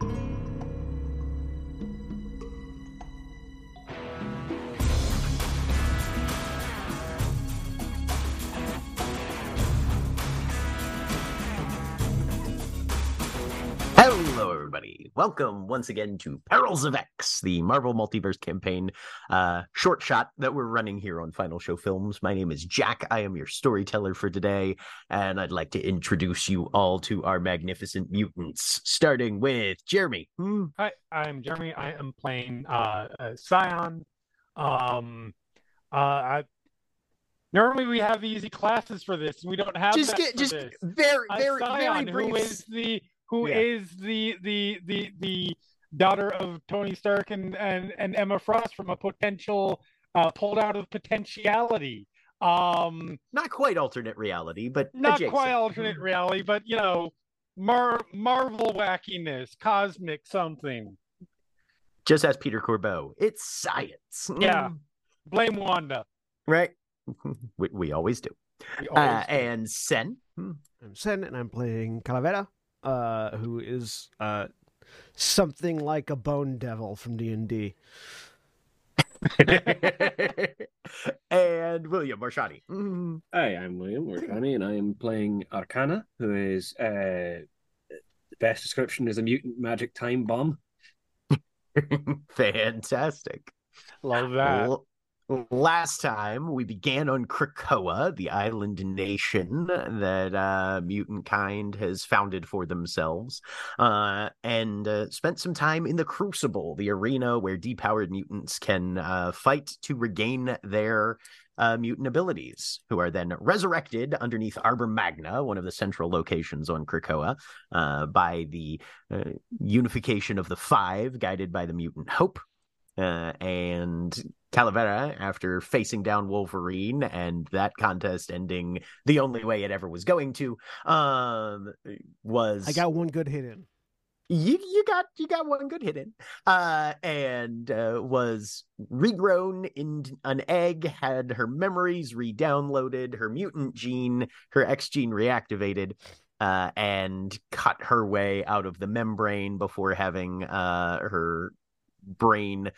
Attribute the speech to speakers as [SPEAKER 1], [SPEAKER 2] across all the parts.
[SPEAKER 1] Hello, Welcome once again to Perils of X, the Marvel Multiverse campaign uh, short shot that we're running here on Final Show Films. My name is Jack. I am your storyteller for today, and I'd like to introduce you all to our magnificent mutants, starting with Jeremy. Hmm.
[SPEAKER 2] Hi, I'm Jeremy. I am playing uh, uh Scion. Um, uh, I normally we have easy classes for this, and we don't have
[SPEAKER 1] Just get just
[SPEAKER 2] this.
[SPEAKER 1] very,
[SPEAKER 2] Uh,
[SPEAKER 1] very, very brief.
[SPEAKER 2] who is the who
[SPEAKER 1] Yeah.
[SPEAKER 2] is the the the the daughter of Tony Stark and and and Emma Frost from a potential uh, pulled out of potentiality. Um,
[SPEAKER 1] Not quite alternate reality, but
[SPEAKER 2] not
[SPEAKER 1] adjacent.
[SPEAKER 2] quite alternate reality, but you know, Mar Marvel wackiness, cosmic something.
[SPEAKER 1] Just as Peter Corbeau. It's science.
[SPEAKER 2] Yeah. Blame Wanda.
[SPEAKER 1] Right. we, we always do.
[SPEAKER 2] We
[SPEAKER 1] Uh,
[SPEAKER 2] do.
[SPEAKER 1] and Sen. Hmm.
[SPEAKER 3] I'm Sen, and I'm playing Calavera, uh, who is uh, something like a bone devil from D and D.
[SPEAKER 1] and William Marshani. Mm.
[SPEAKER 4] Hi, I'm William Orjani, and I am playing Arcana, who is uh, the best description is a mutant magic time bomb.
[SPEAKER 1] Fantastic.
[SPEAKER 2] love that.
[SPEAKER 1] L- Last time we began on Krakoa, the island nation that uh, mutant kind has founded for themselves, uh, and uh, spent some time in the Crucible, the arena where depowered mutants can uh, fight to regain their uh, mutant abilities, who are then resurrected underneath Arbor Magna, one of the central locations on Krakoa, uh, by the uh, unification of the Five, guided by the mutant Hope. Uh, and Calavera, after facing down Wolverine and that contest ending the only way it ever was going to, um, was
[SPEAKER 3] I got one good hit in.
[SPEAKER 1] you you got you got one good hit in uh and uh was regrown in an egg had her memories re-downloaded her mutant gene her x gene reactivated uh and cut her way out of the membrane before having uh her brain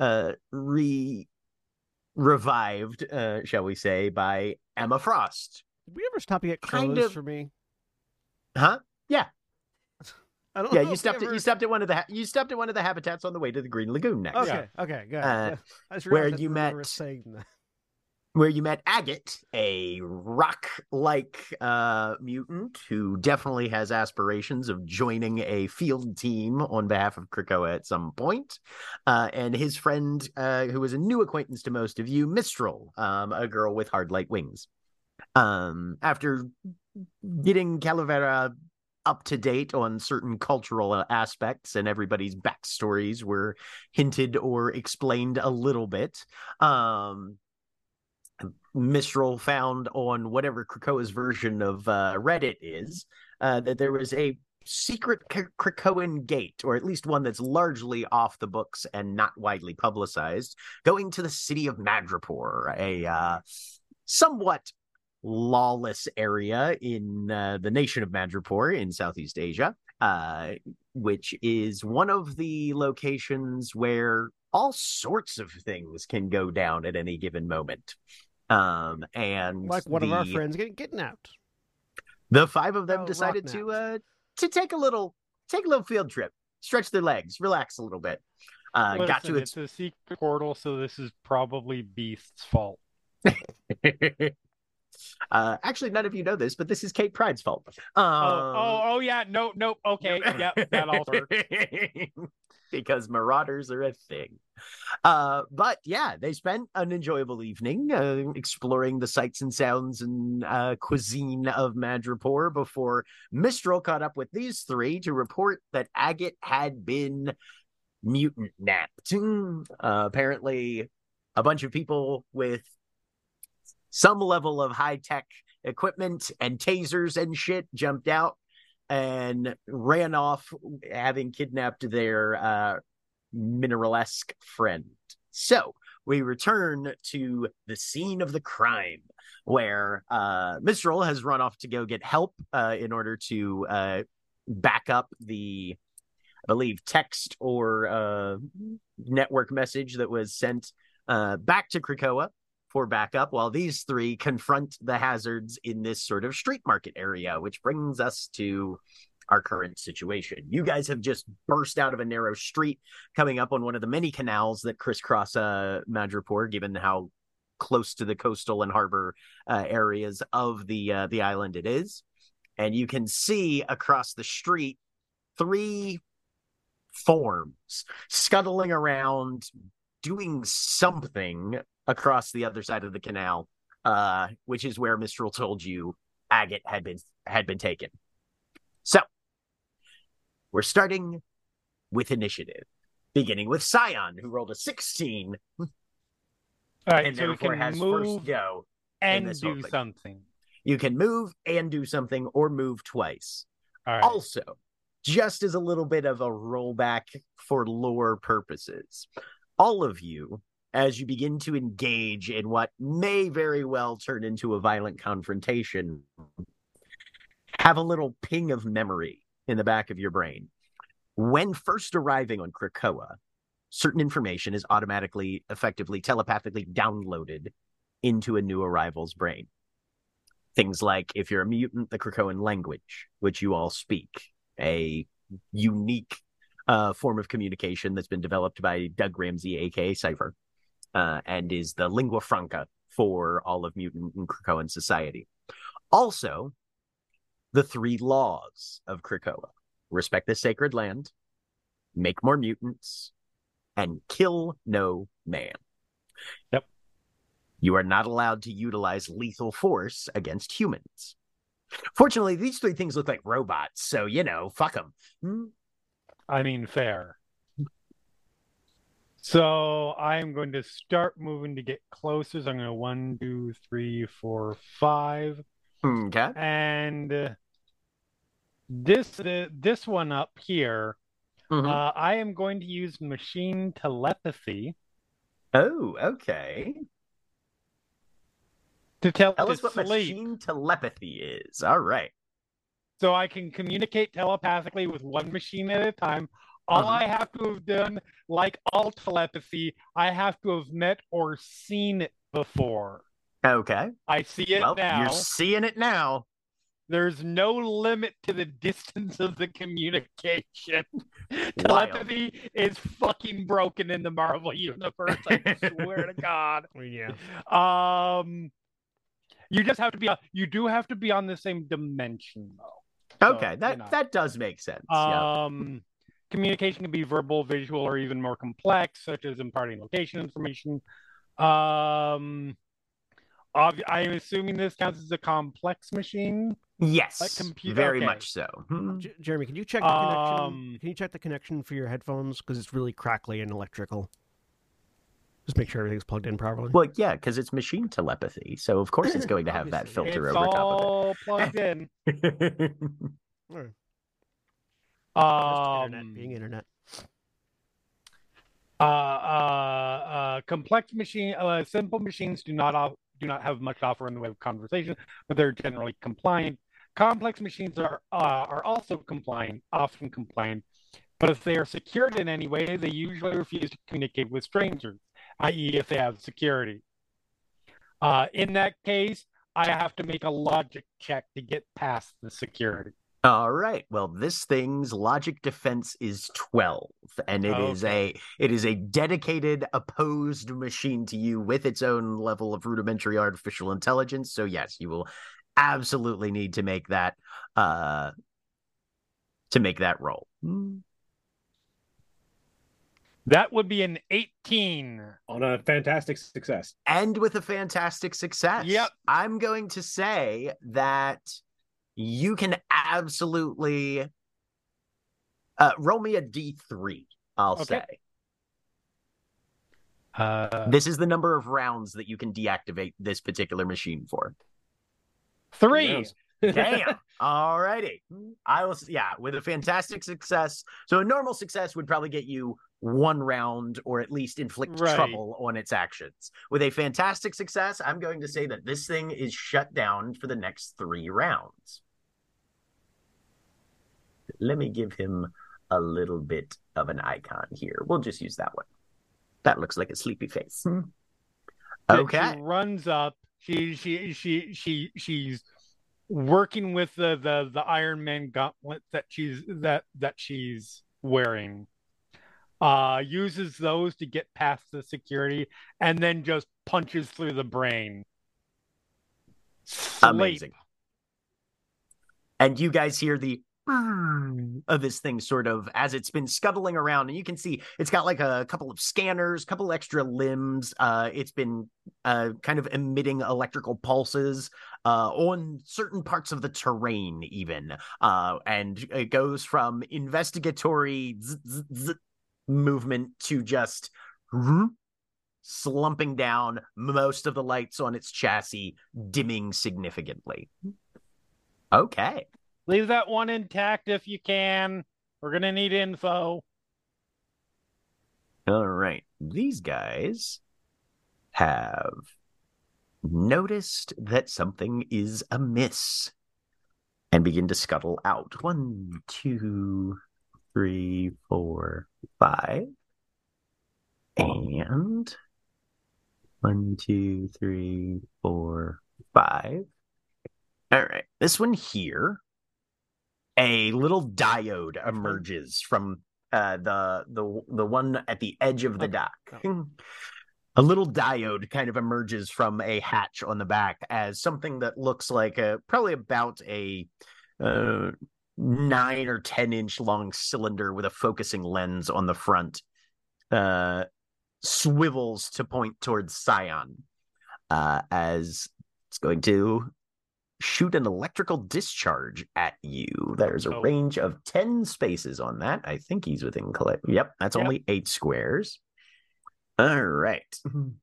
[SPEAKER 1] uh re revived uh shall we say by emma frost
[SPEAKER 3] Did we ever stop to get
[SPEAKER 1] Kind of-
[SPEAKER 3] for me?
[SPEAKER 1] huh Yeah.
[SPEAKER 3] I don't
[SPEAKER 1] yeah
[SPEAKER 3] know
[SPEAKER 1] you stopped at you stopped at one of the ha- you stopped at one of the habitats on the way to the green lagoon next
[SPEAKER 3] Okay, okay, good.
[SPEAKER 1] Uh, where you met-
[SPEAKER 3] saying that.
[SPEAKER 1] Where you met Agate, a rock-like uh, mutant who definitely has aspirations of joining a field team on behalf of Krakoa at some point, uh, and his friend, uh, who is a new acquaintance to most of you, Mistral, um, a girl with hard light wings. Um, after getting Calavera up to date on certain cultural aspects and everybody's backstories were hinted or explained a little bit. Um, Mistral found on whatever Krakoa's version of uh, Reddit is uh, that there was a secret K- Krakoan gate, or at least one that's largely off the books and not widely publicized, going to the city of Madripoor, a uh, somewhat lawless area in uh, the nation of Madripoor in Southeast Asia, uh, which is one of the locations where all sorts of things can go down at any given moment. Um, and
[SPEAKER 3] Like one of our friends getting kidnapped.
[SPEAKER 1] the five of them
[SPEAKER 3] Oh,
[SPEAKER 1] decided to uh to take a little take a little field trip, stretch their legs, relax a little bit. Uh, got to its
[SPEAKER 2] it's a secret portal, so this is probably Beast's fault.
[SPEAKER 1] uh, actually, none of you know this, but this is Kate Pryde's fault. Um,
[SPEAKER 2] oh, oh, oh, yeah. No, no. Okay. Yep. That all works.
[SPEAKER 1] because marauders are a thing. Uh, but yeah, they spent an enjoyable evening uh, exploring the sights and sounds and uh, cuisine of Madripoor before Mistral caught up with these three to report that Agate had been mutant napped. Uh, apparently, a bunch of people with some level of high tech equipment and tasers and shit jumped out and ran off, having kidnapped their uh, mineralesque friend. So we return to the scene of the crime where uh, Mistral has run off to go get help uh, in order to uh, back up the, I believe, text or uh, network message that was sent uh, back to Krakoa for backup while these three confront the hazards in this sort of street market area, which brings us to our current situation. You guys have just burst out of a narrow street coming up on one of the many canals that crisscross uh, Madripoor, given how close to the coastal and harbor uh, areas of the uh, the island it is. And you can see across the street three forms scuttling around doing something across the other side of the canal, uh, which is where Mistral told you Agate had been had been taken. So we're starting with initiative, beginning with Scion, who rolled a 16
[SPEAKER 2] All right,
[SPEAKER 1] and
[SPEAKER 2] so we
[SPEAKER 1] therefore
[SPEAKER 2] can
[SPEAKER 1] has
[SPEAKER 2] move
[SPEAKER 1] first go.
[SPEAKER 2] and do
[SPEAKER 1] thing.
[SPEAKER 2] something.
[SPEAKER 1] You can move and do something or move twice.
[SPEAKER 2] Right.
[SPEAKER 1] Also, just as a little bit of a rollback for lore purposes, all of you, as you begin to engage in what may very well turn into a violent confrontation, have a little ping of memory in the back of your brain. When first arriving on Krakoa, certain information is automatically, effectively, telepathically downloaded into a new arrival's brain. Things like if you're a mutant, the Krakoan language, which you all speak, a unique uh, form of communication that's been developed by Doug Ramsey, aka Cypher, uh, and is the lingua franca for all of mutant and Krakoan society. Also, the three laws of Krakoa respect the sacred land, make more mutants, and kill no man.
[SPEAKER 2] Yep.
[SPEAKER 1] You are not allowed to utilize lethal force against humans. Fortunately, these three things look like robots, so you know, fuck them.
[SPEAKER 2] I mean, fair. So I'm going to start moving to get closer. So I'm going to one, two, three, four, five,
[SPEAKER 1] Okay.
[SPEAKER 2] and uh, this the this one up here.
[SPEAKER 1] Mhm.
[SPEAKER 2] Uh, I am going to use machine telepathy
[SPEAKER 1] oh, okay.
[SPEAKER 2] to tell
[SPEAKER 1] Tell
[SPEAKER 2] to
[SPEAKER 1] us what
[SPEAKER 2] sleep,
[SPEAKER 1] machine telepathy is. All right.
[SPEAKER 2] so I can communicate telepathically with one machine at a time. All
[SPEAKER 1] Uh-huh.
[SPEAKER 2] I have to have done, like all telepathy, I have to have met or seen it before.
[SPEAKER 1] Okay.
[SPEAKER 2] I see it
[SPEAKER 1] well,
[SPEAKER 2] now.
[SPEAKER 1] you're seeing it now.
[SPEAKER 2] There's no limit to the distance of the communication. Telepathy is fucking broken in the Marvel universe. I swear to God.
[SPEAKER 3] Yeah.
[SPEAKER 2] Um, you just have to be. You do have to be on the same dimension, though. So,
[SPEAKER 1] Okay,
[SPEAKER 2] you
[SPEAKER 1] that
[SPEAKER 2] know.
[SPEAKER 1] that does make sense. yeah.
[SPEAKER 2] Um, communication can be verbal, visual, or even more complex, such as imparting location information. Um, ob- I'm assuming this counts as a complex machine.
[SPEAKER 1] Yes,
[SPEAKER 2] like compu-
[SPEAKER 1] very
[SPEAKER 2] okay.
[SPEAKER 1] much so. Hmm.
[SPEAKER 3] J- Jeremy, can you check the connection?
[SPEAKER 2] Um,
[SPEAKER 3] Can you check the connection for your headphones because it's really crackly and electrical? Just make sure everything's plugged in properly.
[SPEAKER 1] Well, yeah, because it's machine telepathy, so of course it's going to have that filter
[SPEAKER 2] it's
[SPEAKER 1] over top of
[SPEAKER 2] all plugged in.
[SPEAKER 1] of it.
[SPEAKER 2] Um,
[SPEAKER 3] internet being internet.
[SPEAKER 2] uh, uh, uh, complex machine, uh, simple machines do not off, do not have much to offer in the way of conversation, but they're generally compliant. Complex machines are uh, are also compliant, often compliant, but if they are secured in any way, they usually refuse to communicate with strangers, i.e., if they have security. Uh, in that case, I have to make a logic check to get past the security.
[SPEAKER 1] All right. Well, this thing's logic defense is 12 and it is a it is a dedicated opposed machine to you with its own level of rudimentary artificial intelligence. So yes, you will absolutely need to make that uh to make that roll.
[SPEAKER 2] That would be an 18.
[SPEAKER 4] On a fantastic success.
[SPEAKER 1] And with a fantastic success.
[SPEAKER 2] Yep.
[SPEAKER 1] I'm going to say that you can absolutely uh, roll me a d3, I'll
[SPEAKER 2] Okay.
[SPEAKER 1] say.
[SPEAKER 2] Uh,
[SPEAKER 1] This is the number of rounds that you can deactivate this particular machine for.
[SPEAKER 2] three.
[SPEAKER 1] Damn. All righty. I was yeah, with a fantastic success. So a normal success would probably get you one round or at least inflict
[SPEAKER 2] Right.
[SPEAKER 1] trouble on its actions. With a fantastic success, I'm going to say that this thing is shut down for the next 3 rounds. Let me give him a little bit of an icon here. We'll just use that one. That looks like a sleepy face.
[SPEAKER 2] that
[SPEAKER 1] Okay.
[SPEAKER 2] She runs up. She she she she she's working with the the the Iron Man gauntlet that she's that that she's wearing. Uh uses those to get past the security and then just punches through the brain. Sleep.
[SPEAKER 1] Amazing. And you guys hear the of this thing sort of as it's been scuttling around and you can see it's got like a couple of scanners couple extra limbs uh it's been uh kind of emitting electrical pulses uh on certain parts of the terrain even uh and it goes from investigatory zzz, zzz, zzz movement to just slumping down most of the lights on its chassis dimming significantly. Okay
[SPEAKER 2] Leave that one intact if you can. We're gonna need info.
[SPEAKER 1] All right. These guys have noticed that something is amiss and begin to scuttle out. One, two, three, four, five. And one, two, three, four, five. All right. This one here, a little diode emerges from uh, the the the one at the edge of the
[SPEAKER 2] Okay.
[SPEAKER 1] dock. A little diode kind of emerges from a hatch on the back as something that looks like a probably about a uh, nine or ten inch long cylinder with a focusing lens on the front. Uh, swivels to point towards Scion uh, as it's going to shoot an electrical discharge at you. There's a
[SPEAKER 2] Oh.
[SPEAKER 1] range of 10 spaces on that. I think he's within collect. Yep, that's
[SPEAKER 2] Yep.
[SPEAKER 1] only eight squares. All right.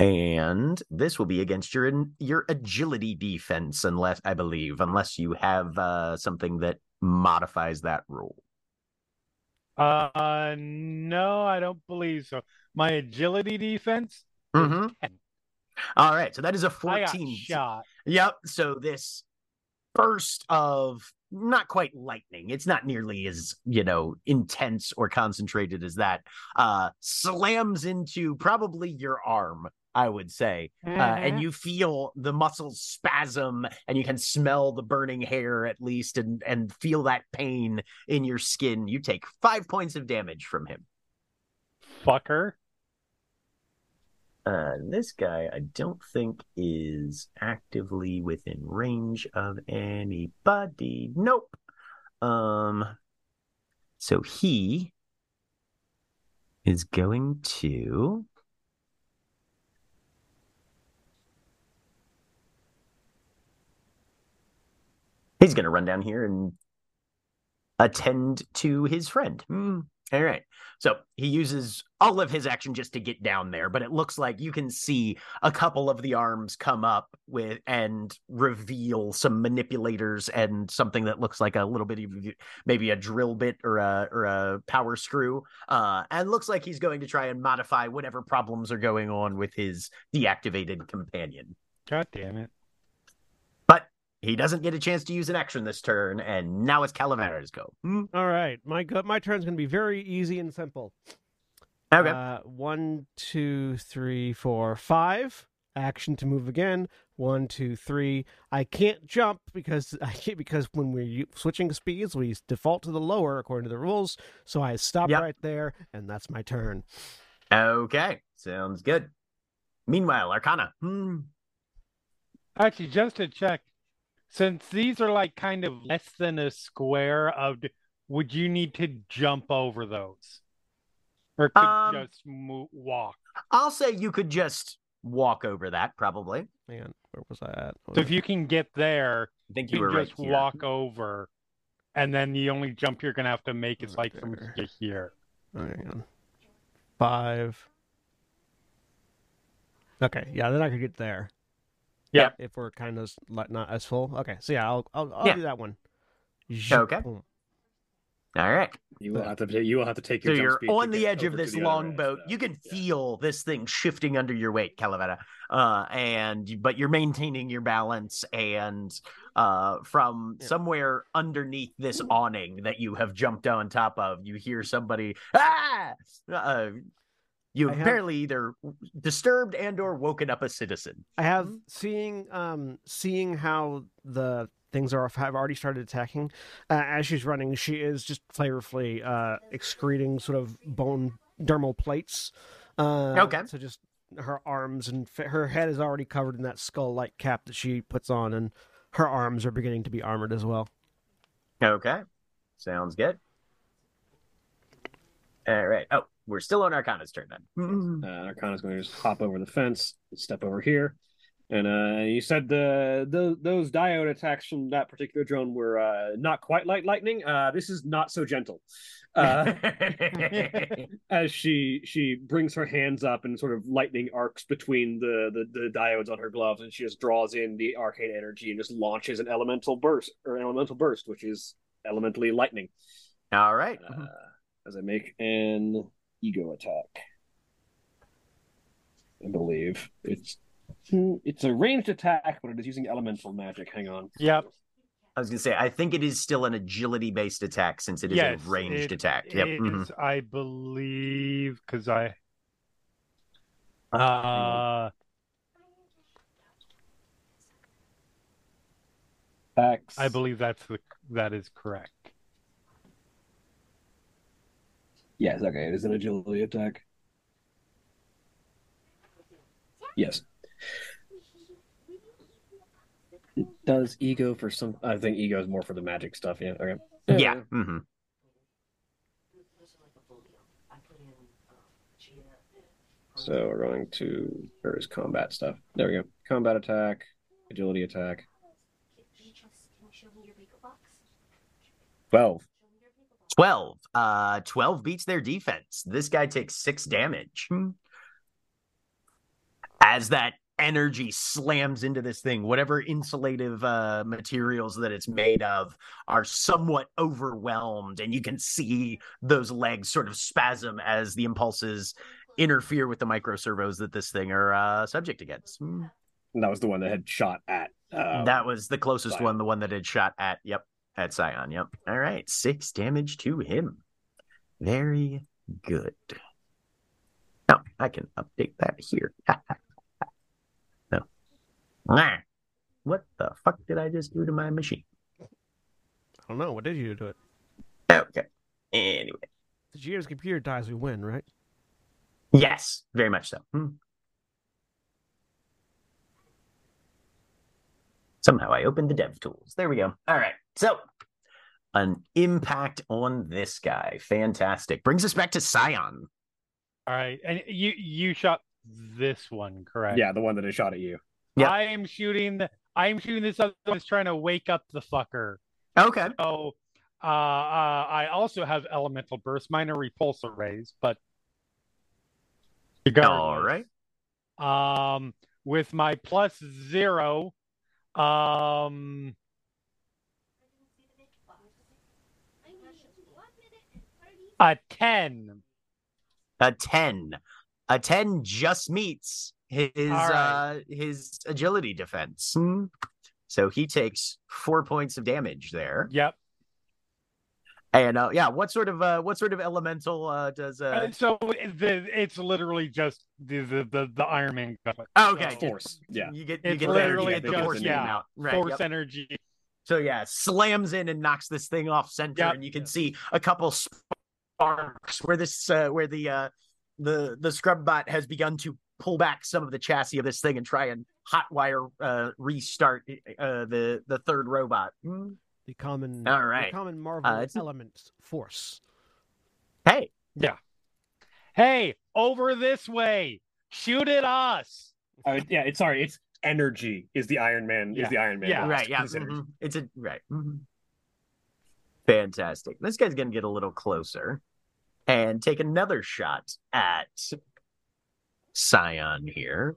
[SPEAKER 1] And this will be against your your agility defense, unless I believe, unless you have uh, something that modifies that rule.
[SPEAKER 2] Uh no, I don't believe so. My agility defense.
[SPEAKER 1] Mhm. All right, so that is a 14.
[SPEAKER 2] shot.
[SPEAKER 1] Yep. So this burst of not quite lightning, it's not nearly as, you know, intense or concentrated as that, uh, slams into probably your arm, I would say. Uh, and
[SPEAKER 2] Mhm.
[SPEAKER 1] you feel the muscles spasm and you can smell the burning hair at least and, and feel that pain in your skin. You take five points of damage from him.
[SPEAKER 2] fucker.
[SPEAKER 1] Uh, this guy, I don't think is actively within range of anybody. Nope. Um, so he is going to. He's going to run down here and attend to his friend. Hmm. All right. So he uses all of his action just to get down there, but it looks like you can see a couple of the arms come up with and reveal some manipulators and something that looks like a little bit of maybe a drill bit or a or a power screw. Uh, and looks like he's going to try and modify whatever problems are going on with his deactivated companion.
[SPEAKER 2] God damn it.
[SPEAKER 1] But he doesn't get a chance to use an action this turn, and now it's Calavera's go. Hmm.
[SPEAKER 3] All right, my go- my turn's gonna be very easy and simple.
[SPEAKER 1] Okay.
[SPEAKER 3] Uh, one, two, three, four, five. Action to move again. One, two, three. I can't jump because I can't because when we're switching speeds, we default to the lower according to the rules. So I stop
[SPEAKER 1] Yep.
[SPEAKER 3] right there, and that's my turn.
[SPEAKER 1] Okay. Sounds good. Meanwhile, Arcana. Hmm.
[SPEAKER 2] Actually, just to check, since these are like kind of less than a square of, would you need to jump over those? or could
[SPEAKER 1] Um,
[SPEAKER 2] just mo- walk.
[SPEAKER 1] I'll say you could just walk over that, probably.
[SPEAKER 3] man where was I at?
[SPEAKER 2] So if you can get there,
[SPEAKER 1] I think
[SPEAKER 2] you
[SPEAKER 1] you were
[SPEAKER 2] can
[SPEAKER 1] right
[SPEAKER 2] just
[SPEAKER 1] here.
[SPEAKER 2] walk over, and then the only jump you're gonna have to make is like from here to here.
[SPEAKER 3] Oh, hang on. Five. Okay, yeah, then I could get there.
[SPEAKER 2] Yep.
[SPEAKER 3] If we're kind of like not as full. Okay, so yeah, I'll I'll, I'll
[SPEAKER 1] Yeah.
[SPEAKER 3] do that one.
[SPEAKER 1] Okay.
[SPEAKER 3] Boom.
[SPEAKER 1] All right.
[SPEAKER 4] You will have to. You will have to take
[SPEAKER 1] So
[SPEAKER 4] your. jump
[SPEAKER 1] you're
[SPEAKER 4] speed
[SPEAKER 1] on the edge of this
[SPEAKER 4] the
[SPEAKER 1] long boat.
[SPEAKER 4] though.
[SPEAKER 1] You can
[SPEAKER 4] Yeah.
[SPEAKER 1] feel this thing shifting under your weight, Calavera. Uh, and but you're maintaining your balance. And uh, from
[SPEAKER 3] Yeah.
[SPEAKER 1] somewhere underneath this awning that you have jumped on top of, you hear somebody ah. Uh, you
[SPEAKER 3] I have-
[SPEAKER 1] apparently either disturbed and or woken up a citizen.
[SPEAKER 3] I have seeing um seeing how the things are have already started attacking. Uh, as she's running, she is just flavorfully uh excreting sort of bone dermal plates. Uh,
[SPEAKER 1] Okay.
[SPEAKER 3] So just her arms and fa- her head is already covered in that skull-like cap that she puts on, and her arms are beginning to be armored as well.
[SPEAKER 1] Okay, sounds good. All right. Oh, we're still on Arcana's turn then.
[SPEAKER 4] Uh, Arcana's going to just hop over the fence, step over here, and uh, you said the, the those diode attacks from that particular drone were uh, not quite like lightning. Uh, this is not so gentle. Uh, as she she brings her hands up and sort of lightning arcs between the, the the diodes on her gloves, and she just draws in the arcane energy and just launches an elemental burst or an elemental burst, which is elementally lightning.
[SPEAKER 1] All right.
[SPEAKER 4] Uh, as I make an ego attack. I believe it's it's a ranged attack, but it is using elemental magic. Hang on.
[SPEAKER 2] Yep.
[SPEAKER 1] I was gonna say, I think it is still an agility based attack since it is
[SPEAKER 2] Yes,
[SPEAKER 1] a ranged
[SPEAKER 2] it
[SPEAKER 1] attack. Yep.
[SPEAKER 2] is,
[SPEAKER 1] mhm.
[SPEAKER 2] I believe, because I. Uh,
[SPEAKER 4] Attacks.
[SPEAKER 2] I believe that's the that is correct.
[SPEAKER 4] Yes. Okay. It is an agility attack. Yes. Does ego for some. I think ego is more for the magic stuff. Yeah. Okay.
[SPEAKER 1] Yeah. hmm
[SPEAKER 4] So we're going to where is combat stuff? There we go. Combat attack, agility attack. Twelve.
[SPEAKER 1] 12. Uh 12 beats their defense. This guy takes six damage. As that energy slams into this thing, whatever insulative uh materials that it's made of are somewhat overwhelmed, and you can see those legs sort of spasm as the impulses interfere with the micro servos that this thing are uh subject against. Hmm.
[SPEAKER 4] And that was the one that had shot at. Um,
[SPEAKER 1] that was the closest one, the one that had shot at, yep, at Scion. Yep. All right. Six damage to him. Very good. Now, I can update that here. no. What the fuck did I just do to my machine?
[SPEAKER 3] I don't know. What did you do to it?
[SPEAKER 1] Okay. Anyway.
[SPEAKER 3] The GM's computer dies, we win, right?
[SPEAKER 1] Yes, very much so. Hmm. Somehow I opened the dev tools. There we go. All right. So, an impact on this guy. Fantastic. Brings us back to Scion.
[SPEAKER 2] All right, and you you shot this one, correct?
[SPEAKER 4] yeah, the one that I shot at you.
[SPEAKER 1] Yeah.
[SPEAKER 2] I am shooting. The, I am shooting this other one. Is trying to wake up the fucker.
[SPEAKER 1] Okay.
[SPEAKER 2] So, uh, uh, I also have elemental burst, minor repulsor rays, but to go.
[SPEAKER 1] All right.
[SPEAKER 2] Um, with my plus zero, um, a ten.
[SPEAKER 1] A 10. A 10 just meets his
[SPEAKER 2] All right.
[SPEAKER 1] uh his agility defense. Hmm. So he takes 4 points of damage there.
[SPEAKER 2] Yep.
[SPEAKER 1] And uh yeah, what sort of uh what sort of elemental uh does uh
[SPEAKER 2] Uh, so the, it's literally just the the the, the Iron Man gun.
[SPEAKER 1] Oh, okay,
[SPEAKER 4] It's force. Yeah.
[SPEAKER 1] You get you
[SPEAKER 2] It's
[SPEAKER 1] get
[SPEAKER 2] literally
[SPEAKER 1] the, you
[SPEAKER 2] just
[SPEAKER 1] force
[SPEAKER 2] yeah,
[SPEAKER 1] out. Right.
[SPEAKER 2] force
[SPEAKER 1] yep.
[SPEAKER 2] energy.
[SPEAKER 1] So yeah, slams in and knocks this thing off center,
[SPEAKER 2] Yep.
[SPEAKER 1] and you can see a couple sparks where this uh, where the uh, the the scrub bot has begun to pull back some of the chassis of this thing and try and hotwire uh, restart uh, the the third robot. Hmm.
[SPEAKER 3] The common,
[SPEAKER 1] All
[SPEAKER 3] the common Marvel
[SPEAKER 1] Uh,
[SPEAKER 3] element force.
[SPEAKER 1] Hey, yeah,
[SPEAKER 2] Hey, over this way. Shoot at us.
[SPEAKER 4] Uh, yeah, it's sorry. It's energy. Is the Iron Man?
[SPEAKER 2] Yeah.
[SPEAKER 4] Is the Iron Man?
[SPEAKER 2] Yeah.
[SPEAKER 4] blast.
[SPEAKER 1] Right, yeah.
[SPEAKER 4] It's energy.
[SPEAKER 1] mhm. It's a right. mhm. Fantastic. This guy's gonna get a little closer and take another shot at Scion here.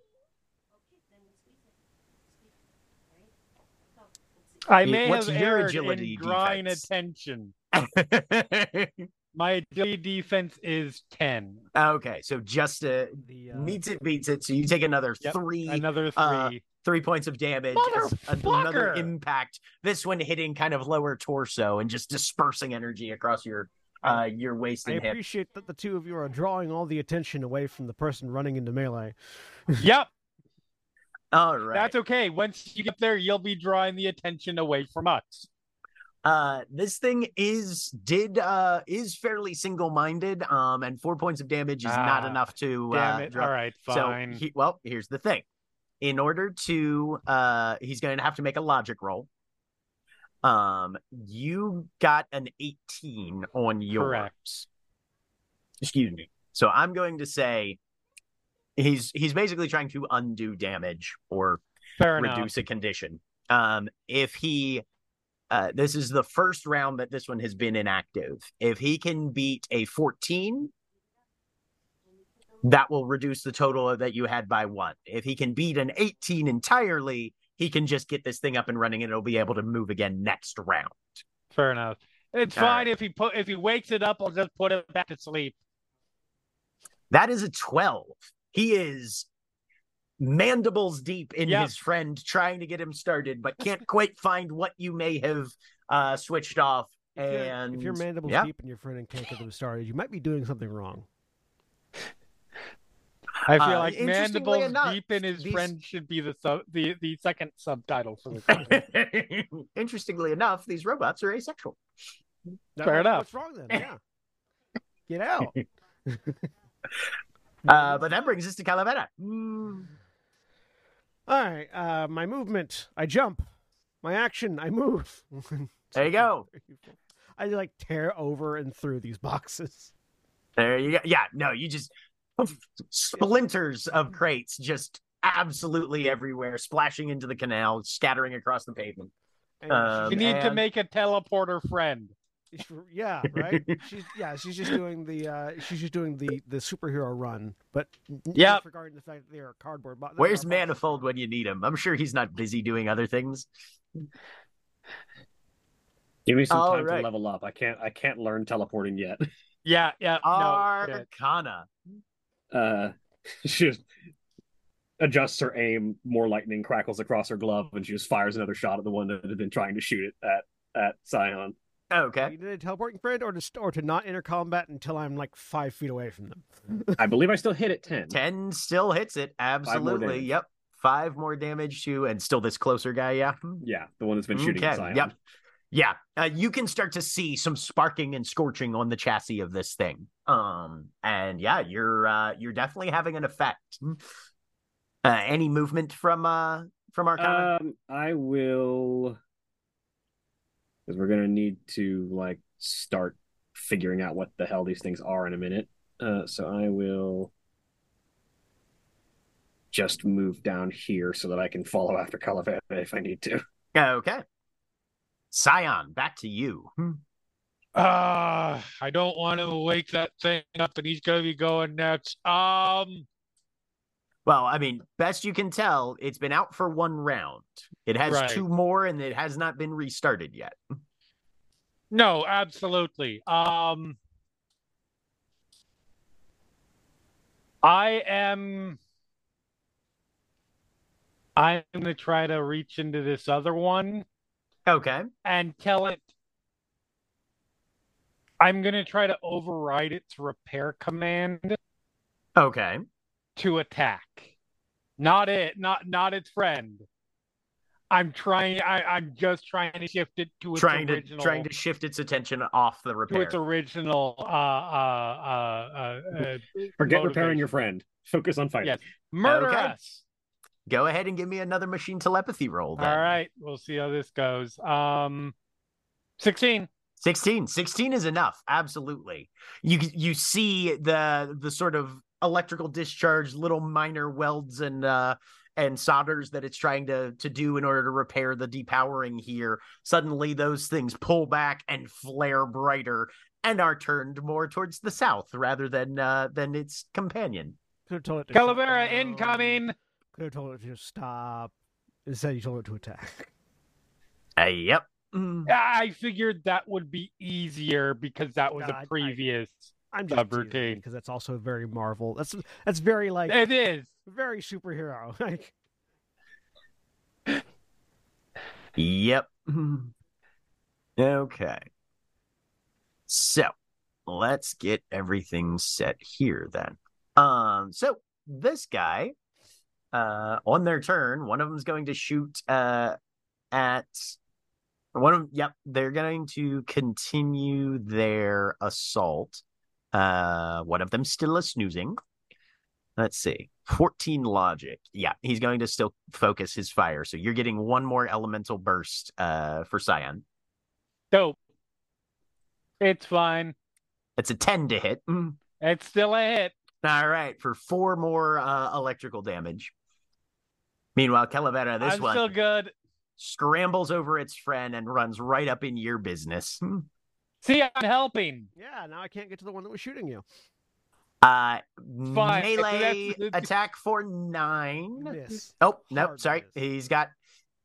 [SPEAKER 2] I may
[SPEAKER 1] what's
[SPEAKER 2] have
[SPEAKER 1] your agility
[SPEAKER 2] in drawing
[SPEAKER 1] defense?
[SPEAKER 2] attention. My agility defense is 10.
[SPEAKER 1] okay, so just uh,
[SPEAKER 3] The, uh,
[SPEAKER 1] meets it, beats it. So you take another
[SPEAKER 2] Yep,
[SPEAKER 1] three
[SPEAKER 2] Another three.
[SPEAKER 1] uh, three points of damage. Another impact. This one hitting kind of lower torso and just dispersing energy across your uh your wasting.
[SPEAKER 3] I
[SPEAKER 1] and hip.
[SPEAKER 3] appreciate that the two of you are drawing all the attention away from the person running into melee.
[SPEAKER 2] yep,
[SPEAKER 1] All right.
[SPEAKER 2] that's okay. Once you get there, you'll be drawing the attention away from us.
[SPEAKER 1] Uh, this thing is did uh is fairly single-minded. Um, and four points of damage is not
[SPEAKER 2] Ah,
[SPEAKER 1] enough to
[SPEAKER 2] Damn
[SPEAKER 1] uh,
[SPEAKER 2] it.
[SPEAKER 1] draw-
[SPEAKER 2] All right, fine.
[SPEAKER 1] So he, well, here's the thing. In order to uh he's going to have to make a logic roll. Um you got an 18 on yours.
[SPEAKER 2] Correct.
[SPEAKER 1] Excuse me. So I'm going to say he's he's basically trying to undo damage or
[SPEAKER 2] Fair enough.
[SPEAKER 1] reduce a condition. Um, if he, uh, this is the first round that this one has been inactive. If he can beat a 14, that will reduce the total that you had by one. If he can beat an 18 entirely, he can just get this thing up and running and it'll be able to move again next round.
[SPEAKER 2] Fair enough. It's
[SPEAKER 1] All
[SPEAKER 2] fine
[SPEAKER 1] right.
[SPEAKER 2] if he put if he wakes it up. I'll just put it back to sleep.
[SPEAKER 1] That is a 12. He is mandibles deep in
[SPEAKER 2] Yep.
[SPEAKER 1] his friend trying to get him started, but can't quite find what you may have uh, switched off.
[SPEAKER 3] And if you're- if your mandibles
[SPEAKER 1] yeah.
[SPEAKER 3] deep and your friend and can't get them started, you might be doing something wrong.
[SPEAKER 2] I feel
[SPEAKER 1] Uh,
[SPEAKER 2] like
[SPEAKER 1] interestingly
[SPEAKER 2] mandibles
[SPEAKER 1] enough,
[SPEAKER 2] deep in his
[SPEAKER 1] these-
[SPEAKER 2] friend should be the sub, the the second subtitle for this.
[SPEAKER 1] Interestingly enough, these robots are asexual.
[SPEAKER 3] That
[SPEAKER 2] Fair enough.
[SPEAKER 3] What's wrong then? Yeah. Get out.
[SPEAKER 1] Uh, but that brings us to Calavera. Mm.
[SPEAKER 3] All right. Uh, my movement, I jump. My action, I move.
[SPEAKER 1] There you go.
[SPEAKER 3] I like tear over and through these boxes.
[SPEAKER 1] There you go. Yeah, no, you just splinters of crates just absolutely everywhere, splashing into the canal, scattering across the pavement. Um,
[SPEAKER 2] you need to make a teleporter friend.
[SPEAKER 3] yeah, right. she's yeah, she's just doing the uh, she's just doing the the superhero run, but yeah,
[SPEAKER 2] Yep.
[SPEAKER 3] disregarding the fact that they are cardboard. Bo-
[SPEAKER 1] Where's
[SPEAKER 3] are boxes.
[SPEAKER 1] Manifold when you need him? I'm sure he's not busy doing other things.
[SPEAKER 4] Give me some
[SPEAKER 1] All
[SPEAKER 4] time
[SPEAKER 1] right.
[SPEAKER 4] to level up. I can't. I can't learn teleporting yet.
[SPEAKER 2] Yeah, yeah. No, yeah.
[SPEAKER 1] Arcana.
[SPEAKER 4] Uh, she just adjusts her aim. More lightning crackles across her glove, and she just fires another shot at the one that had been trying to shoot it at at Scion.
[SPEAKER 1] Okay.
[SPEAKER 3] You need a teleporting friend, or to st- or to not enter combat until I'm like five feet away from them.
[SPEAKER 4] I believe I still hit it ten.
[SPEAKER 1] 10 still hits it. Absolutely.
[SPEAKER 4] damage.
[SPEAKER 1] Yep. Five more damage to, and still this closer guy. Yeah.
[SPEAKER 4] Yeah, the one that's been shooting at
[SPEAKER 1] Okay, Yep. Yeah. Uh, you can start to see some sparking and scorching on the chassis of this thing. Um, and yeah, you're uh you're definitely having an effect. Uh, any movement from uh from Arcana?
[SPEAKER 4] Um, I will, because we're gonna need to like start figuring out what the hell these things are in a minute. Uh, so I will just move down here so that I can follow after Calavera if I need to.
[SPEAKER 1] okay. Scion, back to you.
[SPEAKER 2] Ah, I don't want to wake that thing up, and he's gonna be going next. Um,
[SPEAKER 1] Well, I mean, best you can tell, it's been out for one round. It has
[SPEAKER 2] Right.
[SPEAKER 1] two more, and it has not been restarted yet.
[SPEAKER 2] no, absolutely. Um, I am. I'm gonna try to reach into this other one
[SPEAKER 1] Okay.
[SPEAKER 2] and tell it. I'm gonna try to override its repair command
[SPEAKER 1] Okay.
[SPEAKER 2] to attack. Not it, not not its friend. I'm trying. I, I'm just trying to shift it to its
[SPEAKER 1] Trying to trying to shift its attention off the
[SPEAKER 2] to
[SPEAKER 1] repair.
[SPEAKER 2] its original. Uh, uh, uh, uh, uh,
[SPEAKER 4] Forget repairing your friend. Focus on fighting.
[SPEAKER 2] Yes. Murder
[SPEAKER 1] Okay.
[SPEAKER 2] us.
[SPEAKER 1] Go ahead and give me another machine telepathy roll. Then.
[SPEAKER 2] All right, we'll see how this goes. Um, sixteen.
[SPEAKER 1] 16 16 is enough absolutely you you see the the sort of electrical discharge little minor welds and uh and solders that it's trying to to do in order to repair the depowering here suddenly those things pull back and flare brighter and are turned more towards the south rather than uh than its companion
[SPEAKER 3] Could have told it to
[SPEAKER 2] Calavera
[SPEAKER 3] shut down.
[SPEAKER 2] incoming.
[SPEAKER 3] Could have told it to stop. Instead, you told it to attack.
[SPEAKER 1] uh, yep Mm.
[SPEAKER 2] I figured that would be easier because that was
[SPEAKER 3] God, I-
[SPEAKER 2] a previous.
[SPEAKER 3] I'm just teasing
[SPEAKER 2] Subroutine.
[SPEAKER 3] because that's also very Marvel. That's that's very like
[SPEAKER 2] It is.
[SPEAKER 3] very superhero. Like
[SPEAKER 1] Yep. Okay. So let's get everything set here then. Um, so this guy, uh, on their turn, one of them's going to shoot uh at one of yep, they're going to continue their assault. Uh one of them still is snoozing. Let's see. 14 logic. Yeah, he's going to still focus his fire. So you're getting one more elemental burst uh for Scion.
[SPEAKER 2] Dope. It's fine.
[SPEAKER 1] It's a 10 to hit. Mm.
[SPEAKER 2] It's still a hit.
[SPEAKER 1] All right, for four more uh electrical damage. Meanwhile, Calavera, this
[SPEAKER 2] I'm
[SPEAKER 1] one
[SPEAKER 2] still good.
[SPEAKER 1] scrambles over its friend and runs right up in your business.
[SPEAKER 2] See, I'm helping.
[SPEAKER 3] yeah, now I can't get to the one that was shooting you.
[SPEAKER 1] Uh
[SPEAKER 2] Fine.
[SPEAKER 1] melee
[SPEAKER 2] That's-
[SPEAKER 1] attack for nine.
[SPEAKER 3] Miss.
[SPEAKER 1] Oh, no,
[SPEAKER 3] Hard
[SPEAKER 1] sorry.
[SPEAKER 3] miss.
[SPEAKER 1] He's got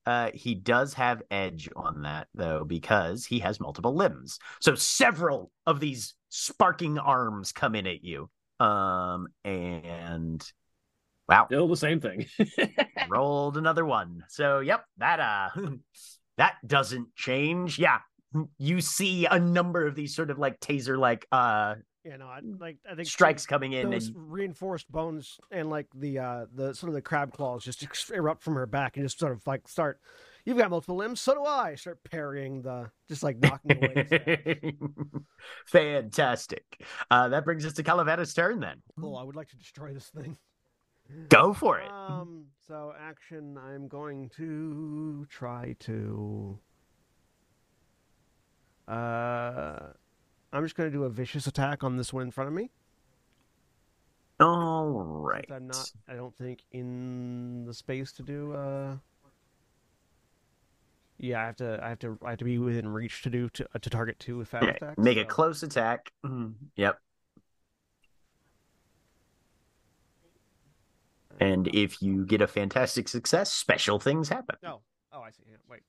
[SPEAKER 1] uh he does have edge on that though because he has multiple limbs. So several of these sparking arms come in at you. Um and wow,
[SPEAKER 4] Still the same thing.
[SPEAKER 1] rolled another one. So yep, that uh that doesn't change. Yeah. You see a number of these sort of like taser like uh
[SPEAKER 3] you know, I like I think
[SPEAKER 1] strikes coming in
[SPEAKER 3] those
[SPEAKER 1] and
[SPEAKER 3] reinforced bones and like the uh the sort of the crab claws just ex- erupt from her back and just sort of like start you've got multiple limbs so do i start parrying the just like knocking away the stab.
[SPEAKER 1] Fantastic. Uh, that brings us to Calavera's turn then.
[SPEAKER 3] cool i would like to destroy this thing
[SPEAKER 1] Go for it.
[SPEAKER 3] um so action i'm going to try to uh i'm just going to do a vicious attack on this one in front of me
[SPEAKER 1] All right.
[SPEAKER 3] since i'm not i don't think in the space to do uh yeah, I have to. I have to. I have to be within reach to do to, uh, to target two with fast
[SPEAKER 1] Okay,
[SPEAKER 3] attacks.
[SPEAKER 1] Make a close attack. Mhm. Yep. And if you get a fantastic success, special things happen.
[SPEAKER 3] No. Oh, I see. Yeah, wait.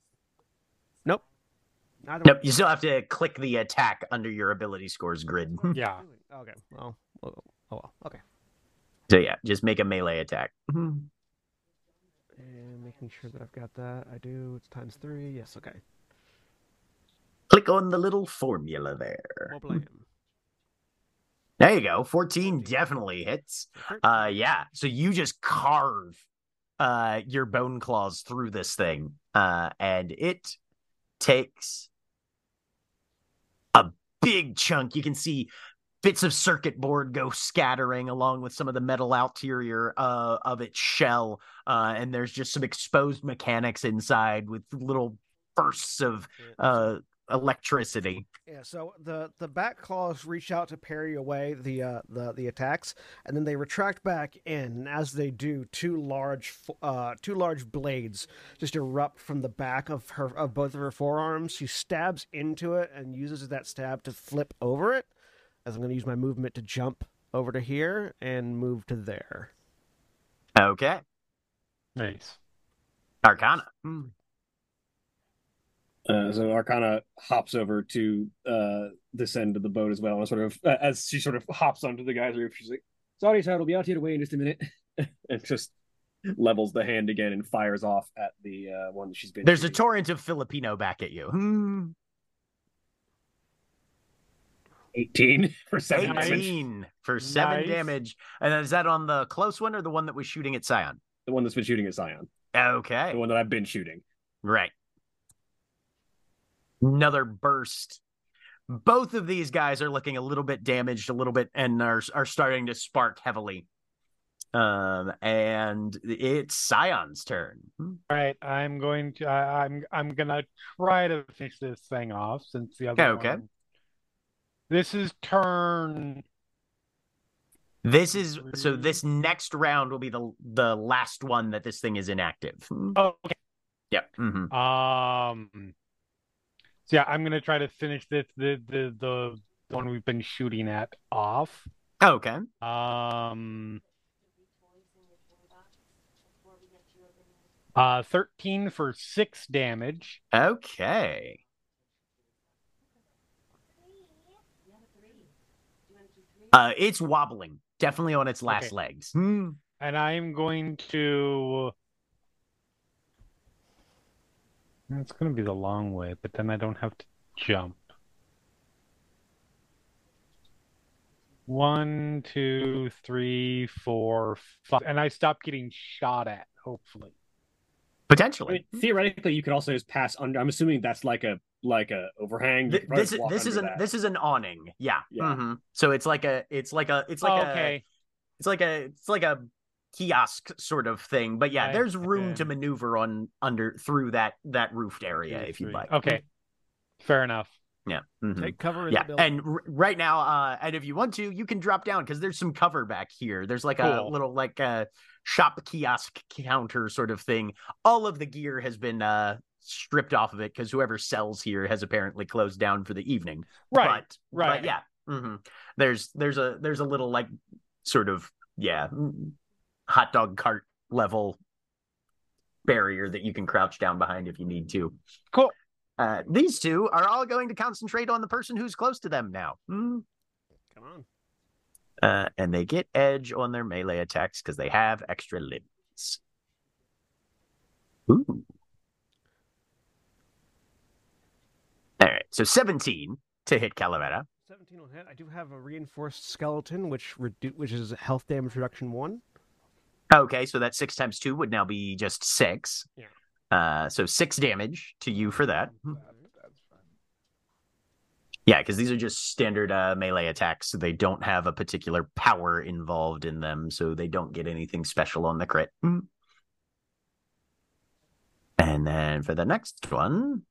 [SPEAKER 3] Nope. Neither
[SPEAKER 1] Nope,
[SPEAKER 3] one.
[SPEAKER 1] you still have to click the attack under your ability scores grid.
[SPEAKER 2] Yeah.
[SPEAKER 3] Okay. Well. well oh well. Okay.
[SPEAKER 1] So yeah, just make a melee attack.
[SPEAKER 3] And making sure that I've got that. I do. It's times three. Yes. Okay.
[SPEAKER 1] Click on the little formula there.
[SPEAKER 3] Well, blam.
[SPEAKER 1] There you go. 14 definitely hits. Uh yeah. So you just carve uh your bone claws through this thing. Uh and it takes a big chunk. You can see bits of circuit board go scattering along with some of the metal exterior uh, of its shell. Uh, and there's just some exposed mechanics inside with little bursts of uh, electricity.
[SPEAKER 3] Yeah, so the the back claws reach out to parry away the uh, the the attacks, and then they retract back in. As they do, two large f- uh, two large blades just erupt from the back of her of both of her forearms. She stabs into it and uses that stab to flip over it. As I'm going to use my movement to jump over to here and move to there.
[SPEAKER 1] Okay.
[SPEAKER 2] Nice.
[SPEAKER 1] Arcana.
[SPEAKER 4] Uh, so Arcana hops over to uh, this end of the boat as well, and sort of uh, as she sort of hops onto the guy's roof, she's like, "Sorry, sir, will be out here to wait in just a minute," and just levels the hand again and fires off at the uh, one that she's been.
[SPEAKER 1] There's a torrent of Filipino back at you. Hmm.
[SPEAKER 4] eighteen for seven damage.
[SPEAKER 1] 18 for seven
[SPEAKER 2] Nice.
[SPEAKER 1] damage. And is that on the close one or the one that was shooting at Scion?
[SPEAKER 4] The one that's been shooting at Scion,
[SPEAKER 1] Okay.
[SPEAKER 4] the one that I've been shooting.
[SPEAKER 1] Right. Another burst. Both of these guys are looking a little bit damaged, a little bit, and are are starting to spark heavily. Um, and it's Scion's turn.
[SPEAKER 2] All right, I'm going to. I, I'm I'm gonna try to finish this thing off since the other
[SPEAKER 1] Okay, okay.
[SPEAKER 2] one. This is turn.
[SPEAKER 1] This is so. This next round will be the the last one that this thing is inactive.
[SPEAKER 2] Oh, okay.
[SPEAKER 1] Yep. hmm
[SPEAKER 2] Um. So yeah, I'm gonna try to finish this the the the one we've been shooting at off.
[SPEAKER 1] Okay.
[SPEAKER 2] Um. Uh, 13 for six damage.
[SPEAKER 1] Okay. Uh, it's wobbling, definitely on its last
[SPEAKER 2] Okay.
[SPEAKER 1] legs. Hmm.
[SPEAKER 2] And I'm going to. It's going to be the long way, but then I don't have to jump. One, two, three, four, five. And I stop getting shot at, hopefully.
[SPEAKER 4] I
[SPEAKER 1] Potentially.
[SPEAKER 4] mean, theoretically, you could also just pass under. I'm assuming that's like a like a overhang.
[SPEAKER 1] Th- this is this is an
[SPEAKER 4] that.
[SPEAKER 1] this is an awning. Yeah.
[SPEAKER 4] Yeah.
[SPEAKER 1] Mhm. So it's like a it's like a it's like
[SPEAKER 2] Oh,
[SPEAKER 1] a
[SPEAKER 2] okay.
[SPEAKER 1] it's like a it's like a kiosk sort of thing. But yeah,
[SPEAKER 2] I-
[SPEAKER 1] there's room to maneuver on under through that that roofed area if you'd like.
[SPEAKER 2] Okay. Fair enough.
[SPEAKER 1] Yeah. mhm.
[SPEAKER 3] Take cover
[SPEAKER 1] Yeah,
[SPEAKER 3] the
[SPEAKER 1] and r- right now, uh, and if you want to, you can drop down because there's some cover back here. There's like a little like a shop kiosk counter sort of thing. All of the gear has been uh stripped off of it because whoever sells here has apparently closed down for the evening.
[SPEAKER 2] Right.
[SPEAKER 1] But,
[SPEAKER 2] right.
[SPEAKER 1] But yeah, hmm there's there's a there's a little like sort of yeah mm, hot dog cart level barrier that you can crouch down behind if you need to.
[SPEAKER 2] Cool.
[SPEAKER 1] Uh, these two are all going to concentrate on the person who's close to them now. Hmm.
[SPEAKER 3] Come on.
[SPEAKER 1] Uh, and they get edge on their melee attacks because they have extra limbs. Ooh. All right, so 17 to hit Calavera.
[SPEAKER 3] 17 will hit. I do have a reinforced skeleton, which redu- which is health damage reduction one.
[SPEAKER 1] Okay, so that six times two would now be just six.
[SPEAKER 3] Yeah.
[SPEAKER 1] Uh, so six damage to you for that. Yeah, because these are just standard uh, melee attacks. So they don't have a particular power involved in them, so they don't get anything special on the crit. And then for the next one,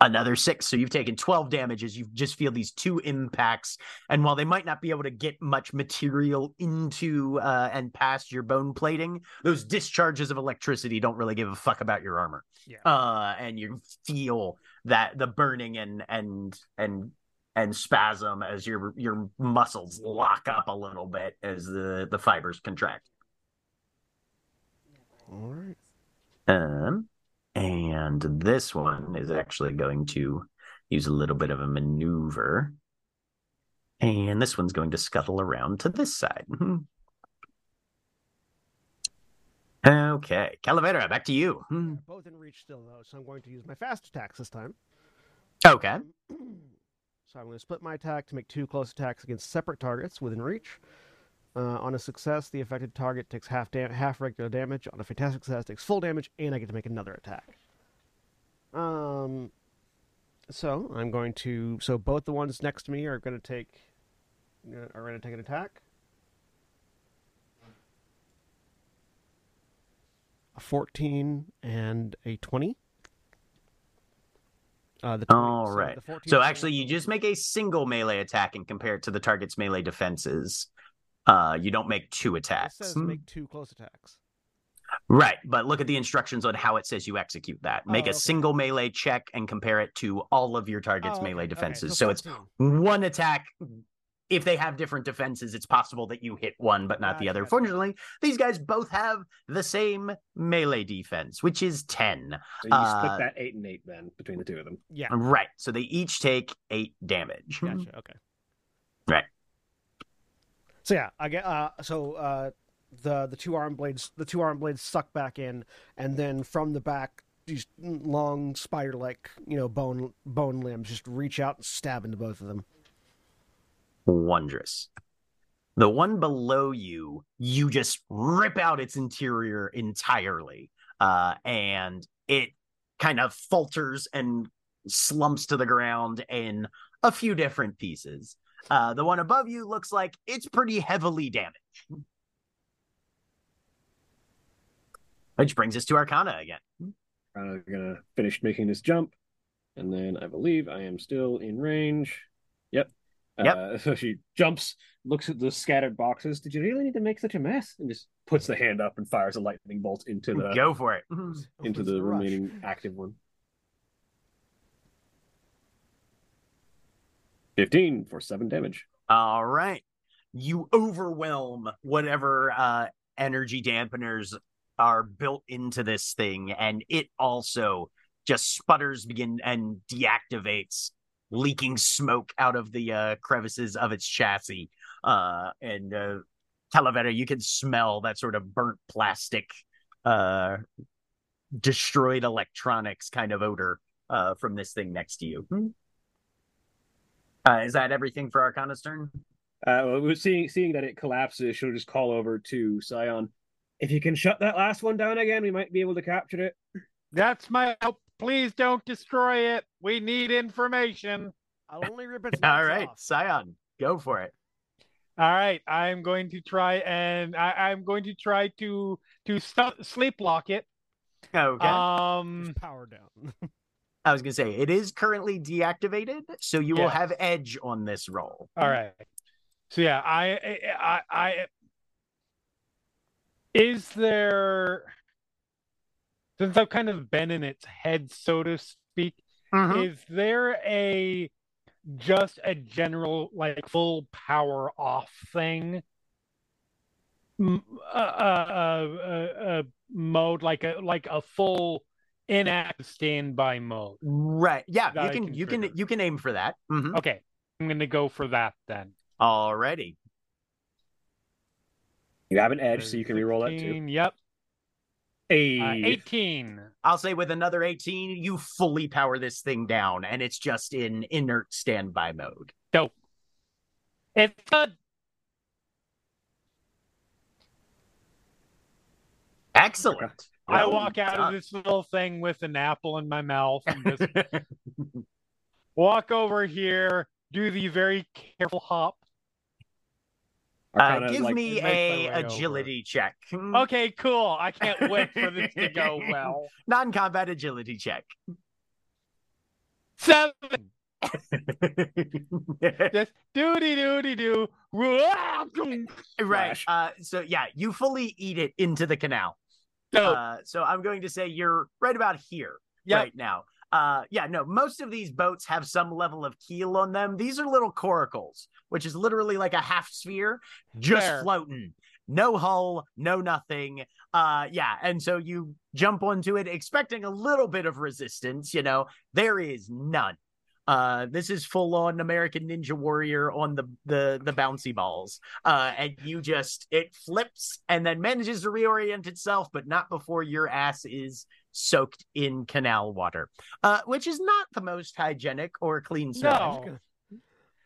[SPEAKER 1] another six. So you've taken 12 damages. You just feel these two impacts. And while they might not be able to get much material into uh, and past your bone plating, those discharges of electricity don't really give a fuck about your armor.
[SPEAKER 3] Yeah.
[SPEAKER 1] Uh, and you feel that the burning and and and and spasm as your your muscles lock up a little bit as the the fibers contract.
[SPEAKER 3] All right.
[SPEAKER 1] Um, and this one is actually going to use a little bit of a maneuver. And this one's going to scuttle around to this side. Mhm. Okay, Calavera, back to you. Hmm.
[SPEAKER 3] Both in reach still though, so I'm going to use my fast attacks this time.
[SPEAKER 1] Okay.
[SPEAKER 3] So I'm going to split my attack to make two close attacks against separate targets within reach. Uh, on a success, the affected target takes half dam- half regular damage. On a fantastic success, takes full damage, and I get to make another attack. Um, so I'm going to. So both the ones next to me are going to take uh, are going to take an attack. A 14 and a 20. Uh, the 20
[SPEAKER 1] All
[SPEAKER 3] so
[SPEAKER 1] right. So actually, you just make a single melee attack and compare it to the target's melee defenses. Uh, you don't make two attacks.
[SPEAKER 3] It
[SPEAKER 1] attacks.
[SPEAKER 3] says
[SPEAKER 1] Hmm.
[SPEAKER 3] make two close attacks.
[SPEAKER 1] Right, but look at the instructions on how it says you execute that. Make
[SPEAKER 3] Oh,
[SPEAKER 1] a single melee check and compare it to all of your target's
[SPEAKER 3] Oh, okay,
[SPEAKER 1] melee
[SPEAKER 3] okay,
[SPEAKER 1] defenses. so it's one attack. If they have different defenses, it's possible that you hit one but not the other. Fortunately, these guys both have the same melee defense, which is 10.
[SPEAKER 4] So you
[SPEAKER 1] Uh,
[SPEAKER 4] split that eight and eight then between the two of them.
[SPEAKER 3] Yeah.
[SPEAKER 1] Right, so they each take 8 damage.
[SPEAKER 3] Gotcha. Okay. So yeah, I get. Uh, so uh, the the two arm blades, the two arm blades suck back in, and then from the back, these long spider like you know bone bone limbs just reach out and stab into both of them.
[SPEAKER 1] Wondrous. The one below you, you just rip out its interior entirely, uh, and it kind of falters and slumps to the ground in a few different pieces. Uh, the one above you looks like it's pretty heavily damaged. Which brings us to Arcana again.
[SPEAKER 4] I'm gonna finish making this jump, and then I believe I am still in range. Yep.
[SPEAKER 1] Yep.
[SPEAKER 4] Uh, so she jumps, looks at the scattered boxes. Did you really need to make such a mess? And just puts the hand up and fires a lightning bolt into the
[SPEAKER 1] Go for it.
[SPEAKER 4] into
[SPEAKER 3] Opens
[SPEAKER 4] the
[SPEAKER 3] rush.
[SPEAKER 4] remaining active one. Fifteen for seven damage.
[SPEAKER 1] All right. You overwhelm whatever uh, energy dampeners are built into this thing, and it also just sputters begin and deactivates, leaking smoke out of the uh, crevices of its chassis. Uh, and uh, Calavera, you can smell that sort of burnt plastic, uh, destroyed electronics kind of odor uh, from this thing next to you. Uh, is that everything for Arcana's turn?
[SPEAKER 4] Uh, well, we're seeing seeing that it collapses, she'll just call over to Scion. If you can shut that last one down again, we might be able to capture it.
[SPEAKER 2] That's my help. Please don't destroy it. We need information.
[SPEAKER 3] I'll only rip its
[SPEAKER 1] All
[SPEAKER 3] nuts
[SPEAKER 1] right,
[SPEAKER 3] off.
[SPEAKER 1] Scion, go for it.
[SPEAKER 2] All right, I'm going to try and I, I'm going to try to to st- sleep lock it.
[SPEAKER 1] Okay.
[SPEAKER 2] Um,
[SPEAKER 3] Just power down.
[SPEAKER 1] I was gonna say it is currently deactivated, so you will have edge on this roll.
[SPEAKER 2] all right. So yeah, I I I is there since I've kind of been in its head, so to speak,
[SPEAKER 1] Mhm.
[SPEAKER 2] is there a just a general like full power off thing A, uh, uh, uh, uh, mode like a like a full inactive standby mode
[SPEAKER 1] Right. Yeah, you can
[SPEAKER 2] can
[SPEAKER 1] you can you can aim for that. Mhm.
[SPEAKER 2] okay i'm gonna go for that then
[SPEAKER 1] Alrighty.
[SPEAKER 4] You have an edge, so you can reroll that too.
[SPEAKER 2] yep
[SPEAKER 4] Hey,
[SPEAKER 2] uh, 18
[SPEAKER 1] I'll say with another 18, you fully power this thing down, and it's just in inert standby mode.
[SPEAKER 2] dope it's good
[SPEAKER 1] Excellent.
[SPEAKER 2] I walk out of this little thing with an apple in my mouth and just walk over here do the very careful hop
[SPEAKER 1] Uh, give
[SPEAKER 4] like,
[SPEAKER 1] me a
[SPEAKER 2] way over.
[SPEAKER 1] agility check.
[SPEAKER 2] okay cool i can't wait for this to go well
[SPEAKER 1] Non-combat agility check.
[SPEAKER 2] seven Just doody doody doo.
[SPEAKER 1] right. Uh, so yeah, you fully eat it into the canal.
[SPEAKER 2] Dope.
[SPEAKER 1] Uh, so I'm going to say you're right about here
[SPEAKER 2] Yep.
[SPEAKER 1] right now. Uh, yeah, no, most of these boats have some level of keel on them. These are little coracles, which is literally like a half sphere just
[SPEAKER 2] Fair.
[SPEAKER 1] floating. No hull, no nothing. Uh, yeah, and so you jump onto it expecting a little bit of resistance, you know. There is none. Uh, this is full on American Ninja Warrior on the the the bouncy balls. Uh, and you just it flips and then manages to reorient itself, but not before your ass is soaked in canal water. Uh, which is not the most hygienic or clean
[SPEAKER 2] No.
[SPEAKER 1] surface.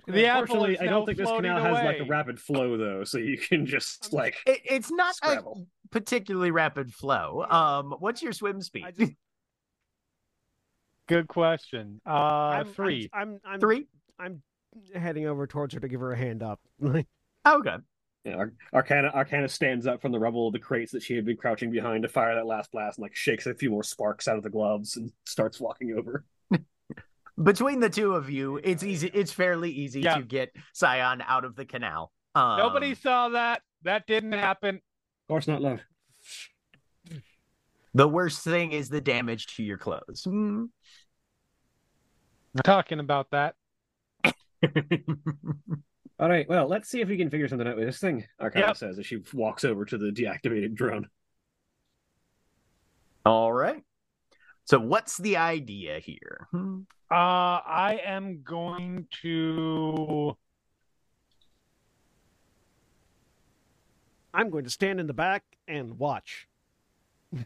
[SPEAKER 2] The apple
[SPEAKER 4] Unfortunately,
[SPEAKER 2] is
[SPEAKER 4] I don't think this
[SPEAKER 2] floating
[SPEAKER 4] canal has like a rapid flow though, so you can just like
[SPEAKER 1] It, it's not a particularly rapid flow. Um, what's your swim speed?
[SPEAKER 3] I just
[SPEAKER 2] Good question. Uh,
[SPEAKER 3] I'm,
[SPEAKER 2] 3
[SPEAKER 3] I'm, I'm, I'm
[SPEAKER 1] Three.
[SPEAKER 3] I'm heading over towards her to give her a hand up.
[SPEAKER 1] Oh, good.
[SPEAKER 4] Yeah, Ar- Arcana Arcana stands up from the rubble of the crates that she had been crouching behind to fire that last blast and like shakes a few more sparks out of the gloves and starts walking over.
[SPEAKER 1] Between the two of you, it's easy. It's fairly easy
[SPEAKER 2] Yeah.
[SPEAKER 1] to get Scion out of the canal. Um,
[SPEAKER 2] Nobody saw that. That didn't happen.
[SPEAKER 4] Of course not love.
[SPEAKER 1] The worst thing is the damage to your clothes. Hmm.
[SPEAKER 2] We're talking about that.
[SPEAKER 4] All right, well, let's see if we can figure something out with this thing. Arcana
[SPEAKER 2] Yep.
[SPEAKER 4] says as she walks over to the deactivated drone.
[SPEAKER 1] All right. So, what's the idea here? Hmm.
[SPEAKER 2] Uh, I am going to.
[SPEAKER 3] I'm going to stand in the back and watch.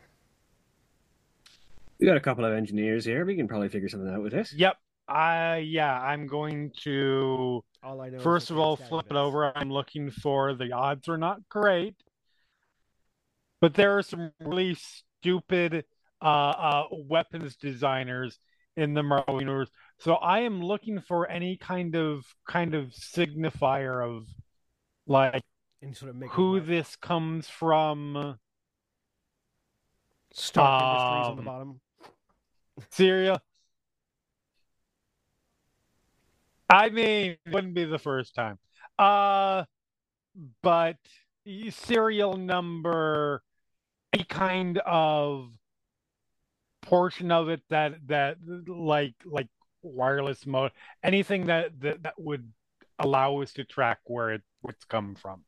[SPEAKER 4] We got a couple of engineers here. We can probably figure something out with this.
[SPEAKER 2] Yep. I yeah. I'm going to.
[SPEAKER 3] All I know.
[SPEAKER 2] First of all, flip it over. I'm looking for the odds are not great, but there are some really stupid uh, uh, weapons designers in the Marvel universe. So I am looking for any kind of kind of signifier of like
[SPEAKER 3] sort of
[SPEAKER 2] who this comes from.
[SPEAKER 3] Stark Industries on the
[SPEAKER 2] Um,
[SPEAKER 3] bottom.
[SPEAKER 2] Syria. I mean, it wouldn't be the first time. Uh, but serial number, any kind of portion of it that that like like wireless mode, anything that that, that would allow us to track where it where it's come from,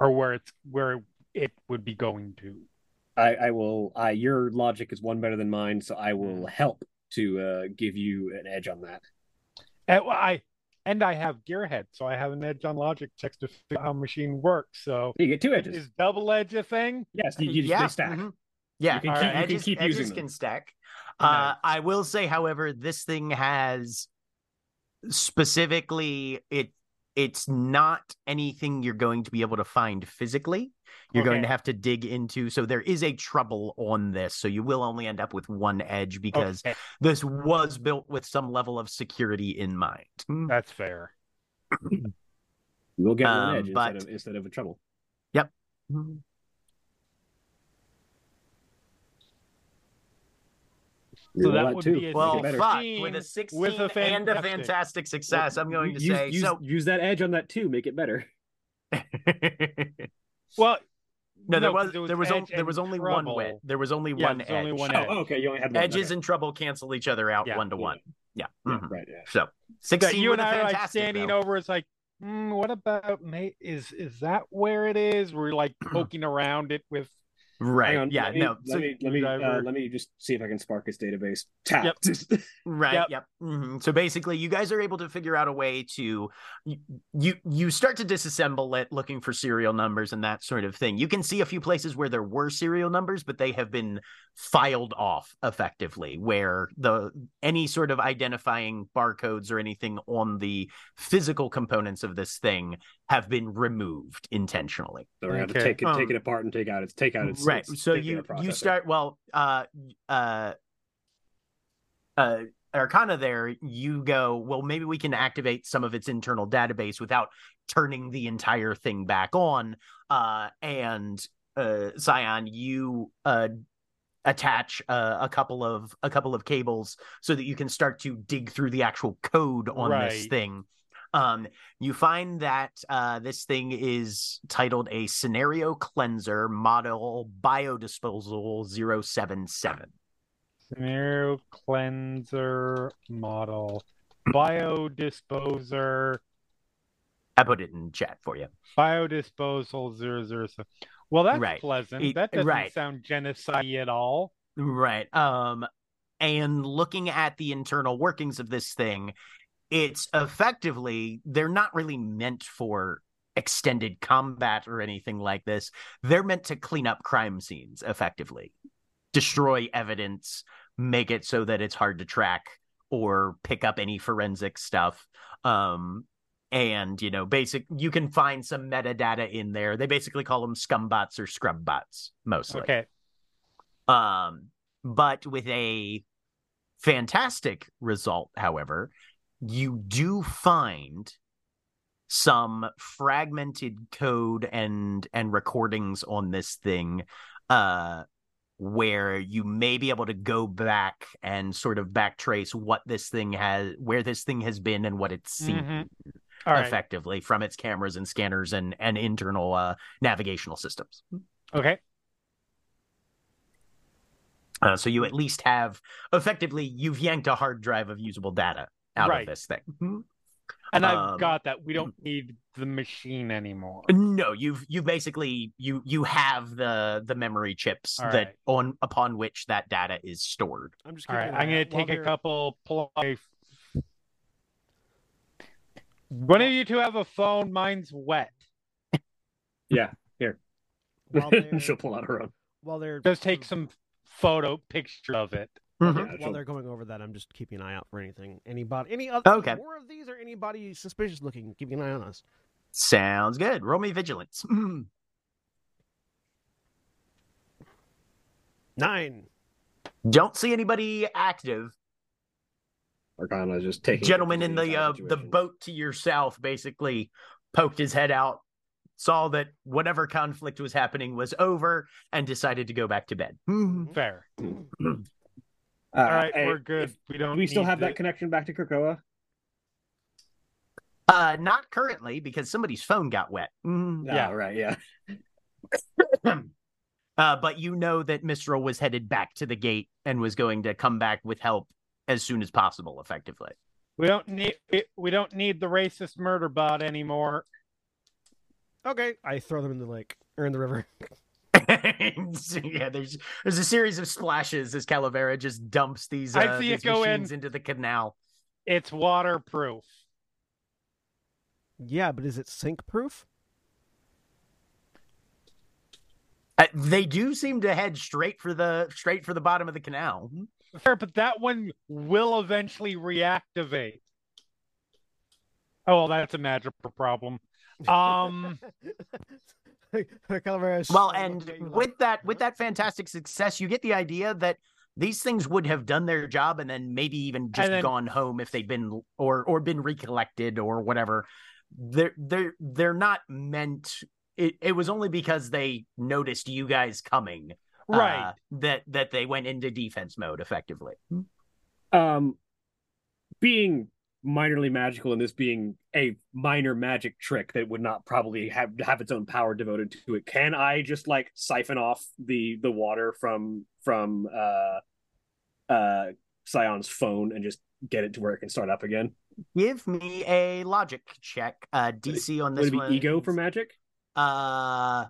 [SPEAKER 2] or where it's where it would be going to.
[SPEAKER 4] I, I will. I your logic is one better than mine, so I will help to uh, give you an edge on that.
[SPEAKER 2] And I and I have Gearhead, so I have an edge on logic checks to figure out how machine works. So
[SPEAKER 4] You get two edges.
[SPEAKER 2] is double edge a thing?
[SPEAKER 4] yes, you, you just,
[SPEAKER 1] yeah,
[SPEAKER 4] they stack.
[SPEAKER 1] mhm. Yeah,
[SPEAKER 4] You can
[SPEAKER 2] keep-
[SPEAKER 1] uh,
[SPEAKER 2] you can
[SPEAKER 1] edges,
[SPEAKER 4] keep
[SPEAKER 1] edges
[SPEAKER 4] using them.
[SPEAKER 1] can stack.
[SPEAKER 2] Nice.
[SPEAKER 1] Uh, I will say, however, this thing has specifically it. It's not anything you're going to be able to find physically. You're going to have to dig into. So there is a trouble on this. So you will only end up with one edge because
[SPEAKER 2] Okay,
[SPEAKER 1] this was built with some level of security in mind.
[SPEAKER 2] That's fair.
[SPEAKER 4] we'll get one
[SPEAKER 1] Um,
[SPEAKER 4] edge
[SPEAKER 1] but-
[SPEAKER 4] instead of instead of a trouble.
[SPEAKER 1] Yep.
[SPEAKER 2] So that would
[SPEAKER 4] too.
[SPEAKER 2] be a
[SPEAKER 1] Well,
[SPEAKER 4] better.
[SPEAKER 1] fuck. With a 16
[SPEAKER 2] with a
[SPEAKER 1] and a
[SPEAKER 2] fantastic.
[SPEAKER 1] fantastic success, I'm going to
[SPEAKER 4] use,
[SPEAKER 1] say
[SPEAKER 4] use,
[SPEAKER 1] so.
[SPEAKER 4] use that edge on that too. Make it better.
[SPEAKER 2] Well,
[SPEAKER 1] No, there
[SPEAKER 2] 'cause
[SPEAKER 1] was,
[SPEAKER 2] it
[SPEAKER 1] there was
[SPEAKER 2] edge
[SPEAKER 1] on- there was only one
[SPEAKER 2] trouble.
[SPEAKER 1] win. There was only
[SPEAKER 2] Yeah,
[SPEAKER 1] one
[SPEAKER 2] there's
[SPEAKER 1] edge.
[SPEAKER 2] only one
[SPEAKER 4] Oh,
[SPEAKER 2] edge.
[SPEAKER 4] oh, okay. You only had one.
[SPEAKER 1] Edges
[SPEAKER 4] okay.
[SPEAKER 1] and trouble cancel each other out
[SPEAKER 2] Yeah.
[SPEAKER 1] one to
[SPEAKER 4] Yeah.
[SPEAKER 1] one. Yeah.
[SPEAKER 4] Yeah,
[SPEAKER 1] mhm.
[SPEAKER 4] right. Yeah.
[SPEAKER 1] So
[SPEAKER 2] That
[SPEAKER 1] 16
[SPEAKER 2] you and I are like standing
[SPEAKER 1] though.
[SPEAKER 2] over. It's like, mm, what about mate? Is is that where it is? We're like poking around it with.
[SPEAKER 1] Right.
[SPEAKER 4] On,
[SPEAKER 1] yeah.
[SPEAKER 4] let me,
[SPEAKER 1] no.
[SPEAKER 4] Let
[SPEAKER 1] So,
[SPEAKER 4] me let me uh, let me just see if I can spark his database. Tap.
[SPEAKER 1] right.
[SPEAKER 2] Yep.
[SPEAKER 1] Yep. mhm. So basically, you guys are able to figure out a way to you, you you start to disassemble it, looking for serial numbers and that sort of thing. You can see a few places where there were serial numbers, but they have been filed off effectively, where the any sort of identifying barcodes or anything on the physical components of this thing have been removed intentionally.
[SPEAKER 4] So we're gonna have to
[SPEAKER 2] Okay.
[SPEAKER 4] take it, take
[SPEAKER 1] Um,
[SPEAKER 4] it apart and take out its take out its
[SPEAKER 1] right. so you you start well uh uh uh arcana there you go well maybe we can activate some of its internal database without turning the entire thing back on. Uh and uh scion you uh attach uh, a couple of a couple of cables so that you can start to dig through the actual code on this thing um you find that uh, this thing is titled a scenario cleanser model biodisposal 077
[SPEAKER 2] Scenario cleanser model, biodisposer,
[SPEAKER 1] i put it in chat for you
[SPEAKER 2] biodisposal zero zero seven. Well, that's
[SPEAKER 1] Right.
[SPEAKER 2] pleasant.
[SPEAKER 1] It-
[SPEAKER 2] that doesn't
[SPEAKER 1] right.
[SPEAKER 2] sound genocide at all.
[SPEAKER 1] right um and looking at the internal workings of this thing it's effectively they're not really meant for extended combat or anything like this. They're meant to clean up crime scenes effectively. Destroy evidence make it so that it's hard to track or pick up any forensic stuff. Um and you know basic you can find some metadata in there. They basically call them scumbots or scrub bots mostly.
[SPEAKER 2] Okay.
[SPEAKER 1] um, but with a fantastic result, however, you do find some fragmented code and and recordings on this thing uh where you may be able to go back and sort of backtrace what this thing has where this thing has been and what it's seen
[SPEAKER 2] Mhm. Right.
[SPEAKER 1] effectively from its cameras and scanners and and internal uh navigational systems
[SPEAKER 2] Okay.
[SPEAKER 1] Uh, so you at least have effectively you've yanked a hard drive of usable data out
[SPEAKER 2] Right.
[SPEAKER 1] of this thing.
[SPEAKER 2] And I've
[SPEAKER 1] Um,
[SPEAKER 2] got that. We don't need the machine anymore.
[SPEAKER 1] No, you've you basically you you have the the memory chips
[SPEAKER 2] All
[SPEAKER 1] that
[SPEAKER 2] right.
[SPEAKER 1] on upon which that data is stored.
[SPEAKER 3] I'm just
[SPEAKER 2] All right.
[SPEAKER 3] keeping
[SPEAKER 2] I'm
[SPEAKER 3] gonna
[SPEAKER 2] take a couple. Pull out One of you two have a phone. Mine's wet.
[SPEAKER 4] Yeah, here.
[SPEAKER 3] While
[SPEAKER 4] She'll pull out her own.
[SPEAKER 3] While they're
[SPEAKER 2] Just take some photo picture of it.
[SPEAKER 3] While,
[SPEAKER 1] Mhm.
[SPEAKER 3] they're,
[SPEAKER 4] Yeah,
[SPEAKER 3] while
[SPEAKER 4] she'll-
[SPEAKER 3] they're going over that, I'm just keeping an eye out for anything. Anybody, any other
[SPEAKER 1] Okay.
[SPEAKER 3] more of these, or anybody suspicious looking? Keeping an eye on us.
[SPEAKER 1] Sounds good. Roll me vigilance.
[SPEAKER 3] Nine.
[SPEAKER 1] Don't see anybody active.
[SPEAKER 4] Arcana is just taking.
[SPEAKER 1] Gentleman in the uh, the boat to your south basically poked his head out, saw that whatever conflict was happening was over and decided to go back to bed.
[SPEAKER 2] Fair.
[SPEAKER 4] Uh,
[SPEAKER 2] All right,
[SPEAKER 4] hey,
[SPEAKER 2] we're good.
[SPEAKER 4] if-
[SPEAKER 2] We don't.
[SPEAKER 4] Do we still have
[SPEAKER 2] to-
[SPEAKER 4] that connection back to Krakoa?
[SPEAKER 1] Uh, not currently because somebody's phone got wet.
[SPEAKER 2] Yeah.
[SPEAKER 4] Oh, right. Yeah.
[SPEAKER 1] Uh, but you know that Mistral was headed back to the gate and was going to come back with help as soon as possible, effectively.
[SPEAKER 2] We don't need. We, we don't need the racist murder bot anymore.
[SPEAKER 3] Okay, I throw them in the lake or in the river.
[SPEAKER 1] So, yeah, there's there's a series of splashes as Calavera just dumps these, uh,
[SPEAKER 2] I see it
[SPEAKER 1] these
[SPEAKER 2] go in.
[SPEAKER 1] machines into the canal.
[SPEAKER 2] It's waterproof.
[SPEAKER 3] Yeah, but is it sink proof?
[SPEAKER 1] Uh, they do seem to head straight for the straight for the bottom of the canal.
[SPEAKER 2] Fair, but that one will eventually reactivate. Oh, well, that's a magical problem. Um,
[SPEAKER 3] Calavera
[SPEAKER 1] Well, and with that with that fantastic success, you get the idea that these things would have done their job and then maybe even just
[SPEAKER 2] then-
[SPEAKER 1] gone home if they'd been or or been recollected or whatever. They're they're they're not meant. It, it was only because they noticed you guys coming, uh,
[SPEAKER 2] right.
[SPEAKER 1] that that they went into defense mode effectively.
[SPEAKER 4] Um, being minorly magical and this being a minor magic trick that would not probably have have its own power devoted to it, can I just like siphon off the the water from from uh uh Scion's phone and just get it to where it can start up again?
[SPEAKER 1] Give me a logic check. Uh, DC on
[SPEAKER 4] Would
[SPEAKER 1] this
[SPEAKER 4] it be
[SPEAKER 1] one.
[SPEAKER 4] ego for magic?
[SPEAKER 1] uh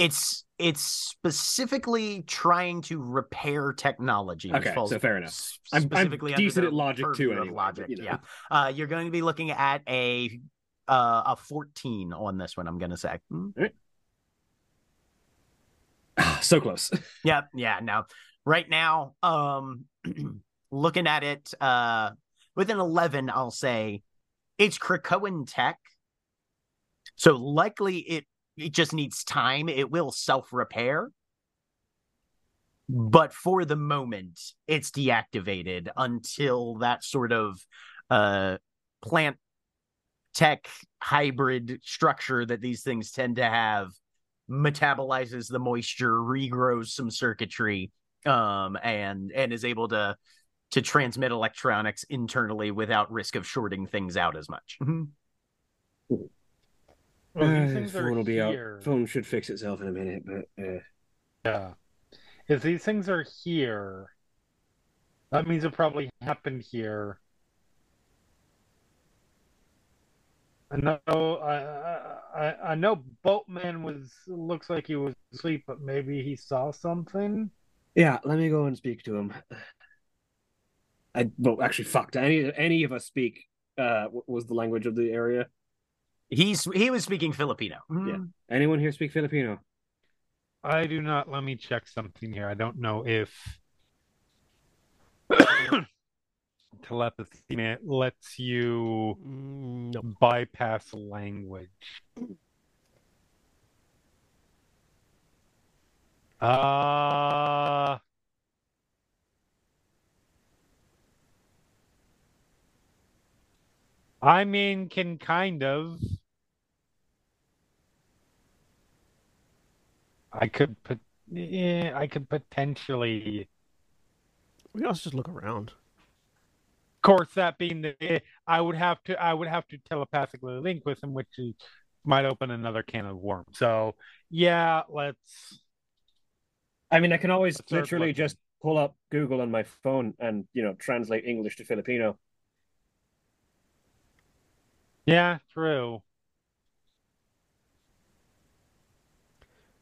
[SPEAKER 1] it's it's specifically trying to repair technology
[SPEAKER 4] Okay, so fair enough. I'm- I'm
[SPEAKER 1] specifically
[SPEAKER 4] decent at logic too anyway,
[SPEAKER 1] logic
[SPEAKER 4] you know.
[SPEAKER 1] yeah uh you're going to be looking at a uh a 14 on this one i'm gonna say Hmm?
[SPEAKER 4] so close.
[SPEAKER 1] Yep. Yeah. No. Right now, um, looking at it, uh, with an eleven, I'll say it's Krakoan tech. So likely it it just needs time. It will self repair. But for the moment, it's deactivated until that sort of uh plant tech hybrid structure that these things tend to have metabolizes the moisture, regrows some circuitry, um, and and is able to to transmit electronics internally without risk of shorting things out as much.
[SPEAKER 2] Well,
[SPEAKER 4] Uh,
[SPEAKER 2] these things are
[SPEAKER 4] phone will be
[SPEAKER 2] here.
[SPEAKER 4] out. Phone should fix itself in a minute, but uh,
[SPEAKER 2] Yeah. If these things are here, that means it probably happened here. I know. I, I I know. Boatman was looks like he was asleep, but maybe he saw something.
[SPEAKER 4] yeah. Let me go and speak to him. I well, actually, fuck. Do any any of us speak? Uh, what was the language of the area?
[SPEAKER 1] He's he was speaking Filipino.
[SPEAKER 4] Yeah. Anyone here speak Filipino?
[SPEAKER 2] I do not. Let me check something here. I don't know if telepathy ma- lets you
[SPEAKER 3] Mm, no.
[SPEAKER 2] bypass language. Uh I mean, can kind of. I could put, yeah, I could potentially.
[SPEAKER 3] We can also just look around.
[SPEAKER 2] Of course, that being the, I would have to, I would have to telepathically link with him, which is, might open another can of worms. So, yeah, let's.
[SPEAKER 4] I mean, I can always literally just pull up Google on my phone and you know translate English to Filipino.
[SPEAKER 2] Yeah, true.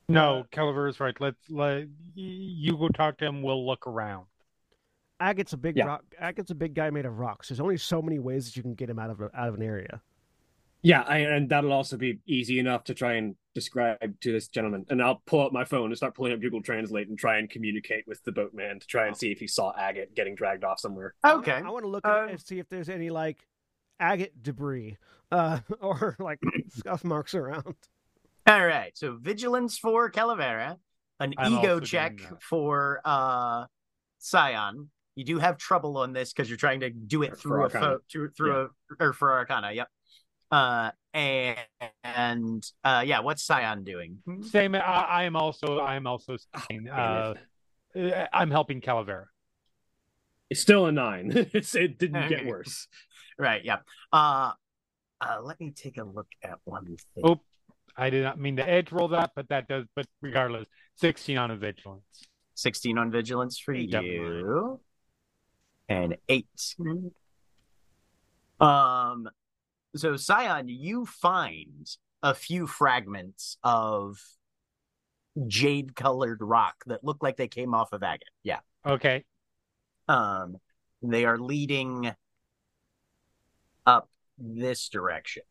[SPEAKER 2] No, Calavera is right. Let's let you go talk to him. We'll look around.
[SPEAKER 3] Agate's a big
[SPEAKER 4] Yeah.
[SPEAKER 3] rock. Agate's a big guy made of rocks. There's only so many ways that you can get him out of out of an area.
[SPEAKER 4] Yeah, I, and that'll also be easy enough to try and describe to this gentleman. And I'll pull out my phone and start pulling up Google Translate and try and communicate with the boatman to try and see if he saw Agate getting dragged off somewhere.
[SPEAKER 1] Okay.
[SPEAKER 3] I, want to look
[SPEAKER 1] Uh,
[SPEAKER 3] at and see if there's any like agate debris, uh, or like scuff marks around.
[SPEAKER 1] All right. So vigilance for Calavera, an
[SPEAKER 2] I'm
[SPEAKER 1] ego check for uh Scion. You do have trouble on this because you're trying to do it through a
[SPEAKER 4] Arcana.
[SPEAKER 1] fo- through, through a or for Arcana. Yep. Uh, and and uh, yeah, what's Scion doing?
[SPEAKER 2] Same. I, I am also. I am also.
[SPEAKER 4] Oh,
[SPEAKER 2] saying, uh, uh, I'm helping Calavera.
[SPEAKER 4] It's still a nine. it's it didn't get worse.
[SPEAKER 1] Right. Yeah. Uh, uh, let me take a look at one thing.
[SPEAKER 2] Oh, I did not mean to edge roll that, but that does. But regardless, 16 on a vigilance.
[SPEAKER 1] 16 on vigilance for
[SPEAKER 2] Eight, never
[SPEAKER 1] you. And eight. Um so Scion, you find a few fragments of jade colored rock that look like they came off of agate. Yeah.
[SPEAKER 2] Okay.
[SPEAKER 1] Um they are leading up this direction.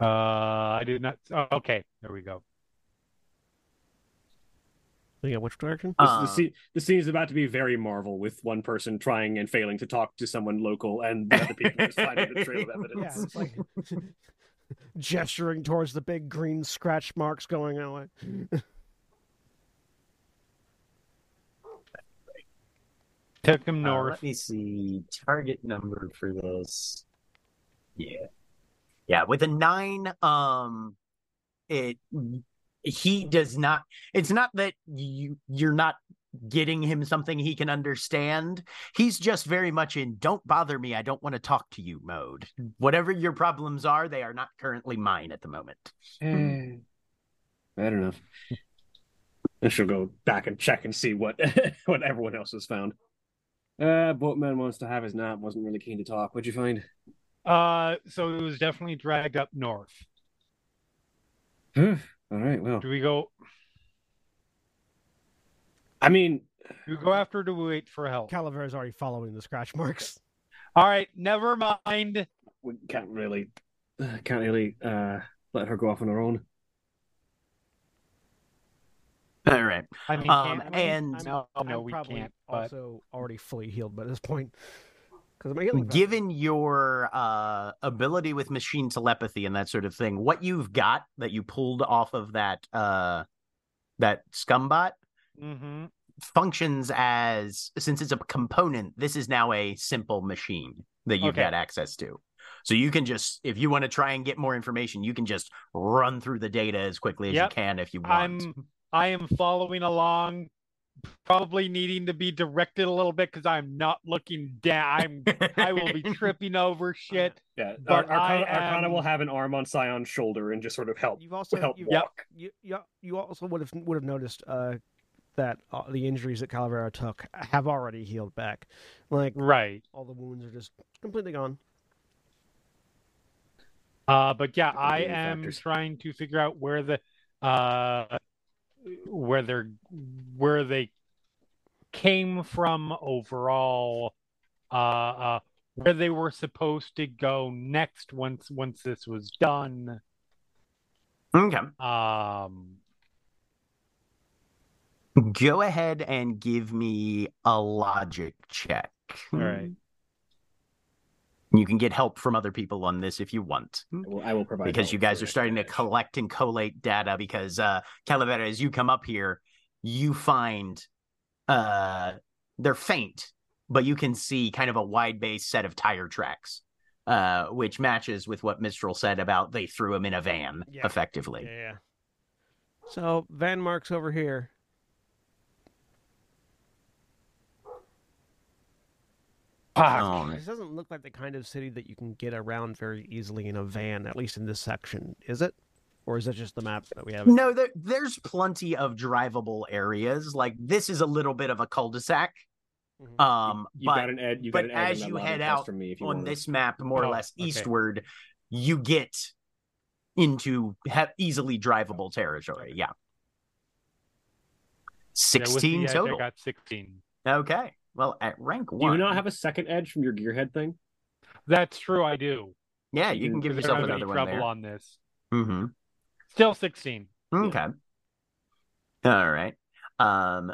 [SPEAKER 2] Uh, I did not. Oh, okay, there we go.
[SPEAKER 3] Yeah, which direction?
[SPEAKER 4] This, the, scene, the scene is about to be very Marvel with one person trying and failing to talk to someone local and the other people just finding the trail of evidence.
[SPEAKER 3] it's like gesturing towards the big green scratch marks going away.
[SPEAKER 2] Took him
[SPEAKER 1] Uh,
[SPEAKER 2] north.
[SPEAKER 1] let me see. Target number for this. Yeah. Yeah, with a nine, um it he does not it's not that you you're not getting him something he can understand. He's just very much in don't bother me, I don't want to talk to you mode. Whatever your problems are, they are not currently mine at the moment.
[SPEAKER 4] Eh, I don't know. I should go back and check and see what what everyone else has found. Uh, Boatman wants to have his nap. Wasn't really keen to talk. What'd you find?
[SPEAKER 2] Uh, so it was definitely dragged up north.
[SPEAKER 4] All right. Well,
[SPEAKER 2] Do we go?
[SPEAKER 4] I mean,
[SPEAKER 2] Do we go after? Or do we wait for help?
[SPEAKER 3] Calavera's already following the scratch marks.
[SPEAKER 2] All right, never mind.
[SPEAKER 4] we can't really, uh, can't really uh let her go off on her own.
[SPEAKER 1] All right.
[SPEAKER 2] I mean,
[SPEAKER 1] Um,
[SPEAKER 2] can't-
[SPEAKER 1] and-
[SPEAKER 2] no, no,
[SPEAKER 3] I'm
[SPEAKER 2] we can't. But
[SPEAKER 3] also already fully healed by this point. Because I'm
[SPEAKER 1] Given your uh, ability with machine telepathy and that sort of thing, what you've got that you pulled off of that uh, that scumbot
[SPEAKER 2] mm-hmm.
[SPEAKER 1] functions as since it's a component. This is now a simple machine that you've
[SPEAKER 2] Okay.
[SPEAKER 1] got access to. So you can just, if you want to try and get more information, you can just run through the data as quickly as
[SPEAKER 2] Yep.
[SPEAKER 1] you can if you want.
[SPEAKER 2] I'm I am following along, probably needing to be directed a little bit because I'm not looking down. I'm I will be tripping over shit.
[SPEAKER 4] Yeah,
[SPEAKER 2] But
[SPEAKER 4] Ar- Arcana,
[SPEAKER 2] I
[SPEAKER 4] Arcana
[SPEAKER 2] am-
[SPEAKER 4] will have an arm on Scion's shoulder and just sort of help
[SPEAKER 3] You've also
[SPEAKER 4] help
[SPEAKER 3] you've,
[SPEAKER 4] walk.
[SPEAKER 3] you, you you also would have would have noticed uh, that uh, the injuries that Calavera took have already healed back. Like
[SPEAKER 2] Right.
[SPEAKER 3] all the wounds are just completely gone.
[SPEAKER 2] Uh, but yeah, I am
[SPEAKER 4] factors.
[SPEAKER 2] trying to figure out where the uh where they're where they came from overall, uh, uh where they were supposed to go next once once this was done.
[SPEAKER 1] okay.
[SPEAKER 2] Um,
[SPEAKER 1] Go ahead and give me a logic check.
[SPEAKER 2] all right.
[SPEAKER 1] You can get help from other people on this if you want.
[SPEAKER 4] I will, I will provide
[SPEAKER 1] because you guys are starting to collect and collate data because uh Calavera, as you come up here, you find uh they're faint, but you can see kind of a wide base set of tire tracks. Uh, which matches with what Mistral said about they threw him in a van
[SPEAKER 3] Yeah.
[SPEAKER 1] effectively.
[SPEAKER 3] Yeah. So Van Mark's over here.
[SPEAKER 2] Fuck.
[SPEAKER 1] Oh,
[SPEAKER 3] This doesn't look like the kind of city that you can get around very easily in a van, at least in this section, is it? Or is that just the map that we have?
[SPEAKER 1] no, there, there's plenty of drivable areas. Like this is a little bit of a cul-de-sac.
[SPEAKER 3] Mhm.
[SPEAKER 1] Um,
[SPEAKER 4] You
[SPEAKER 1] but
[SPEAKER 4] got an ed. You
[SPEAKER 1] but
[SPEAKER 4] got an edge
[SPEAKER 1] as
[SPEAKER 4] on
[SPEAKER 1] you head out
[SPEAKER 4] from me if you
[SPEAKER 1] on
[SPEAKER 4] want it.
[SPEAKER 1] this map, more or
[SPEAKER 2] Oh,
[SPEAKER 1] less
[SPEAKER 2] okay.
[SPEAKER 1] eastward, you get into ha- easily drivable territory. Yeah.
[SPEAKER 2] Yeah, the
[SPEAKER 1] 16 total.
[SPEAKER 2] I got 16.
[SPEAKER 1] Okay. Well, at rank one.
[SPEAKER 4] Do you not have a second edge from your gearhead thing?
[SPEAKER 2] That's true. I do.
[SPEAKER 1] Yeah, you can give
[SPEAKER 2] Because
[SPEAKER 1] yourself
[SPEAKER 2] I don't have any
[SPEAKER 1] another one
[SPEAKER 2] trouble
[SPEAKER 1] there.
[SPEAKER 2] on this.
[SPEAKER 1] Mm-hmm.
[SPEAKER 2] Still 16.
[SPEAKER 1] Okay. All right. Um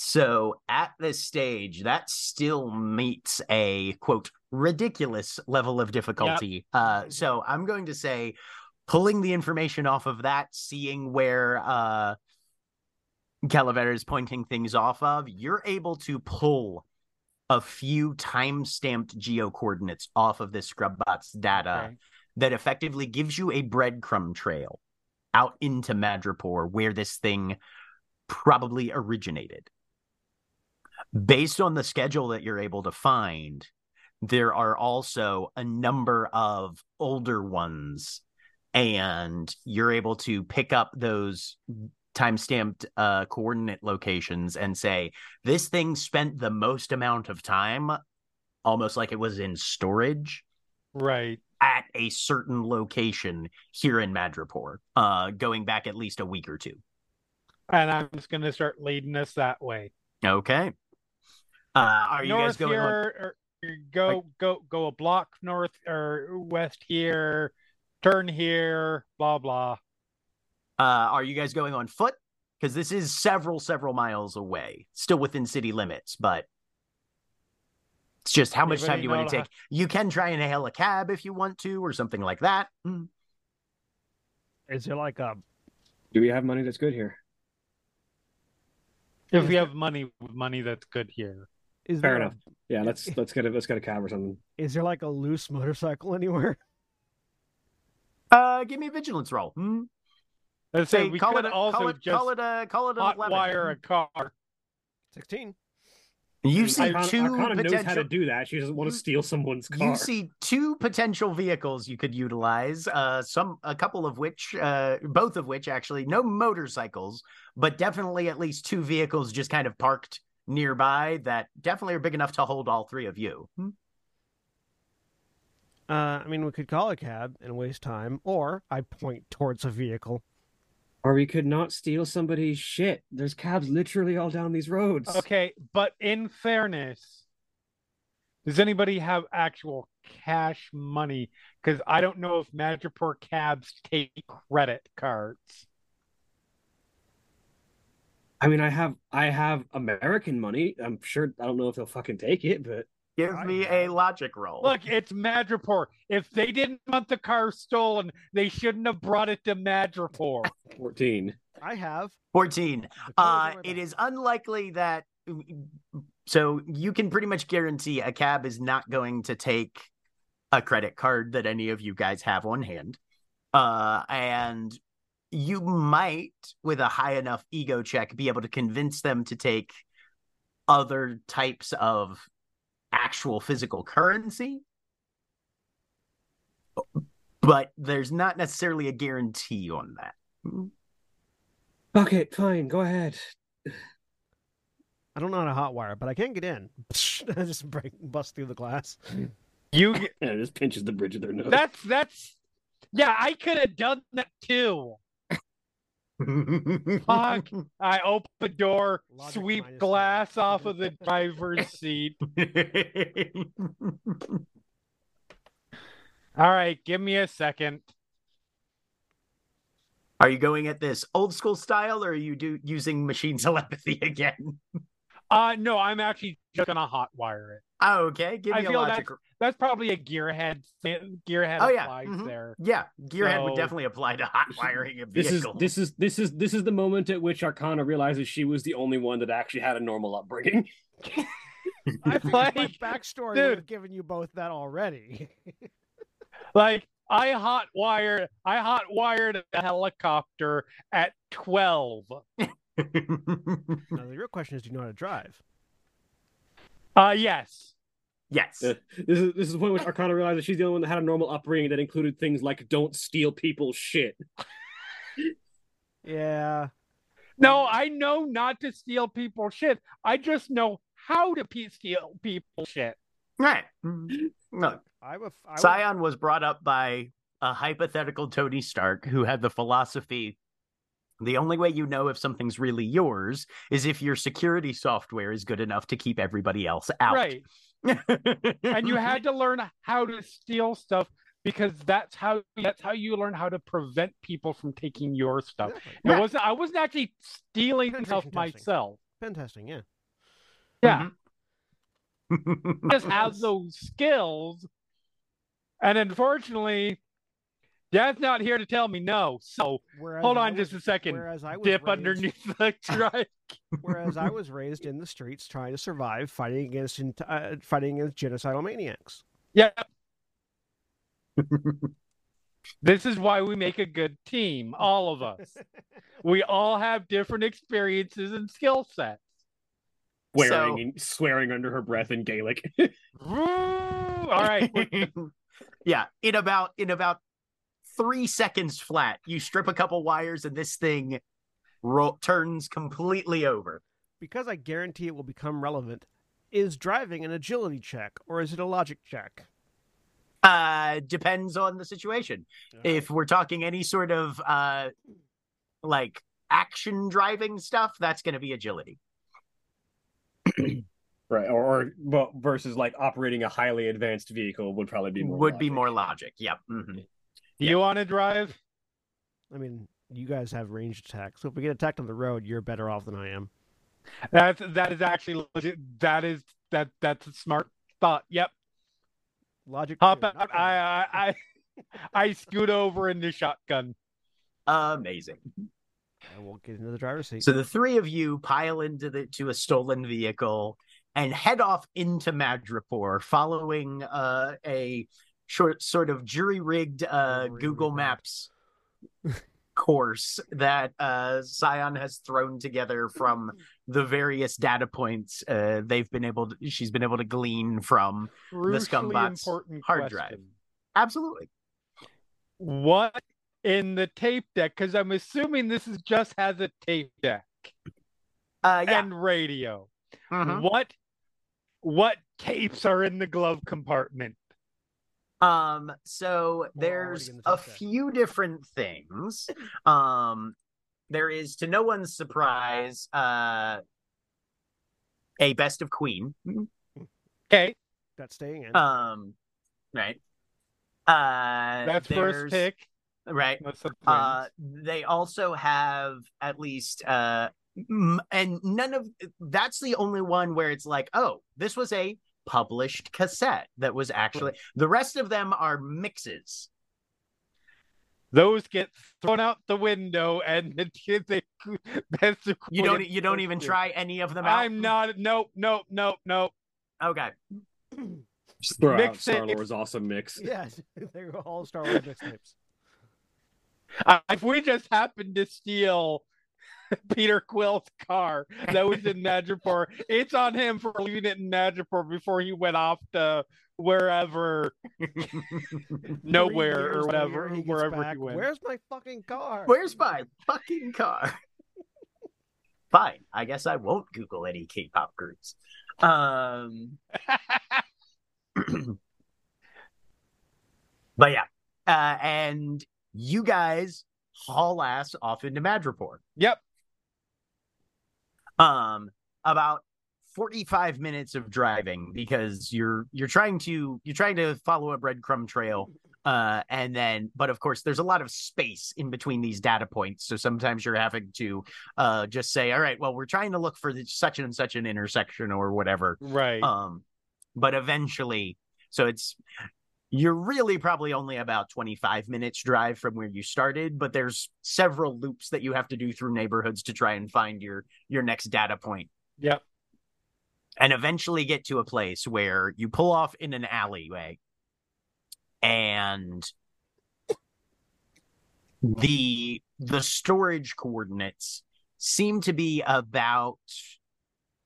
[SPEAKER 1] so at this stage that still meets a quote ridiculous level of difficulty. Uh so I'm going to say pulling the information off of that, seeing where uh Calavera is pointing things off of, you're able to pull a few time stamped geo coordinates off of this Scrubbots data
[SPEAKER 2] Okay.
[SPEAKER 1] that effectively gives you a breadcrumb trail out into Madripoor where this thing probably originated. Based on the schedule that you're able to find, there are also a number of older ones, and you're able to pick up those time-stamped uh, coordinate locations and say this thing spent the most amount of time, almost like it was in storage
[SPEAKER 2] Right.
[SPEAKER 1] at a certain location here in Madripoor, uh, going back at least a week or two.
[SPEAKER 2] And I'm just gonna start leading us that way.
[SPEAKER 1] Okay. Uh, are you
[SPEAKER 2] north
[SPEAKER 1] guys going?
[SPEAKER 2] here,
[SPEAKER 1] on-
[SPEAKER 2] or, or go go go a block north or west here, turn here, blah blah.
[SPEAKER 1] Uh, are you guys going on foot? Because this is several, several miles away, still within city limits, but it's just how much time do you want
[SPEAKER 2] know
[SPEAKER 1] to
[SPEAKER 2] how-
[SPEAKER 1] take? You can try and hail a cab if you want to, or something like that. Mm.
[SPEAKER 3] Is there like a
[SPEAKER 4] Do we have money that's good here?
[SPEAKER 2] If we have money, money that's good here.
[SPEAKER 3] is
[SPEAKER 4] Fair
[SPEAKER 3] there
[SPEAKER 4] enough. Yeah, let's let's get a let's get a cab or something.
[SPEAKER 3] Is there like a loose motorcycle anywhere?
[SPEAKER 1] Uh, give me a vigilance roll. Hmm?
[SPEAKER 2] Let's say
[SPEAKER 1] Say,
[SPEAKER 2] we
[SPEAKER 1] call
[SPEAKER 2] could
[SPEAKER 1] it, a,
[SPEAKER 2] also
[SPEAKER 1] call it,
[SPEAKER 2] just
[SPEAKER 1] call it a, call it an
[SPEAKER 2] hot wire a car.
[SPEAKER 3] Sixteen.
[SPEAKER 1] You see
[SPEAKER 4] mean, Arcana-
[SPEAKER 1] two
[SPEAKER 4] Arcana knows how to
[SPEAKER 1] potential.
[SPEAKER 4] do that. She doesn't want to steal someone's car.
[SPEAKER 1] You see two potential vehicles you could utilize. Uh, some, a couple of which, uh, both of which actually, no motorcycles, but definitely at least two vehicles just kind of parked nearby that definitely are big enough to hold all three of you. Hmm?
[SPEAKER 3] Uh, I mean, we could call a cab and waste time, or I point towards a vehicle.
[SPEAKER 4] Or we could not steal somebody's shit. There's cabs literally all down these roads.
[SPEAKER 2] Okay, but in fairness, does anybody have actual cash money? Because I don't know if Madripoor cabs take credit cards.
[SPEAKER 4] I mean, I have I have American money. I'm sure I don't know if they'll fucking take it, but
[SPEAKER 1] Give me a logic roll.
[SPEAKER 2] Look, it's Madripoor. If they didn't want the car stolen, they shouldn't have brought it to Madripoor.
[SPEAKER 4] 14.
[SPEAKER 3] I have.
[SPEAKER 1] 14.
[SPEAKER 3] The
[SPEAKER 1] Uh,
[SPEAKER 3] on my
[SPEAKER 1] it
[SPEAKER 3] back.
[SPEAKER 1] is unlikely that. So you can pretty much guarantee a cab is not going to take a credit card that any of you guys have on hand. Uh, and you might, with a high enough ego check, be able to convince them to take other types of actual physical currency. But there's not necessarily a guarantee on that.
[SPEAKER 4] Okay, fine. Go ahead.
[SPEAKER 3] I don't know how to hotwire, but I can't get in. I just break, bust through the glass.
[SPEAKER 2] You
[SPEAKER 4] And it just pinches the bridge of their nose.
[SPEAKER 2] that's that's yeah, I could have done that too. Fuck. I open the door,
[SPEAKER 3] Logic
[SPEAKER 2] sweep glass
[SPEAKER 3] one.
[SPEAKER 2] off of the driver's seat. All right, give me a second.
[SPEAKER 1] Are you going at this old school style or are you do using machine telepathy again?
[SPEAKER 2] Uh no, I'm actually just gonna hotwire it.
[SPEAKER 1] Oh, okay, give me a
[SPEAKER 2] feel
[SPEAKER 1] logic.
[SPEAKER 2] That's probably a gearhead thing. Gearhead
[SPEAKER 1] Oh, yeah,
[SPEAKER 2] applies
[SPEAKER 1] mhm.
[SPEAKER 2] there.
[SPEAKER 1] Yeah, gearhead would definitely apply to hot wiring a
[SPEAKER 4] This is this is this is this is the moment at which Arcana realizes she was the only one that actually had a normal upbringing.
[SPEAKER 3] I figured
[SPEAKER 2] Like,
[SPEAKER 3] my backstory
[SPEAKER 2] dude.
[SPEAKER 3] would have given you both that already.
[SPEAKER 2] Like I hot wired I hot wired a helicopter at twelve.
[SPEAKER 3] Now, the real question is, do you know how to drive?
[SPEAKER 2] Uh yes.
[SPEAKER 1] yes.
[SPEAKER 4] Uh, this is this is the point at which Arcana realizes she's the only one that had a normal upbringing that included things like don't steal people's shit.
[SPEAKER 3] Yeah.
[SPEAKER 2] No, I know not to steal people's shit. I just know how to pe- steal people's shit.
[SPEAKER 1] Right. Look,
[SPEAKER 3] I would. I would
[SPEAKER 1] Scion was brought up by a hypothetical Tony Stark who had the philosophy the only way you know if something's really yours is if your security software is good enough to keep everybody else out.
[SPEAKER 2] Right. And you had to learn how to steal stuff because that's how that's how you learn how to prevent people from taking your stuff.
[SPEAKER 3] Exactly.
[SPEAKER 2] It wasn't I wasn't actually stealing stuff
[SPEAKER 3] testing.
[SPEAKER 2] myself.
[SPEAKER 3] Pen testing, yeah.
[SPEAKER 2] Yeah.
[SPEAKER 1] Mhm.
[SPEAKER 2] just have those skills. And unfortunately, Dad's not here to tell me no. So
[SPEAKER 3] Whereas
[SPEAKER 2] hold on
[SPEAKER 3] was-
[SPEAKER 2] just a second.
[SPEAKER 3] Whereas I was
[SPEAKER 2] Dip
[SPEAKER 3] raised,
[SPEAKER 2] underneath the drive.
[SPEAKER 3] Whereas I was raised in the streets trying to survive, fighting against uh, fighting against genocidal maniacs.
[SPEAKER 2] Yeah. this is why we make a good team, all of us. we all have different experiences and skill sets.
[SPEAKER 4] Swearing,
[SPEAKER 1] So-
[SPEAKER 4] and swearing under her breath in Gaelic.
[SPEAKER 2] All right.
[SPEAKER 1] yeah, in about in about three seconds flat, you strip a couple wires and this thing ro- turns completely over.
[SPEAKER 3] Because I guarantee it will become relevant. Is driving an agility check or is it a logic check?
[SPEAKER 1] Uh, depends on the situation. If we're talking any sort of uh, like action driving stuff, that's going to be agility.
[SPEAKER 4] right. Or, or well, versus like operating a highly advanced vehicle would probably be more
[SPEAKER 1] Would be more logic. Yep. mhm.
[SPEAKER 2] Do you want to drive?
[SPEAKER 3] I mean, you guys have ranged attack, so if we get attacked on the road, you're better off than I am.
[SPEAKER 2] That's that is actually legit. That is that that's a smart thought. Yep.
[SPEAKER 3] Logic.
[SPEAKER 2] Hop
[SPEAKER 3] two,
[SPEAKER 2] out.
[SPEAKER 3] not
[SPEAKER 2] I I I, I scoot over in the shotgun.
[SPEAKER 1] Amazing.
[SPEAKER 3] I won't get into the driver's seat.
[SPEAKER 1] So the three of you pile into the to a stolen vehicle and head off into Madripoor, following uh, a short sort of jury rigged uh, Google. Maps course that uh, Scion has thrown together from the various data points uh, they've been able to, she's been able to glean from.
[SPEAKER 2] Crucially
[SPEAKER 1] Scumbot's
[SPEAKER 2] important
[SPEAKER 1] hard
[SPEAKER 2] question.
[SPEAKER 1] drive. Absolutely.
[SPEAKER 2] What in the tape deck? Because I'm assuming this is just has a tape deck
[SPEAKER 1] Uh, yeah.
[SPEAKER 2] and radio.
[SPEAKER 1] Mhm.
[SPEAKER 2] What what tapes are in the glove compartment?
[SPEAKER 1] Um, so
[SPEAKER 3] already
[SPEAKER 1] there's
[SPEAKER 3] the
[SPEAKER 1] a few different things. Um, there is to no one's surprise, uh, a best of Queen.
[SPEAKER 2] Okay,
[SPEAKER 3] That's staying in.
[SPEAKER 1] Um, right. Uh,
[SPEAKER 2] that's first pick.
[SPEAKER 1] right.
[SPEAKER 2] That's the
[SPEAKER 1] Uh, they also have at least uh, m- and none of that's the only one where it's like, oh, this was a published cassette that was actually. The rest of them are mixes.
[SPEAKER 2] Those get thrown out the window, and the, they, that's the
[SPEAKER 1] You don't. You don't even try any of them out.
[SPEAKER 2] I'm not. Nope. Nope. Nope. Nope.
[SPEAKER 1] Okay.
[SPEAKER 4] Just throw out Star
[SPEAKER 2] it.
[SPEAKER 4] Lord's awesome mix.
[SPEAKER 3] yes, they're all Star Wars mixtapes.
[SPEAKER 2] Uh, if we just happened to steal Peter Quill's car that was in Madripoor, it's on him for leaving it in Madripoor before he went off to wherever, nowhere or whatever,
[SPEAKER 3] he
[SPEAKER 2] wherever
[SPEAKER 3] back,
[SPEAKER 2] he went.
[SPEAKER 3] Where's my fucking car?
[SPEAKER 1] Where's my fucking car? Fine. I guess I won't Google any K-pop groups. Um. but yeah, uh, and you guys haul ass off into Madripoor.
[SPEAKER 2] Yep.
[SPEAKER 1] um about 45 minutes of driving because you're you're trying to you're trying to follow a breadcrumb trail uh and then but of course there's a lot of space in between these data points so sometimes you're having to uh just say all right well we're trying to look for the, such and such an intersection or whatever
[SPEAKER 2] Right.
[SPEAKER 1] um but eventually so it's you're really probably only about 25 minutes drive from where you started but there's several loops that you have to do through neighborhoods to try and find your your next data point
[SPEAKER 2] yep.
[SPEAKER 1] and eventually get to a place where you pull off in an alleyway and the the storage coordinates seem to be about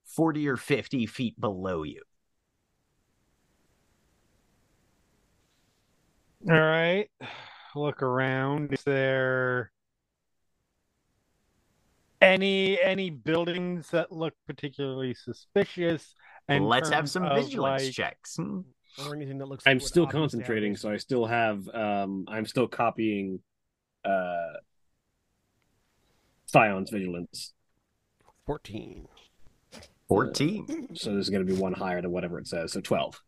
[SPEAKER 1] 40 or 50 feet below you
[SPEAKER 2] All right. Look around. Is there any any buildings that look particularly suspicious? And
[SPEAKER 1] let's have some vigilance
[SPEAKER 2] like-
[SPEAKER 1] checks Hmm.
[SPEAKER 3] Or anything that looks.
[SPEAKER 4] I'm
[SPEAKER 3] would
[SPEAKER 4] still concentrating,
[SPEAKER 3] this-
[SPEAKER 4] so I still have um I'm still copying uh Scion's vigilance.
[SPEAKER 3] Fourteen.
[SPEAKER 1] 14
[SPEAKER 4] So there's gonna be one higher than whatever it says, so twelve.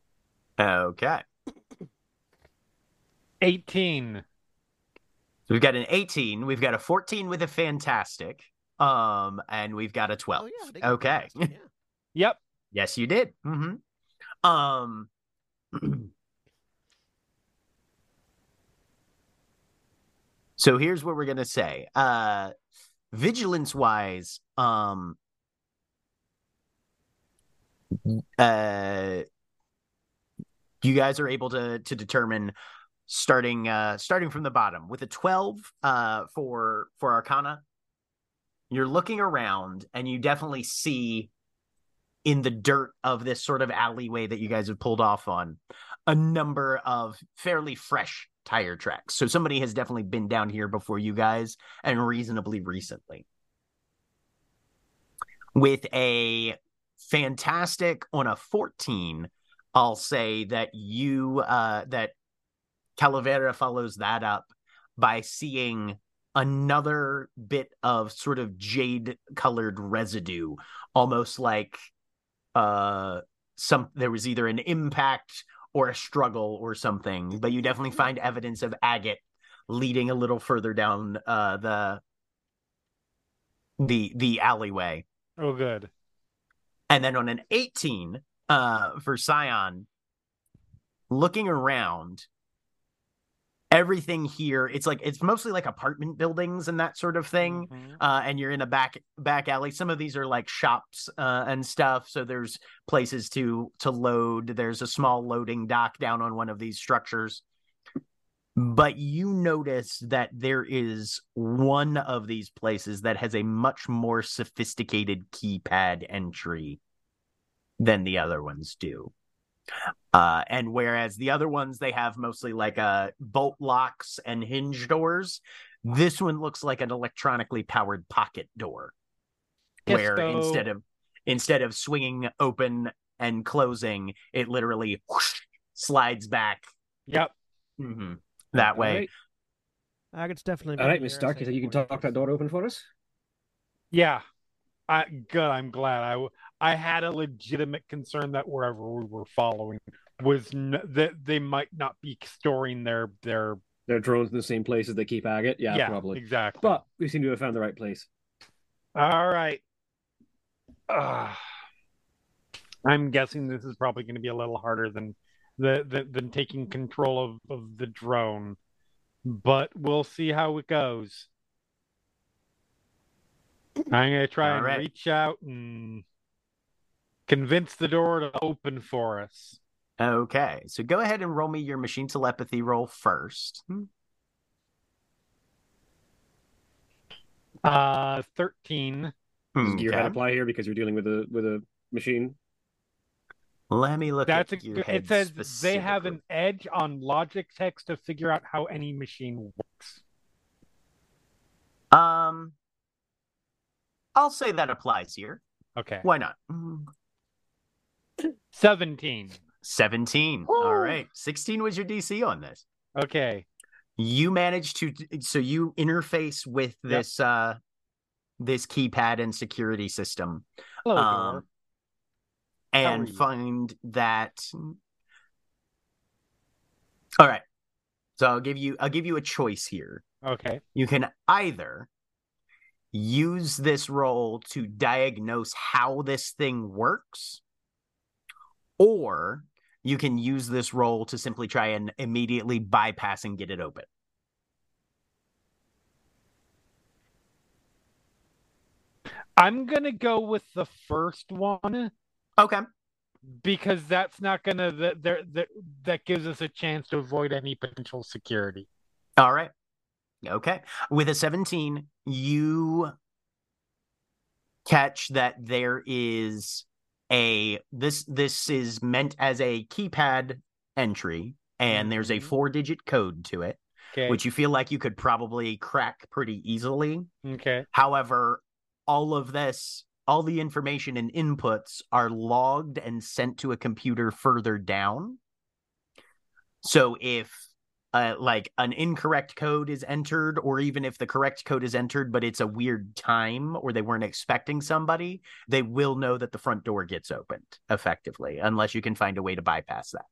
[SPEAKER 1] okay
[SPEAKER 2] 18.
[SPEAKER 1] so we've got an 18 we've got a 14 with a fantastic um and we've got a 12
[SPEAKER 3] Oh yeah.
[SPEAKER 1] okay
[SPEAKER 3] those, yeah.
[SPEAKER 2] Yep.
[SPEAKER 1] Yes, you did. hmm Um, So here's what we're gonna say. Uh vigilance wise, um uh you guys are able to to determine starting uh starting from the bottom with a 12 uh for for arcana. You're looking around and you definitely see in the dirt of this sort of alleyway that you guys have pulled off on a number of fairly fresh tire tracks. So somebody has definitely been down here before you guys and reasonably recently. With a fantastic on a 14 i'll say that you uh that calavera follows that up by seeing another bit of sort of jade colored residue almost like uh some there was either an impact or a struggle or something but you definitely find evidence of agate leading a little further down uh the the the alleyway
[SPEAKER 2] Oh, good.
[SPEAKER 1] and then on an 18 uh for Scion, looking around, everything here, it's like it's mostly like apartment buildings and that sort of thing.
[SPEAKER 2] Mhm.
[SPEAKER 1] Uh, and you're in a back back alley. Some of these are like shops uh, and stuff. So there's places to to load. There's a small loading dock down on one of these structures. But you notice that there is one of these places that has a much more sophisticated keypad entry than the other ones do. Uh, and whereas the other ones they have mostly like uh bolt locks and hinge doors, this one looks like an electronically powered pocket door, where
[SPEAKER 2] Presto.
[SPEAKER 1] instead of instead of swinging open and closing, it literally whoosh, slides back
[SPEAKER 2] Yep.
[SPEAKER 1] Mhm. that way.
[SPEAKER 4] All right,
[SPEAKER 3] Agate's definitely.
[SPEAKER 4] all right
[SPEAKER 3] been
[SPEAKER 4] Miss Stark, you
[SPEAKER 3] think,
[SPEAKER 4] think you can talk that door open for us?
[SPEAKER 2] Yeah. I good. I'm glad. I I had a legitimate concern that wherever we were following was n- that they might not be storing their their
[SPEAKER 4] They're drones in the same places they keep agate. Yeah, probably.
[SPEAKER 2] exactly.
[SPEAKER 4] But we seem to have found the right place.
[SPEAKER 2] All right. Ah. I'm guessing this is probably going to be a little harder than the, the than taking control of, of the drone, but we'll see how it goes. I'm going to try
[SPEAKER 1] All
[SPEAKER 2] and
[SPEAKER 1] right.
[SPEAKER 2] reach out and convince the door to open for us.
[SPEAKER 1] Okay, so go ahead and roll me your machine telepathy roll first.
[SPEAKER 2] Uh, 13.
[SPEAKER 4] Does gear head
[SPEAKER 1] Okay.
[SPEAKER 4] apply here because you're dealing with a with a machine?
[SPEAKER 1] Let me look
[SPEAKER 2] That's a,
[SPEAKER 1] at
[SPEAKER 2] good- it says they have an edge on logic text to figure out how any machine works.
[SPEAKER 1] Um, I'll say that applies here.
[SPEAKER 2] Okay.
[SPEAKER 1] Why not? Mm,
[SPEAKER 2] 17.
[SPEAKER 1] 17. All
[SPEAKER 2] Woo.
[SPEAKER 1] right. 16 was your DC on this.
[SPEAKER 2] Okay.
[SPEAKER 1] You managed to so you interface with
[SPEAKER 2] Yep.
[SPEAKER 1] this uh this keypad and security system.
[SPEAKER 2] Hello,
[SPEAKER 1] um, and find that All right. So I'll give you I'll give you a choice here.
[SPEAKER 2] Okay.
[SPEAKER 1] You can either use this role to diagnose how this thing works, or you can use this roll to simply try and immediately bypass and get it open.
[SPEAKER 2] I'm going to go with the first one
[SPEAKER 1] Okay.
[SPEAKER 2] because that's not going to that that that gives us a chance to avoid any potential security.
[SPEAKER 1] All right. Okay. With a 17, you catch that there is a this this is meant as a keypad entry and there's a
[SPEAKER 2] Mhm.
[SPEAKER 1] four digit code to it
[SPEAKER 2] Okay.
[SPEAKER 1] which you feel like you could probably crack pretty easily.
[SPEAKER 2] okay.
[SPEAKER 1] However, all of this, all the information and inputs are logged and sent to a computer further down. So if uh, like an incorrect code is entered, or even if the correct code is entered, but it's a weird time or they weren't expecting somebody, they will know that the front door gets opened effectively, unless you can find a way to bypass that.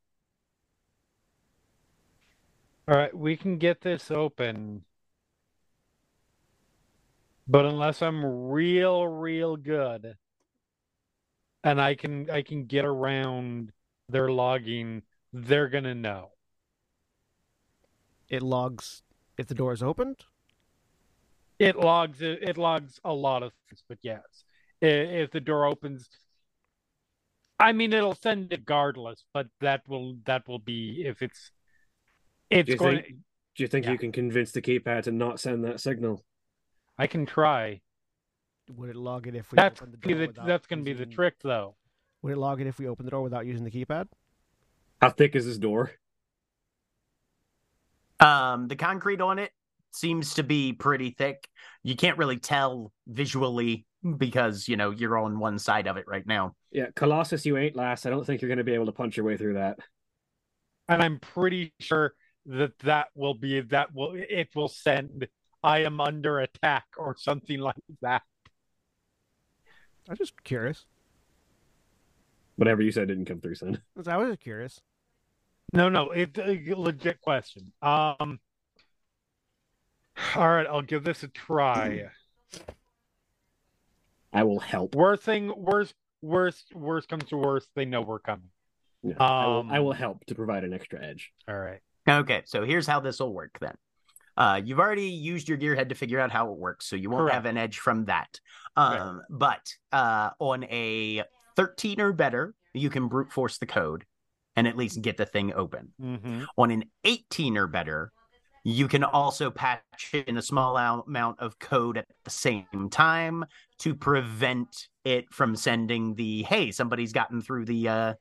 [SPEAKER 2] All right, we can get this open. But unless I'm real real good and I can I can get around their logging, they're to know.
[SPEAKER 3] It logs if the door is opened.
[SPEAKER 2] It logs it, it logs a lot of things, but yes, if the door opens, I mean it'll send it regardless, but that will that will be if it's it's
[SPEAKER 4] Do you
[SPEAKER 2] going.
[SPEAKER 4] think- Do you think
[SPEAKER 2] Yeah.
[SPEAKER 4] you can convince the keypad to not send that signal?
[SPEAKER 2] I can try.
[SPEAKER 3] Would it log it if we
[SPEAKER 2] That's
[SPEAKER 3] open the door
[SPEAKER 2] the, that's going to be the trick, though.
[SPEAKER 3] Would it log it if we open the door without using the keypad?
[SPEAKER 4] How thick is this door?
[SPEAKER 1] Um, the concrete on it seems to be pretty thick. You can't really tell visually because you know you're on one side of it right now.
[SPEAKER 4] Yeah, Colossus, you ain't last. I don't think you're going to be able to punch your way through that.
[SPEAKER 2] And I'm pretty sure that that will be that will it will send. I am under attack or something like that.
[SPEAKER 3] I'm just curious.
[SPEAKER 4] Whatever you said didn't come through, son.
[SPEAKER 3] I was curious.
[SPEAKER 2] No, no, it's a legit question. Um, all right, I'll give this a try.
[SPEAKER 4] I will help.
[SPEAKER 2] Worst thing, worst, worst, worst comes to worst, they know we're coming.
[SPEAKER 4] Yeah, I, will,
[SPEAKER 2] Um,
[SPEAKER 4] I will help to provide an extra edge.
[SPEAKER 2] All right.
[SPEAKER 1] Okay, so here's how this will work then. Uh, you've already used your gearhead to figure out how it works, so you won't
[SPEAKER 2] Correct.
[SPEAKER 1] have an edge from that.
[SPEAKER 2] Right.
[SPEAKER 1] Um, but uh, on a 13 or better, you can brute force the code and at least get the thing open.
[SPEAKER 2] Mm-hmm.
[SPEAKER 1] On an 18 or better, you can also patch in a small amount of code at the same time to prevent it from sending the hey, somebody's gotten through the uh,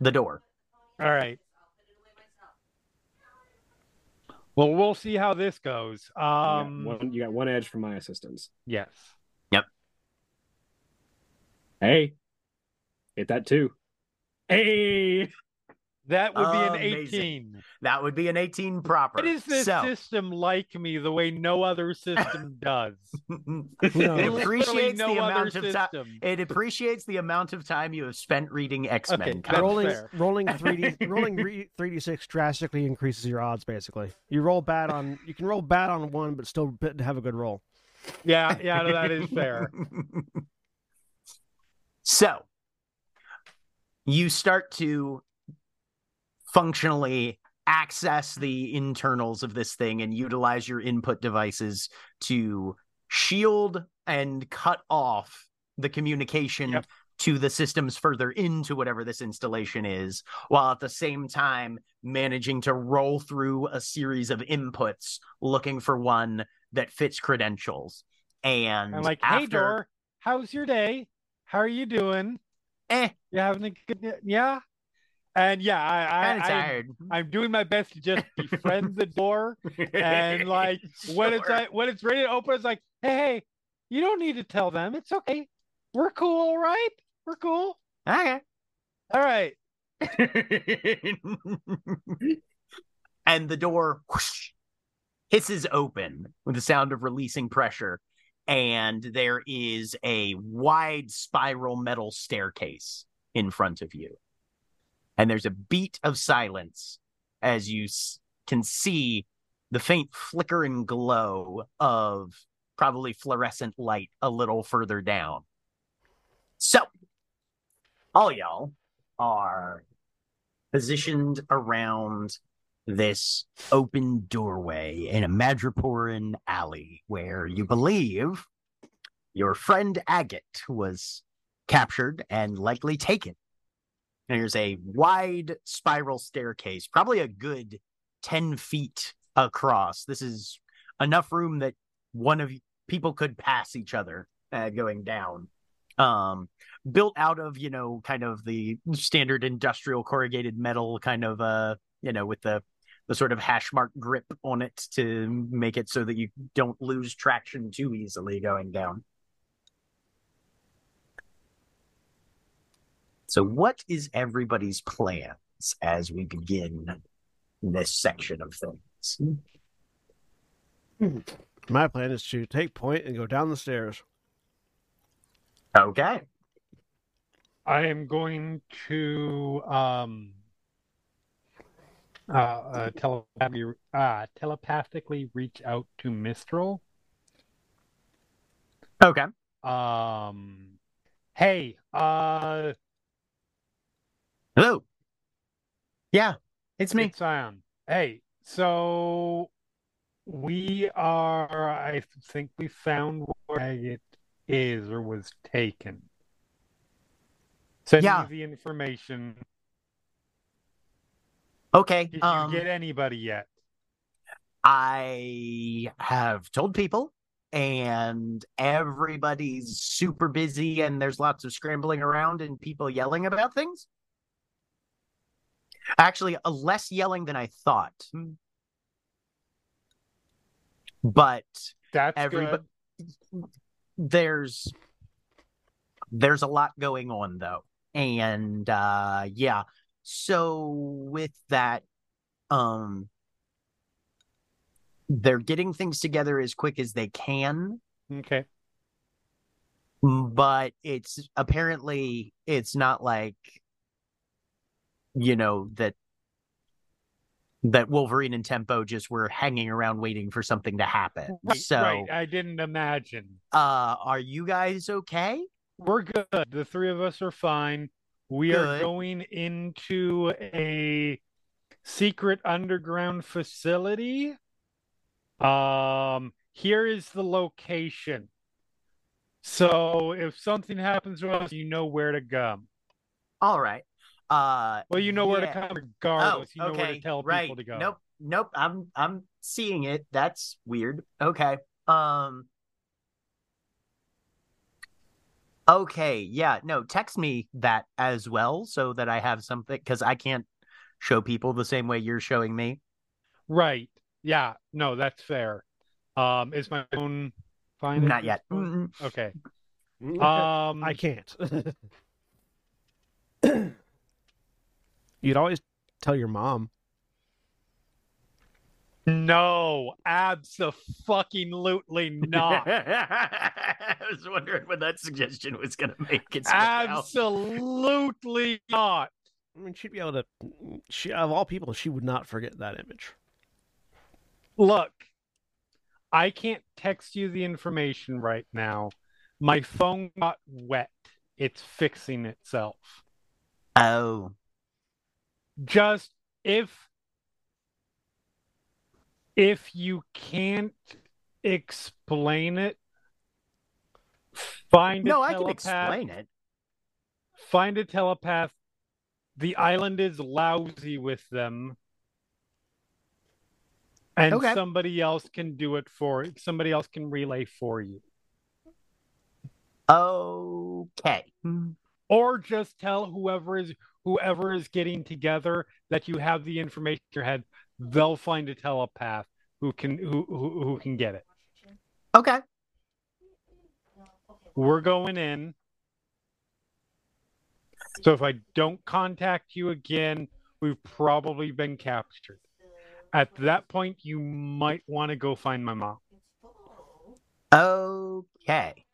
[SPEAKER 1] the door.
[SPEAKER 2] All right. Well, we'll see how this goes.
[SPEAKER 4] You got
[SPEAKER 2] Um,
[SPEAKER 4] one, you got one edge from my assistance.
[SPEAKER 2] yes. Yep.
[SPEAKER 4] Hey, hit that too. Hey,
[SPEAKER 2] That would be an 18.
[SPEAKER 1] That would be an 18 proper.
[SPEAKER 2] What is this
[SPEAKER 1] so,
[SPEAKER 2] system like me the way no other system does?
[SPEAKER 3] knows?
[SPEAKER 1] it appreciates
[SPEAKER 2] no
[SPEAKER 1] the amount of time. It appreciates the amount of time you have spent reading X Men.
[SPEAKER 2] Okay, that's
[SPEAKER 3] rolling
[SPEAKER 2] fair.
[SPEAKER 3] rolling 3D rolling 3d6 drastically increases your odds basically. You roll bad on you can roll bad on one but still have a good roll.
[SPEAKER 2] Yeah, yeah, no, that is fair.
[SPEAKER 1] so you start to functionally access the internals of this thing and utilize your input devices to shield and cut off the communication
[SPEAKER 2] Yep.
[SPEAKER 1] to the systems further into whatever this installation is, while at the same time managing to roll through a series of inputs looking for one that fits credentials. And
[SPEAKER 2] I'm like, hey,
[SPEAKER 1] after,
[SPEAKER 2] Door, how's your day? How are you doing?
[SPEAKER 1] Eh,
[SPEAKER 2] You having a good yeah? And yeah, I, I, I
[SPEAKER 1] tired.
[SPEAKER 2] I'm doing my best to just befriend the door and like when it's like when it's ready to open, it's like, hey, hey, you don't need to tell them. It's okay. We're cool, right? We're cool.
[SPEAKER 1] okay.
[SPEAKER 2] All right.
[SPEAKER 1] and the door whoosh, hisses open with the sound of releasing pressure, and there is a wide spiral metal staircase in front of you. And there's a beat of silence as you s- can see the faint flicker and glow of probably fluorescent light a little further down. So, all y'all are positioned around this open doorway in a Madriporan alley where you believe your friend Agate was captured and likely taken. There's a wide spiral staircase, probably a good 10 feet across. This is enough room that one of people could pass each other uh, going down. Um, built out of, you know, kind of the standard industrial corrugated metal kind of, uh, you know, with the the sort of hash mark grip on it to make it so that you don't lose traction too easily going down. So, what is everybody's plans as we begin this section of things?
[SPEAKER 3] My plan is to take point and go down the stairs.
[SPEAKER 1] Okay.
[SPEAKER 2] I am going to um uh, uh telepathically, uh telepathically reach out to Mistral.
[SPEAKER 1] Okay.
[SPEAKER 2] Um hey, uh
[SPEAKER 1] Hello. Yeah, it's me.
[SPEAKER 2] it's Scion. Hey, so We are, I think we found where it is or was taken. Send
[SPEAKER 1] Yeah.
[SPEAKER 2] me the information.
[SPEAKER 1] Okay.
[SPEAKER 2] Did
[SPEAKER 1] Um,
[SPEAKER 2] you get anybody yet?
[SPEAKER 1] I have told people, and everybody's super busy, and there's lots of scrambling around and people yelling about things. Actually, a less yelling than I thought. But
[SPEAKER 2] That's
[SPEAKER 1] everybo-
[SPEAKER 2] good.
[SPEAKER 1] there's there's a lot going on though and uh yeah so with that um they're getting things together as quick as they can
[SPEAKER 2] Okay.
[SPEAKER 1] but it's apparently it's not like you know that that Wolverine and Tempo just were hanging around waiting for something to happen.
[SPEAKER 2] Right,
[SPEAKER 1] so
[SPEAKER 2] right. I didn't imagine.
[SPEAKER 1] uh are you guys okay?
[SPEAKER 2] We're good. The three of us are fine. We are going into a secret underground facility. Um, here is the location. So if something happens to us, you know where to go.
[SPEAKER 1] All right. Uh
[SPEAKER 2] Well, you know where to come regardless.
[SPEAKER 1] Oh,
[SPEAKER 2] you know
[SPEAKER 1] okay.
[SPEAKER 2] where to tell
[SPEAKER 1] right.
[SPEAKER 2] people to go.
[SPEAKER 1] Nope. Nope. I'm I'm seeing it. That's weird. Okay. Um Okay, yeah. No, text me that as well so that I have something cuz I can't show people the same way you're showing me.
[SPEAKER 2] Right. Yeah. No, that's fair. Um, is my phone fine?
[SPEAKER 1] Not yet.
[SPEAKER 2] Okay.
[SPEAKER 3] Uh,
[SPEAKER 2] Um,
[SPEAKER 3] I can't. You'd always tell your mom.
[SPEAKER 2] No, absolutely not.
[SPEAKER 1] I was wondering when that suggestion was going to make its way out.
[SPEAKER 2] Absolutely not.
[SPEAKER 3] I mean, she'd be able to. She, of all people, she would not forget that image.
[SPEAKER 2] Look, I can't text you the information right now. My phone got wet. It's fixing itself.
[SPEAKER 1] Oh.
[SPEAKER 2] Just if if you can't explain it, find a
[SPEAKER 1] No, I can explain it.
[SPEAKER 2] Find a telepath. The island is lousy with them. And
[SPEAKER 1] Okay.
[SPEAKER 2] somebody else can do it for somebody else can relay for you.
[SPEAKER 1] Okay.
[SPEAKER 2] Or just tell whoever is whoever is getting together that you have the information in your head. They'll find a telepath who can who who, who can get it.
[SPEAKER 1] Okay.
[SPEAKER 2] We're going in. So if I don't contact you again, we've probably been captured. At that point, you might want to go find my mom.
[SPEAKER 1] Okay.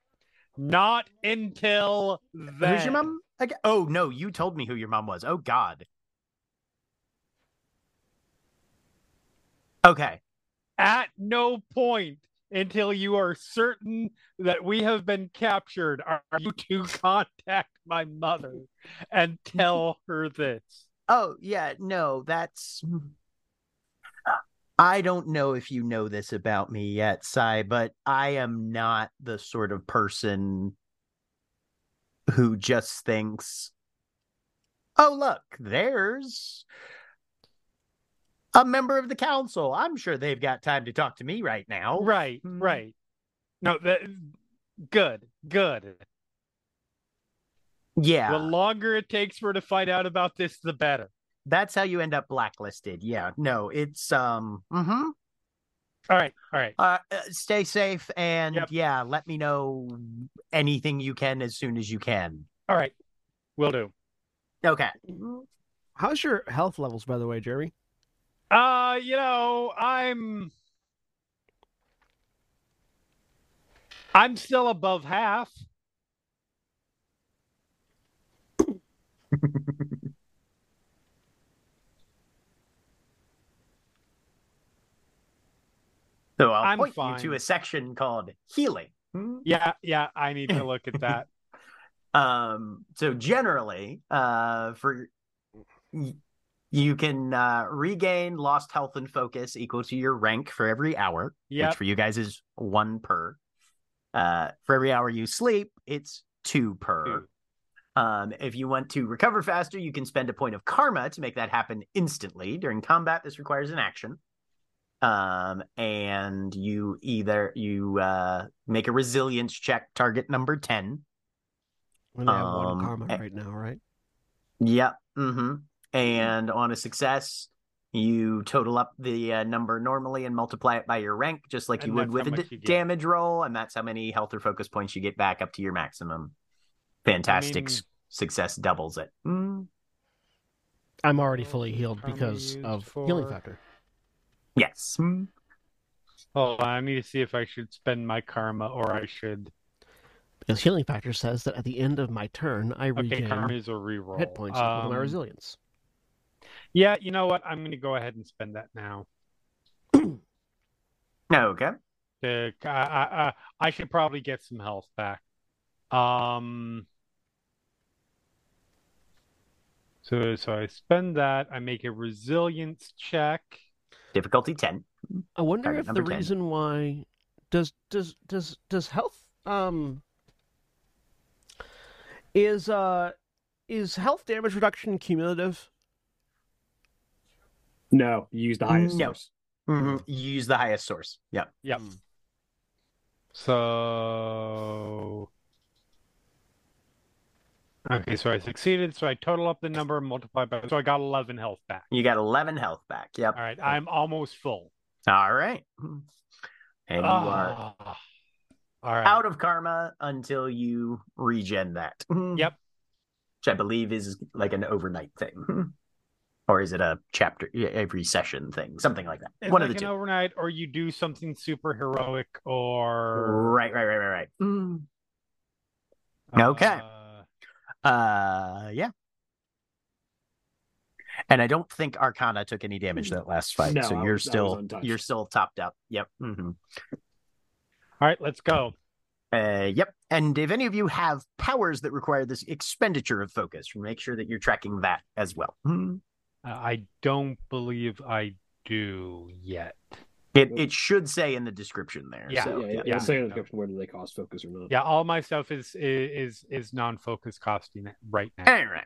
[SPEAKER 2] Not until then.
[SPEAKER 1] Who's your mom? Again? Oh no, you told me who your mom was. Oh God. Okay.
[SPEAKER 2] At no point until you are certain that we have been captured are you to contact my mother and tell her this.
[SPEAKER 1] Oh yeah, no, that's. I don't know if you know this about me yet, Sai, but I am not the sort of person who just thinks, "Oh look, there's." A member of the council. I'm sure they've got time to talk to me right now.
[SPEAKER 2] Right,
[SPEAKER 1] Hmm.
[SPEAKER 2] right. No, that good, good.
[SPEAKER 1] Yeah.
[SPEAKER 2] The longer it takes for to find out about this, the better.
[SPEAKER 1] that's how you end up blacklisted. Yeah. No, it's um mhm.
[SPEAKER 2] All right, all right.
[SPEAKER 1] Uh, uh, stay safe and
[SPEAKER 2] Yep.
[SPEAKER 1] yeah, let me know anything you can as soon as you can.
[SPEAKER 2] All right. Will do.
[SPEAKER 1] Okay.
[SPEAKER 3] How's your health levels, by the way, Jeremy?
[SPEAKER 2] Uh, you know, I'm I'm still above half.
[SPEAKER 1] So I'll
[SPEAKER 2] I'm
[SPEAKER 1] point
[SPEAKER 2] fine.
[SPEAKER 1] you to a section called healing.
[SPEAKER 2] Yeah, yeah, I need to look at that.
[SPEAKER 1] Um so generally, uh for You can uh, regain lost health and focus equal to your rank for every hour,
[SPEAKER 2] Yep.
[SPEAKER 1] which for you guys is one per. Uh, for every hour you sleep, it's two per.
[SPEAKER 2] Two.
[SPEAKER 1] Um, if you want to recover faster, you can spend a point of karma to make that happen instantly. During combat, this requires an action. Um, and you either you uh, make a resilience check, target number ten.
[SPEAKER 3] And I have
[SPEAKER 1] Um,
[SPEAKER 3] one karma
[SPEAKER 1] eh.
[SPEAKER 3] right now, right?
[SPEAKER 1] Yep. Mm-hmm. And on a success, you total up the uh, number normally and multiply it by your rank, just like you would with
[SPEAKER 2] how
[SPEAKER 1] a
[SPEAKER 2] much
[SPEAKER 1] d-
[SPEAKER 2] you get.
[SPEAKER 1] damage roll, and that's how many health or focus points you get back up to your maximum. Fantastic
[SPEAKER 2] mean-
[SPEAKER 1] success doubles it. Mm.
[SPEAKER 3] I'm already fully healed because
[SPEAKER 2] used
[SPEAKER 3] of healing factor.
[SPEAKER 1] Yes. Mm.
[SPEAKER 2] Hold I need to see if I should spend my karma or I should.
[SPEAKER 3] Because healing factor says that at the end of my turn, I
[SPEAKER 2] Okay,
[SPEAKER 3] regain
[SPEAKER 2] karma is a reroll.
[SPEAKER 3] hit points equal to my
[SPEAKER 2] Um,
[SPEAKER 3] resilience.
[SPEAKER 2] Yeah, you know what? I'm going to go ahead and spend that now.
[SPEAKER 1] No, okay.
[SPEAKER 2] To, I, I, I- I should probably get some health back. Um. So, so I spend that. I make a resilience check.
[SPEAKER 1] Difficulty ten.
[SPEAKER 3] I wonder
[SPEAKER 1] target
[SPEAKER 3] if the
[SPEAKER 1] 10.
[SPEAKER 3] reason why does does does does health um is uh is health damage reduction cumulative?
[SPEAKER 4] No, you use the highest
[SPEAKER 1] No.
[SPEAKER 4] source.
[SPEAKER 1] Mhm. You use the highest source. Yep.
[SPEAKER 2] Yep.
[SPEAKER 3] Hmm.
[SPEAKER 2] So. Okay, so I succeeded. So I total up the number, multiply by. So I got 11 health back.
[SPEAKER 1] You got eleven health back. Yep.
[SPEAKER 2] All right, I'm almost full.
[SPEAKER 1] All right. And you are
[SPEAKER 2] Ah. All right.
[SPEAKER 1] out of karma until you regen that.
[SPEAKER 2] Yep.
[SPEAKER 1] Which I believe is like an overnight thing. Or is it a chapter every session thing? Something like that.
[SPEAKER 2] It's
[SPEAKER 1] One
[SPEAKER 2] like
[SPEAKER 1] of the
[SPEAKER 2] an
[SPEAKER 1] two.
[SPEAKER 2] overnight, or you do something super heroic, or
[SPEAKER 1] Right, right, right, right, right. Mm. Okay.
[SPEAKER 2] uh,
[SPEAKER 1] Uh yeah. And I don't think Arcana took any damage that last fight,
[SPEAKER 4] No,
[SPEAKER 1] so you're
[SPEAKER 4] was-
[SPEAKER 1] still you're still topped up. Yep. hmm
[SPEAKER 2] all right, let's go.
[SPEAKER 1] Uh, yep. And if any of you have powers that require this expenditure of focus, make sure that you're tracking that as well. Mhm.
[SPEAKER 2] Uh, I don't believe I do yet.
[SPEAKER 1] It it should say in the description there.
[SPEAKER 2] Yeah,
[SPEAKER 1] so,
[SPEAKER 4] yeah, yeah,
[SPEAKER 2] yeah.
[SPEAKER 4] It'll say in the description whether they cost focus or not.
[SPEAKER 2] Yeah, all my stuff is is is non-focus costing right now.
[SPEAKER 1] All right.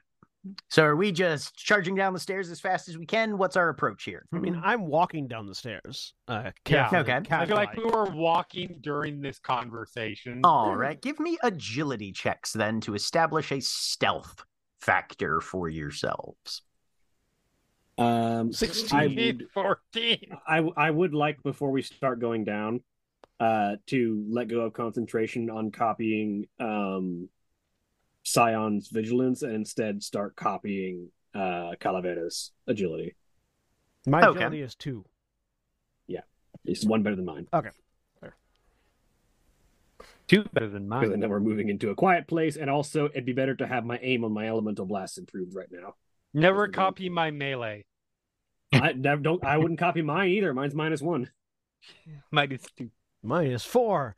[SPEAKER 1] So are we just charging down the stairs as fast as we can? What's our approach here?
[SPEAKER 3] I mean, I'm walking down the stairs. Uh,
[SPEAKER 2] Yeah.
[SPEAKER 3] carefully,
[SPEAKER 1] Okay.
[SPEAKER 2] I feel
[SPEAKER 3] cat-like.
[SPEAKER 2] we were walking during this conversation.
[SPEAKER 1] all right. Give me agility checks then to establish a stealth factor for yourselves.
[SPEAKER 4] Um,
[SPEAKER 3] 16.
[SPEAKER 4] I would,
[SPEAKER 2] 14.
[SPEAKER 4] I, I would like before we start going down, uh, to let go of concentration on copying um, Scion's vigilance and instead start copying uh, Calavera's agility.
[SPEAKER 3] My
[SPEAKER 1] Okay.
[SPEAKER 3] agility is two.
[SPEAKER 4] Yeah, It's one better than mine Okay,
[SPEAKER 2] Two better than
[SPEAKER 4] because I
[SPEAKER 2] mine.
[SPEAKER 4] know we're moving into a quiet place, and also it'd be better to have my aim on my elemental blast improved right now.
[SPEAKER 2] Never
[SPEAKER 4] That's a good-
[SPEAKER 2] copy my melee.
[SPEAKER 4] I never don't. I wouldn't copy mine either. Mine's minus one.
[SPEAKER 2] Mine is two.
[SPEAKER 3] Four.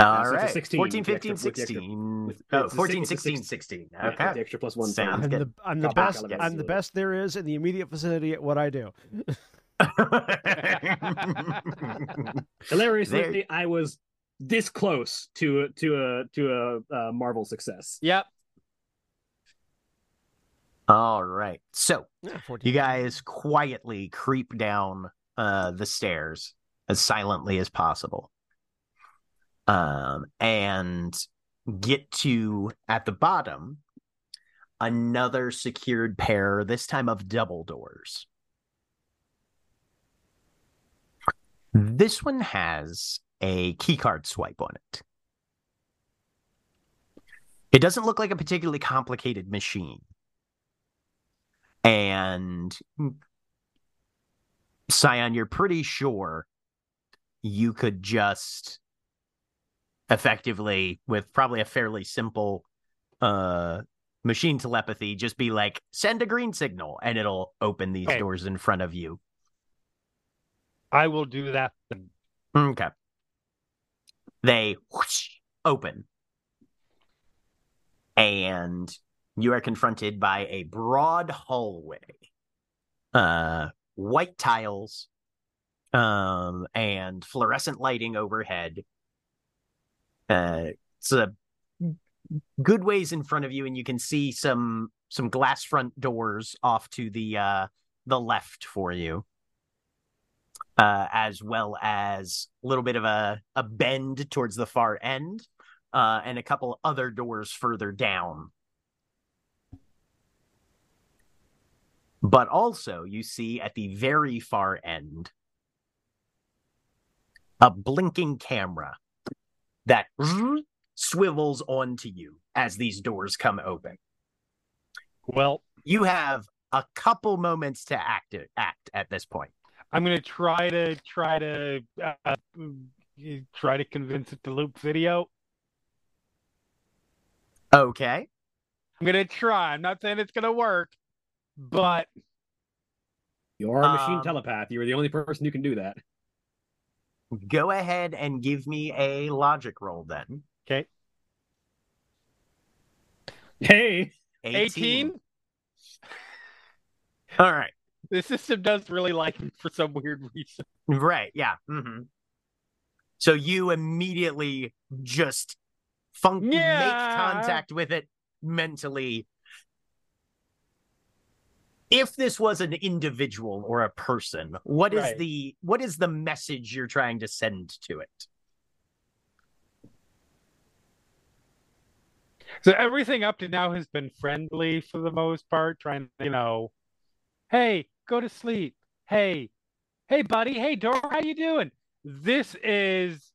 [SPEAKER 1] All
[SPEAKER 4] so
[SPEAKER 1] right.
[SPEAKER 4] 16
[SPEAKER 1] 14, 15,
[SPEAKER 4] extra- with the extra-
[SPEAKER 1] 16.
[SPEAKER 4] with-
[SPEAKER 1] oh, 14,
[SPEAKER 4] six- it's a
[SPEAKER 1] 16,
[SPEAKER 4] six-
[SPEAKER 1] 16.
[SPEAKER 4] Yeah,
[SPEAKER 1] Okay.
[SPEAKER 4] the extra plus one.
[SPEAKER 1] Sounds
[SPEAKER 3] I'm
[SPEAKER 1] good.
[SPEAKER 3] the I'm the best.
[SPEAKER 4] Calaveras
[SPEAKER 3] I'm the best there is in the immediate vicinity at what I do.
[SPEAKER 4] Hilariously, I was this close to a, to a to a uh, Marvel success.
[SPEAKER 2] Yep.
[SPEAKER 1] All right. So
[SPEAKER 3] Yeah,
[SPEAKER 1] you guys quietly creep down uh, the stairs as silently as possible, um, and get to at the bottom another secured pair, this time of double doors. This one has a keycard swipe on it. It doesn't look like a particularly complicated machine. And Scion, you're pretty sure you could just effectively, with probably a fairly simple uh machine telepathy, just be like, send a green signal, and it'll open these
[SPEAKER 2] Okay.
[SPEAKER 1] doors in front of you.
[SPEAKER 2] I will do that then.
[SPEAKER 1] Okay. They whoosh, open. And you are confronted by a broad hallway, uh, white tiles, um, and fluorescent lighting overhead. Uh, it's a good ways in front of you, and you can see some some glass front doors off to the uh, the left for you, uh, as well as a little bit of a a bend towards the far end, uh, and a couple other doors further down. But also, you see at the very far end a blinking camera that swivels onto you as these doors come open.
[SPEAKER 2] Well,
[SPEAKER 1] You have a couple moments to act act at this point.
[SPEAKER 2] I'm gonna try to try to uh, try to convince it to loop video.
[SPEAKER 1] Okay.
[SPEAKER 2] I'm gonna try. I'm not saying it's gonna work, but
[SPEAKER 4] You're a machine
[SPEAKER 1] Um,
[SPEAKER 4] telepath. You're the only person who can do that.
[SPEAKER 1] Go ahead and give me a logic roll then.
[SPEAKER 2] okay.
[SPEAKER 4] Hey,
[SPEAKER 2] 18.
[SPEAKER 1] All right.
[SPEAKER 2] The system does really like me for some weird reason.
[SPEAKER 1] Right. Yeah. hmm So you immediately just funk make contact with it mentally. If this was an individual or a person, what is
[SPEAKER 2] Right.
[SPEAKER 1] the what is the message you're trying to send to it?
[SPEAKER 2] So everything up to now has been friendly for the most part, trying to, you know, hey, go to sleep. Hey, hey, buddy. Hey, Dora, how you doing? This is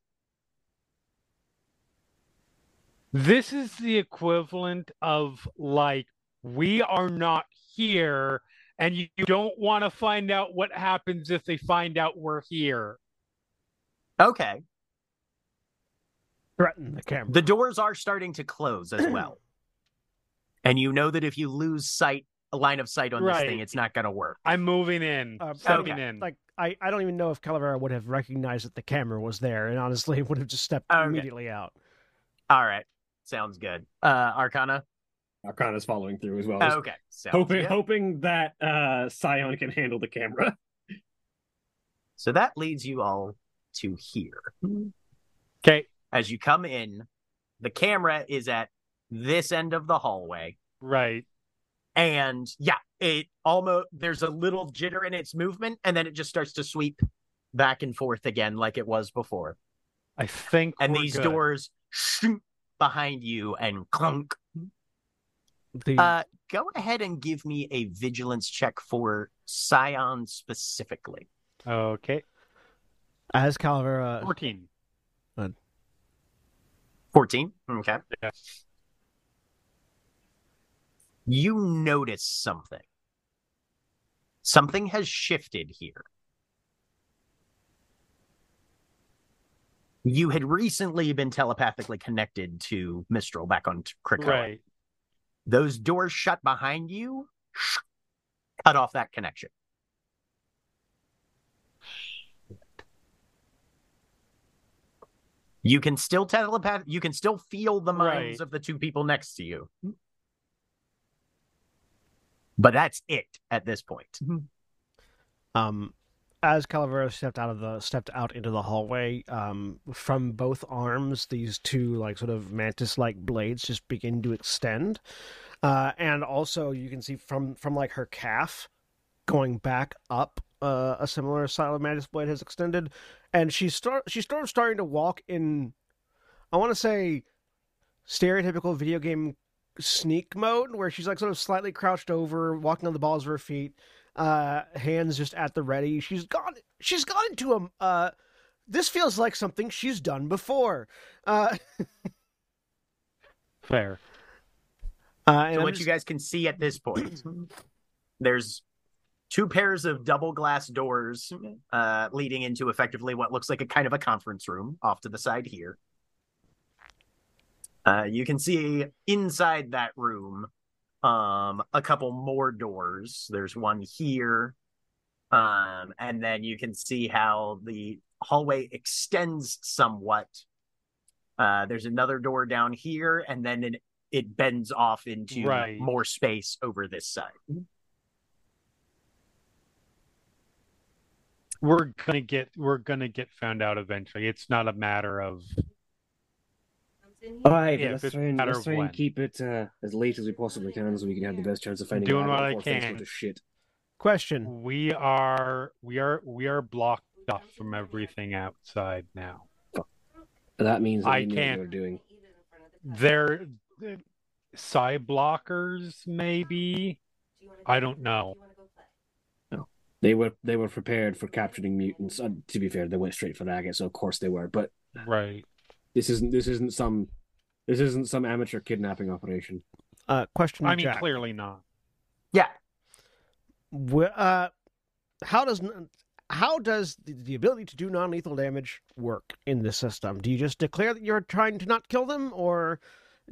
[SPEAKER 2] this is the equivalent of like we are not here and you don't want to find out what happens if they find out we're here.
[SPEAKER 1] Okay.
[SPEAKER 3] Threaten the camera.
[SPEAKER 1] The doors are starting to close as well. and you know that if you lose sight, a line of sight on this thing, it's not going to work.
[SPEAKER 2] I'm moving in.
[SPEAKER 3] Uh,
[SPEAKER 2] stepping
[SPEAKER 1] okay.
[SPEAKER 2] in.
[SPEAKER 3] like I, I don't even know if Calavera would have recognized that the camera was there, and honestly would have just stepped
[SPEAKER 1] Okay.
[SPEAKER 3] immediately out.
[SPEAKER 1] All right. Sounds good. Uh Arcana?
[SPEAKER 4] Arcana's following through as well. just
[SPEAKER 1] Okay. Sounds
[SPEAKER 4] hoping
[SPEAKER 1] good.
[SPEAKER 4] hoping that uh Scion can handle the camera.
[SPEAKER 1] So that leads you all to here.
[SPEAKER 2] Okay,
[SPEAKER 1] As you come in, the camera is at this end of the hallway.
[SPEAKER 2] right.
[SPEAKER 1] And yeah, it almost there's a little jitter in its movement, and then it just starts to sweep back and forth again like it was before.
[SPEAKER 2] I think
[SPEAKER 1] And
[SPEAKER 2] we're
[SPEAKER 1] these
[SPEAKER 2] good.
[SPEAKER 1] doors shoot behind you and clunk.
[SPEAKER 3] The
[SPEAKER 1] Uh go ahead and give me a vigilance check for Scion specifically.
[SPEAKER 2] Okay.
[SPEAKER 3] as Calavera
[SPEAKER 2] 14.
[SPEAKER 1] 14. Okay.
[SPEAKER 2] Yes.
[SPEAKER 1] you notice something. Something has shifted here. You had recently been telepathically connected to Mistral back on Krakoa.
[SPEAKER 2] Right.
[SPEAKER 1] Those doors shut behind you, cut off that connection. You can still telepath. You can still feel the minds
[SPEAKER 2] Right.
[SPEAKER 1] of the two people next to you, but that's it at this point.
[SPEAKER 3] um as Calavera stepped out of the stepped out into the hallway, um, from both arms, these two like sort of mantis-like blades just begin to extend, uh, and also you can see from from like her calf going back up, uh, a similar style of mantis blade has extended, and she's start she's sort of starting to walk in, I want to say, stereotypical video game sneak mode, where she's like sort of slightly crouched over, walking on the balls of her feet uh hands just at the ready she's gone she's gone into a uh this feels like something she's done before uh,
[SPEAKER 2] Fair.
[SPEAKER 3] uh and
[SPEAKER 1] So what
[SPEAKER 3] just-
[SPEAKER 1] you guys can see at this point, there's two pairs of double glass doors uh, leading into effectively what looks like a kind of a conference room off to the side here. Uh, you can see inside that room um, a couple more doors. There's one here, um, and then you can see how the hallway extends somewhat. Uh, there's another door down here, and then an it bends off into
[SPEAKER 2] Right.
[SPEAKER 1] more space over this side.
[SPEAKER 2] We're gonna get we're gonna get found out eventually. It's not a matter of
[SPEAKER 4] All right,
[SPEAKER 2] Yeah,
[SPEAKER 4] let's try and, let's try and keep it uh, as late as we possibly can, so we can have the best chance of finding
[SPEAKER 2] Doing
[SPEAKER 4] out
[SPEAKER 2] what I can.
[SPEAKER 4] go to shit.
[SPEAKER 3] Question:
[SPEAKER 2] we are we are we are blocked off from everything outside now.
[SPEAKER 4] That means that
[SPEAKER 2] I
[SPEAKER 4] we know what
[SPEAKER 2] can't-
[SPEAKER 4] they're doing.
[SPEAKER 2] They're psi blockers, maybe. I don't know.
[SPEAKER 4] They were they were prepared for capturing mutants. Uh, to be fair, they went straight for Agate, so of course they were. But
[SPEAKER 2] Right.
[SPEAKER 4] This isn't this isn't some this isn't some amateur kidnapping operation.
[SPEAKER 3] uh, question.
[SPEAKER 2] I mean,
[SPEAKER 3] Jack.
[SPEAKER 2] clearly not.
[SPEAKER 1] Yeah.
[SPEAKER 3] Wh- uh, how does how does the, the ability to do non-lethal damage work in this system? Do you just declare that you're trying to not kill them, or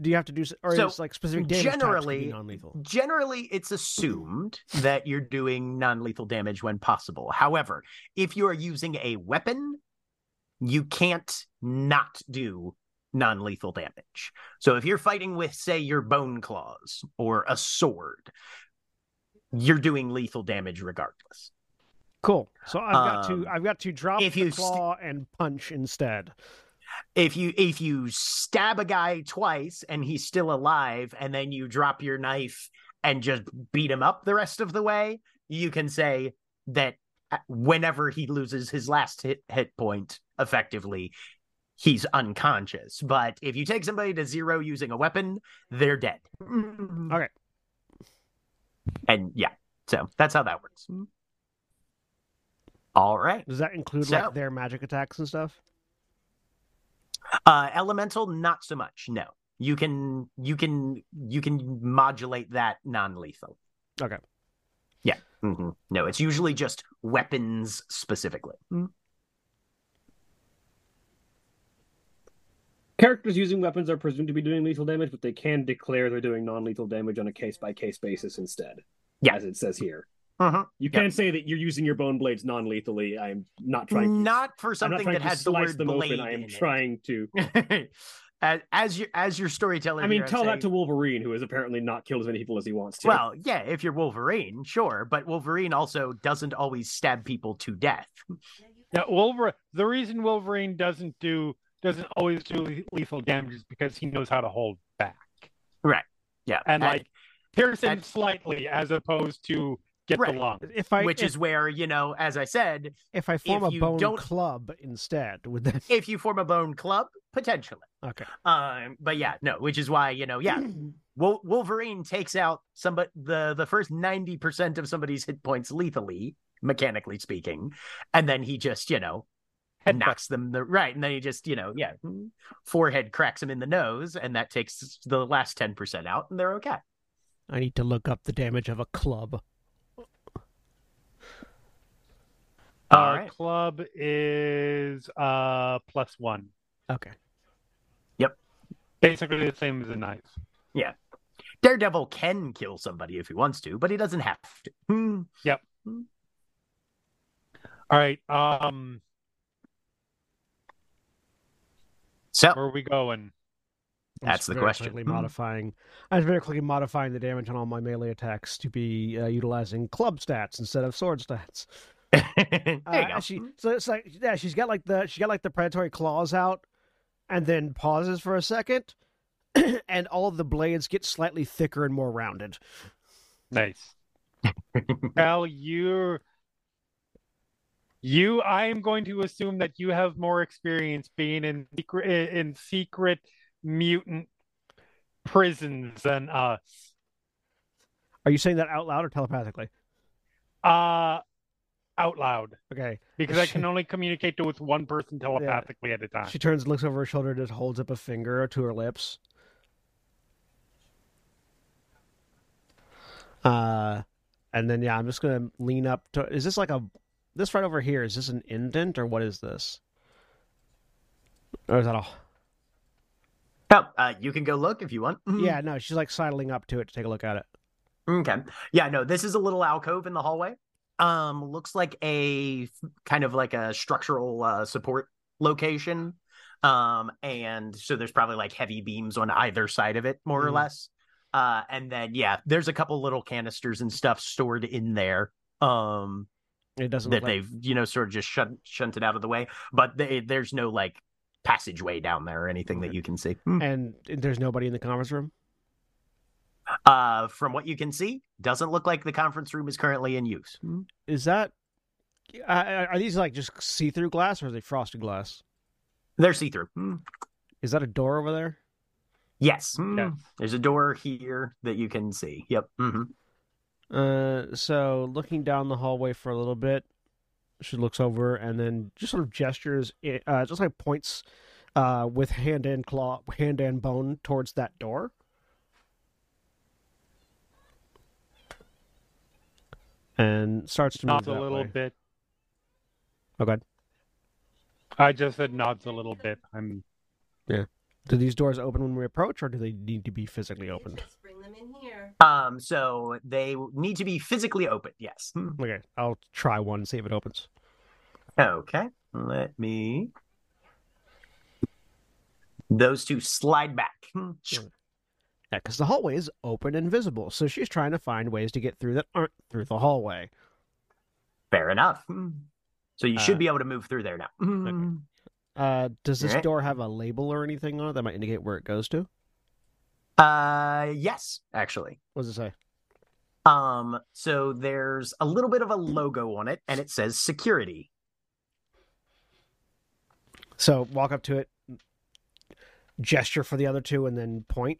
[SPEAKER 3] do you have to do s- or
[SPEAKER 1] So,
[SPEAKER 3] is like specific damage types can be
[SPEAKER 1] generally-
[SPEAKER 3] non-lethal?
[SPEAKER 1] Generally, it's assumed that you're doing non lethal damage when possible. However, if you are using a weapon, you can't not do non lethal damage. So if you're fighting with, say, your bone claws or a sword, you're doing lethal damage regardless.
[SPEAKER 3] Cool. So I've got
[SPEAKER 1] Um,
[SPEAKER 3] to I've got to drop
[SPEAKER 1] if
[SPEAKER 3] the
[SPEAKER 1] you st-
[SPEAKER 3] claw and punch instead.
[SPEAKER 1] if you if you stab a guy twice and he's still alive and then you drop your knife and just beat him up the rest of the way you can say that whenever he loses his last hit hit point effectively he's unconscious but if you take somebody to zero using a weapon they're dead
[SPEAKER 3] Okay.
[SPEAKER 1] and yeah so that's how that works all right
[SPEAKER 3] Does that include
[SPEAKER 1] So-
[SPEAKER 3] like their magic attacks and stuff?
[SPEAKER 1] Uh, elemental, not so much. No, you can you can you can modulate that non-lethal.
[SPEAKER 3] Okay.
[SPEAKER 1] Yeah. hmm No, it's usually just weapons specifically.
[SPEAKER 4] Characters using weapons are presumed to be doing lethal damage, but they can declare they're doing non-lethal damage on a case-by-case basis instead.
[SPEAKER 1] Yeah.
[SPEAKER 4] as it says here.
[SPEAKER 1] Mhm.
[SPEAKER 4] You
[SPEAKER 1] Yep.
[SPEAKER 4] can say that you're using your bone blades non-lethally. I'm not trying. To,
[SPEAKER 1] Not for
[SPEAKER 4] I'm not
[SPEAKER 1] something that has the
[SPEAKER 4] slice
[SPEAKER 1] word
[SPEAKER 4] them
[SPEAKER 1] blade
[SPEAKER 4] open. I am
[SPEAKER 1] in it.
[SPEAKER 4] trying to.
[SPEAKER 1] as, as your as your storyteller.
[SPEAKER 4] I mean,
[SPEAKER 1] here, I'd
[SPEAKER 4] tell that
[SPEAKER 1] say-
[SPEAKER 4] to Wolverine, who has apparently not killed as many people as he wants to.
[SPEAKER 1] Well, yeah, if you're Wolverine, sure, but Wolverine also doesn't always stab people to death.
[SPEAKER 2] Yeah, Wolverine. The reason Wolverine doesn't do doesn't always do lethal damage is because he knows how to hold back Right.
[SPEAKER 1] Yeah,
[SPEAKER 2] and
[SPEAKER 1] that-
[SPEAKER 2] like pierce him slightly as opposed to get
[SPEAKER 1] Right.
[SPEAKER 2] the lung.
[SPEAKER 3] If I
[SPEAKER 1] which
[SPEAKER 3] if,
[SPEAKER 1] is where you know, as I said,
[SPEAKER 3] if I form
[SPEAKER 1] if
[SPEAKER 3] a
[SPEAKER 1] you
[SPEAKER 3] bone
[SPEAKER 1] don't-
[SPEAKER 3] club instead, would that
[SPEAKER 1] if you form a bone club, potentially.
[SPEAKER 3] okay?
[SPEAKER 1] Um, but yeah, no, which is why you know, yeah, Wol- Wolverine takes out somebody the the first ninety percent of somebody's hit points lethally, mechanically speaking, and then he just you know
[SPEAKER 2] Headbutt.
[SPEAKER 1] knocks them the right, and then he just you know yeah, forehead cracks him in the nose, and that takes the last ten percent out, and they're okay.
[SPEAKER 3] I need to look up the damage of a club.
[SPEAKER 1] All
[SPEAKER 2] Our
[SPEAKER 1] right.
[SPEAKER 2] club is uh plus one.
[SPEAKER 3] Okay. Yep.
[SPEAKER 2] Basically the same as a knife. Yeah.
[SPEAKER 1] Daredevil can kill somebody if he wants to, but he doesn't have to. yep.
[SPEAKER 2] All right. Um
[SPEAKER 1] So
[SPEAKER 2] where are we going?
[SPEAKER 1] That's the
[SPEAKER 3] very
[SPEAKER 1] question.
[SPEAKER 3] quickly
[SPEAKER 1] Hmm.
[SPEAKER 3] modifying. I was very quickly modifying the damage on all my melee attacks to be uh, utilizing club stats instead of sword stats.
[SPEAKER 1] there you
[SPEAKER 3] Uh,
[SPEAKER 1] go.
[SPEAKER 3] She, so it's like yeah, she's got like the she got like the predatory claws out, and then pauses for a second, and all of the blades get slightly thicker and more rounded.
[SPEAKER 2] Nice. Al, you you I am going to assume that you have more experience being in secret in secret mutant prisons than us.
[SPEAKER 3] Are you saying that out loud or telepathically?
[SPEAKER 2] Uh out loud.
[SPEAKER 3] Okay.
[SPEAKER 2] Because I can only communicate to with one person telepathically at a time.
[SPEAKER 3] She turns, looks over her shoulder, and just holds up a finger to her lips. Uh, and then yeah, I'm just gonna lean up to. Is this like a? This right over here is this an indent or what is this? Or is that all?
[SPEAKER 1] Oh, uh, you can go look if you want. Mhm.
[SPEAKER 3] Yeah, no, she's like sidling up to it to take a look at it.
[SPEAKER 1] Okay. Yeah, no, this is a little alcove in the hallway. Um, looks like a kind of like a structural uh, support location. Um, and so there's probably like heavy beams on either side of it, more or
[SPEAKER 3] Mhm.
[SPEAKER 1] less. Uh, and then yeah, there's a couple little canisters and stuff stored in there. Um,
[SPEAKER 3] It doesn't
[SPEAKER 1] that
[SPEAKER 3] look like,
[SPEAKER 1] they've you know sort of just shunt, shunted out of the way, but they, there's no like passageway down there or anything that you can see.
[SPEAKER 3] and there's nobody in the conference room.
[SPEAKER 1] Uh, from what you can see, doesn't look like the conference room is currently in use.
[SPEAKER 3] Is that are these like just see-through glass or are they frosted glass?
[SPEAKER 1] They're see through.
[SPEAKER 3] Is that a door over there?
[SPEAKER 1] Yes.
[SPEAKER 2] Yes.
[SPEAKER 1] There's a door here that you can see. Yep. hmm
[SPEAKER 3] Uh, so looking down the hallway for a little bit, she looks over and then just sort of gestures, uh, just like points, uh, with hand and claw, hand and bone towards that door. And starts to move
[SPEAKER 2] Nods a little
[SPEAKER 3] way.
[SPEAKER 2] bit.
[SPEAKER 3] Oh, God.
[SPEAKER 2] I just said nods a little bit. I'm Yeah.
[SPEAKER 3] Do these doors open when we approach, or do they need to be physically opened?
[SPEAKER 5] Bring them in here.
[SPEAKER 1] Um. So they need to be physically open. Yes.
[SPEAKER 3] Okay, I'll try one and see if it opens.
[SPEAKER 1] Okay. Let me. Those two slide back.
[SPEAKER 3] Yeah, because the hallway is open and visible, so she's trying to find ways to get through that aren't through the hallway.
[SPEAKER 1] Fair enough. So you should
[SPEAKER 3] Uh,
[SPEAKER 1] be able to move through there now.
[SPEAKER 3] Uh, does this
[SPEAKER 1] Alright.
[SPEAKER 3] door have a label or anything on it that might indicate where it goes to?
[SPEAKER 1] Uh, yes, actually.
[SPEAKER 3] What does it say?
[SPEAKER 1] Um, so there's a little bit of a logo on it, and it says security.
[SPEAKER 3] So walk up to it, gesture for the other two, and then point.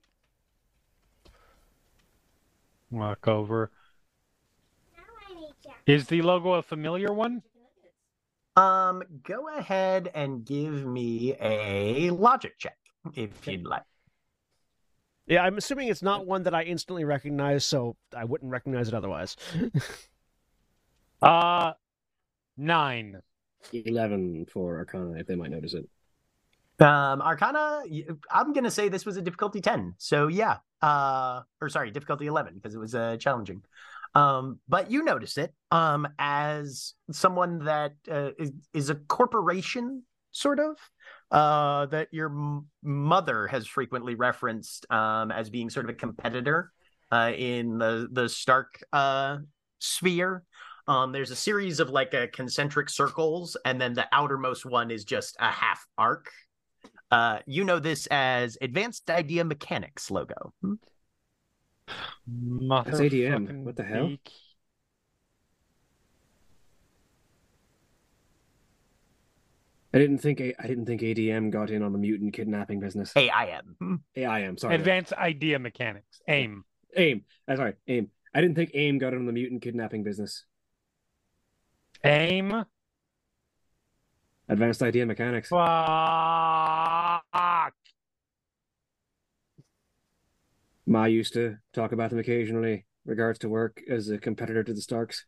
[SPEAKER 2] Walk over. Is the logo a familiar one?
[SPEAKER 1] Um, go ahead and give me a logic check if you'd like.
[SPEAKER 3] Yeah, I'm assuming it's not one that I instantly recognize, so I wouldn't recognize it otherwise.
[SPEAKER 2] Uh nine.
[SPEAKER 4] Eleven for Arcana, if they might notice it.
[SPEAKER 1] Um, Arcana, I'm gonna say this was a difficulty 10. So yeah, uh, or sorry, difficulty 11 because it was uh, challenging. Um, but you notice it um as someone that uh, is, is a corporation, sort of, uh, that your m- mother has frequently referenced um as being sort of a competitor uh, in the the Stark uh sphere. Um, there's a series of like a concentric circles, and then the outermost one is just a half arc. Uh, you know this as Advanced Idea Mechanics logo.
[SPEAKER 4] That's ADM. What the hell?
[SPEAKER 2] beak.
[SPEAKER 4] I didn't think I didn't think ADM got in on the mutant kidnapping business.
[SPEAKER 1] AIM.
[SPEAKER 4] AIM, sorry.
[SPEAKER 2] Advanced idea mechanics. AIM.
[SPEAKER 4] AIM. Uh, sorry, AIM. I didn't think AIM got in on the mutant kidnapping business.
[SPEAKER 2] AIM.
[SPEAKER 4] Advanced idea mechanics.
[SPEAKER 2] Fuck.
[SPEAKER 4] Ma used to talk about them occasionally, regards to work as a competitor to the Starks.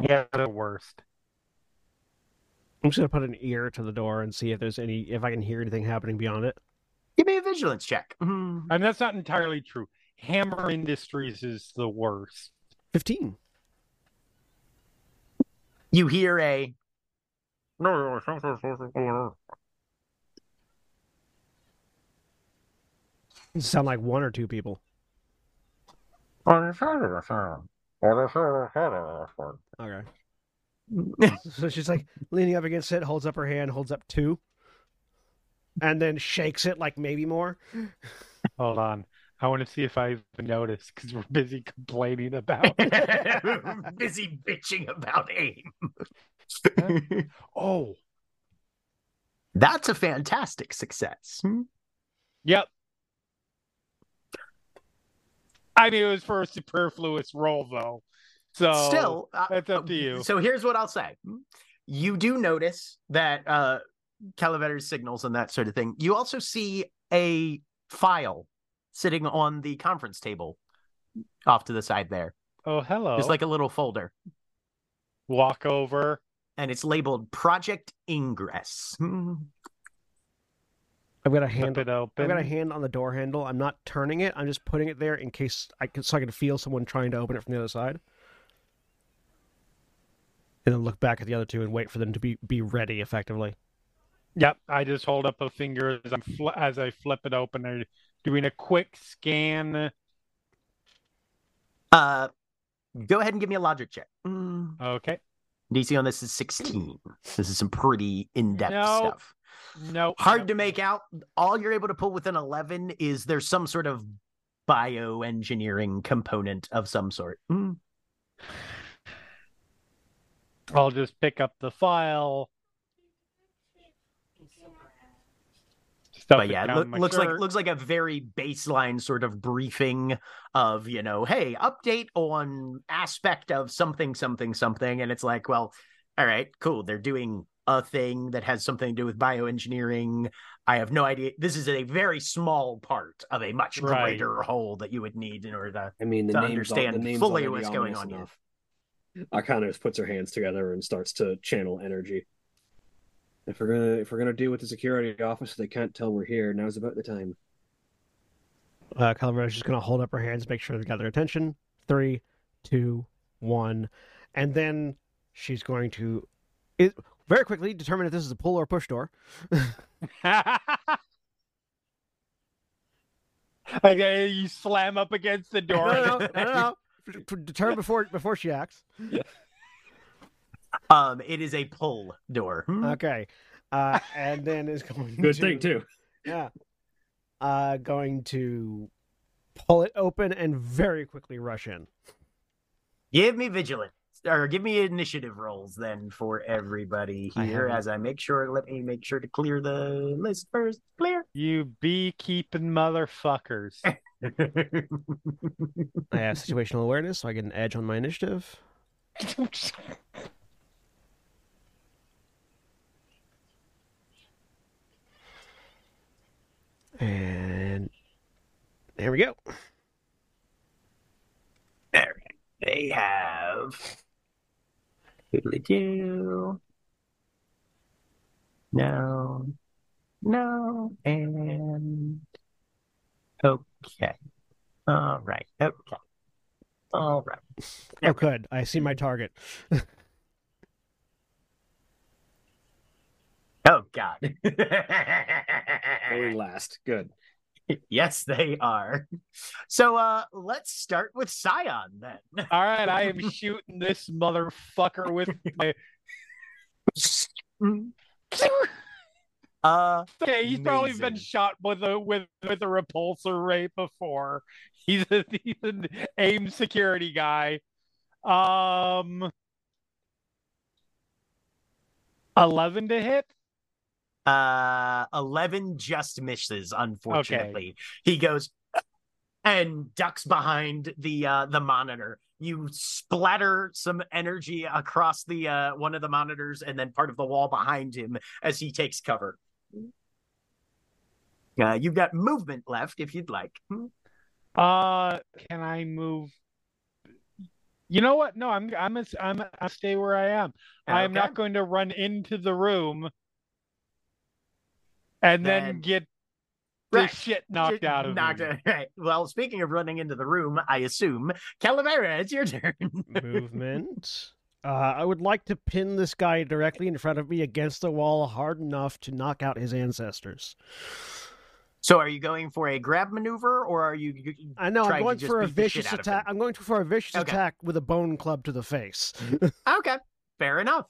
[SPEAKER 2] Yeah, the worst.
[SPEAKER 3] I'm just gonna put an ear to the door and see if there's any, if I can hear anything happening beyond it.
[SPEAKER 1] Give me a vigilance check. Mhm.
[SPEAKER 2] And that's not entirely true. Hammer Industries is the worst.
[SPEAKER 3] Fifteen.
[SPEAKER 1] You hear a
[SPEAKER 3] Does it sound like one or two people? Okay. So she's like leaning up against it, holds up her hand, holds up two, and then shakes it like maybe more.
[SPEAKER 2] Hold on. I want to see if I even noticed because we're busy complaining about.
[SPEAKER 1] busy bitching about aim.
[SPEAKER 2] oh,
[SPEAKER 1] That's a fantastic success.
[SPEAKER 2] yep. I mean, it was for a superfluous role, though. So
[SPEAKER 1] Still, uh,
[SPEAKER 2] that's up to you.
[SPEAKER 1] So here's what I'll say. You do notice that uh Calavera's signals and that sort of thing. You also see a file sitting on the conference table off to the side there.
[SPEAKER 2] oh, hello.
[SPEAKER 1] It's like a little folder.
[SPEAKER 2] walk over.
[SPEAKER 1] And it's labeled Project Ingress.
[SPEAKER 3] I've got a hand.
[SPEAKER 2] it open.
[SPEAKER 3] I've got a hand on the door handle. I'm not turning it. I'm just putting it there in case I can, so I can feel someone trying to open it from the other side. And then look back at the other two and wait for them to be be ready effectively.
[SPEAKER 2] Yep, I just hold up a finger as I'm fl- as I flip it open. I'm doing a quick scan.
[SPEAKER 1] Uh, go ahead and give me a logic check. Mm.
[SPEAKER 2] Okay.
[SPEAKER 1] DC on this is 16. This is some pretty in-depth
[SPEAKER 2] No.
[SPEAKER 1] stuff.
[SPEAKER 2] No.
[SPEAKER 1] Hard to make out. All you're able to pull with an 11 is there's some sort of bioengineering component of some sort. Mm.
[SPEAKER 2] I'll just pick up the file. Stuff
[SPEAKER 1] But yeah, it
[SPEAKER 2] down
[SPEAKER 1] look,
[SPEAKER 2] my
[SPEAKER 1] looks like looks like a very baseline sort of briefing of you know, hey, update on aspect of something, something, something, and it's like, well, all right, cool. They're doing a thing that has something to do with bioengineering. I have no idea. This is a very small part of a much
[SPEAKER 2] Right.
[SPEAKER 1] greater whole that you would need in order to
[SPEAKER 4] I mean, the
[SPEAKER 1] to
[SPEAKER 4] name's al-
[SPEAKER 1] understand
[SPEAKER 4] the
[SPEAKER 1] fully what's going on here.
[SPEAKER 4] enough. Arcana just puts her hands together and starts to channel energy. If we're gonna if we're gonna deal with the security office, they can't tell we're here. Now's about the time.
[SPEAKER 3] Uh, Calavera's just going to hold up her hands, make sure they got their attention. Three, two, one, and then she's going to it, very quickly determine if this is a pull or push door.
[SPEAKER 2] Okay, you slam up against the door.
[SPEAKER 3] no, no, no, no, no. Determine before before she acts.
[SPEAKER 1] Um, it is a pull door. Hmm.
[SPEAKER 3] Okay, uh, and then is going
[SPEAKER 4] Good
[SPEAKER 3] to,
[SPEAKER 4] thing too.
[SPEAKER 3] Yeah, uh, going to pull it open and very quickly rush in.
[SPEAKER 1] Give me vigilance or give me initiative rolls then for everybody here
[SPEAKER 3] haven't-
[SPEAKER 1] as I make sure. Let me make sure to clear the list first. Clear.
[SPEAKER 2] You beekeeping motherfuckers.
[SPEAKER 3] I have situational awareness, so I get an edge on my initiative. And there we go.
[SPEAKER 1] there. They have. Doodly-doo. No. No. And. Okay. All right. Okay. All right.
[SPEAKER 3] Oh, good. I see my target.
[SPEAKER 1] Oh, God.
[SPEAKER 4] Going last. Good.
[SPEAKER 1] yes, they are. So uh let's start with Scion then.
[SPEAKER 2] All right, I am shooting this motherfucker with my.
[SPEAKER 1] uh
[SPEAKER 2] Okay, he's probably been shot with a with with a repulsor ray before. He's a he's an aim security guy. Um, eleven to hit.
[SPEAKER 1] Uh 11 just misses unfortunately. He goes and ducks behind the uh the monitor. You splatter some energy across the uh one of the monitors and then part of the wall behind him as he takes cover. Uh, you've got movement left if you'd like.
[SPEAKER 2] Uh, can I move? You know what? No, I'm I'm a, I'm a, I stay where I am. I am not going to run into the room and then,
[SPEAKER 1] Then-
[SPEAKER 2] get the
[SPEAKER 1] Right.
[SPEAKER 2] shit knocked
[SPEAKER 1] Just
[SPEAKER 2] out of
[SPEAKER 1] knocked
[SPEAKER 2] me.
[SPEAKER 1] out- Right. Well, speaking of running into the room, I assume Calavera, it's your turn.
[SPEAKER 3] Movement. Uh, I would like to pin this guy directly in front of me against the wall hard enough to knock out his ancestors.
[SPEAKER 1] so, are you going for a grab maneuver, or are you?
[SPEAKER 3] I know I'm going for a
[SPEAKER 1] beat the shit
[SPEAKER 3] vicious attack. I'm going for a vicious
[SPEAKER 1] Okay.
[SPEAKER 3] attack with a bone club to the face.
[SPEAKER 1] Okay, fair enough.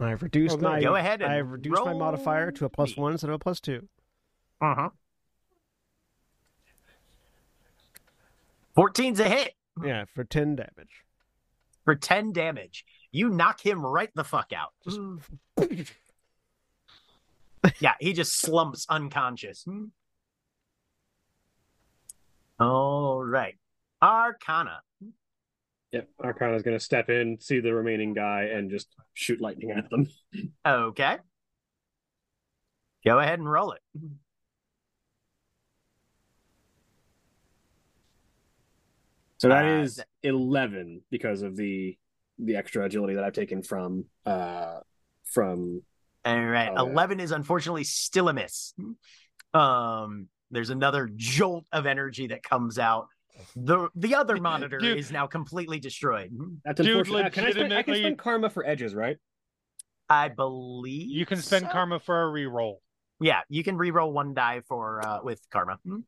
[SPEAKER 3] I've reduced
[SPEAKER 2] Okay,
[SPEAKER 3] my
[SPEAKER 1] Go ahead and
[SPEAKER 3] I've reduced my modifier to a plus one instead of a plus two.
[SPEAKER 1] Uh huh. 14's a hit
[SPEAKER 3] Yeah, for ten damage.
[SPEAKER 1] for 10 damage. You knock him right the fuck out.
[SPEAKER 3] Just-
[SPEAKER 1] Yeah, he just slumps unconscious. All right. Arcana.
[SPEAKER 4] Yep. Arcana's gonna step in, see the remaining guy, and just shoot lightning at them.
[SPEAKER 1] Okay. Go ahead and roll it.
[SPEAKER 4] So that
[SPEAKER 1] Uh,
[SPEAKER 4] is eleven because of the the extra agility that I've taken from uh from
[SPEAKER 1] All right.
[SPEAKER 4] Oh, yeah.
[SPEAKER 1] 11 is unfortunately still a miss. Um, there's another jolt of energy that comes out. The the other monitor
[SPEAKER 2] Dude.
[SPEAKER 1] is now completely destroyed.
[SPEAKER 4] that's
[SPEAKER 2] Dude,
[SPEAKER 4] unfortunate. Uh, Can I spend I can spend karma for edges, right?
[SPEAKER 1] I believe
[SPEAKER 2] You can spend
[SPEAKER 1] so.
[SPEAKER 2] karma for a reroll.
[SPEAKER 1] Yeah, you can re-roll one die for uh with karma. Hmm.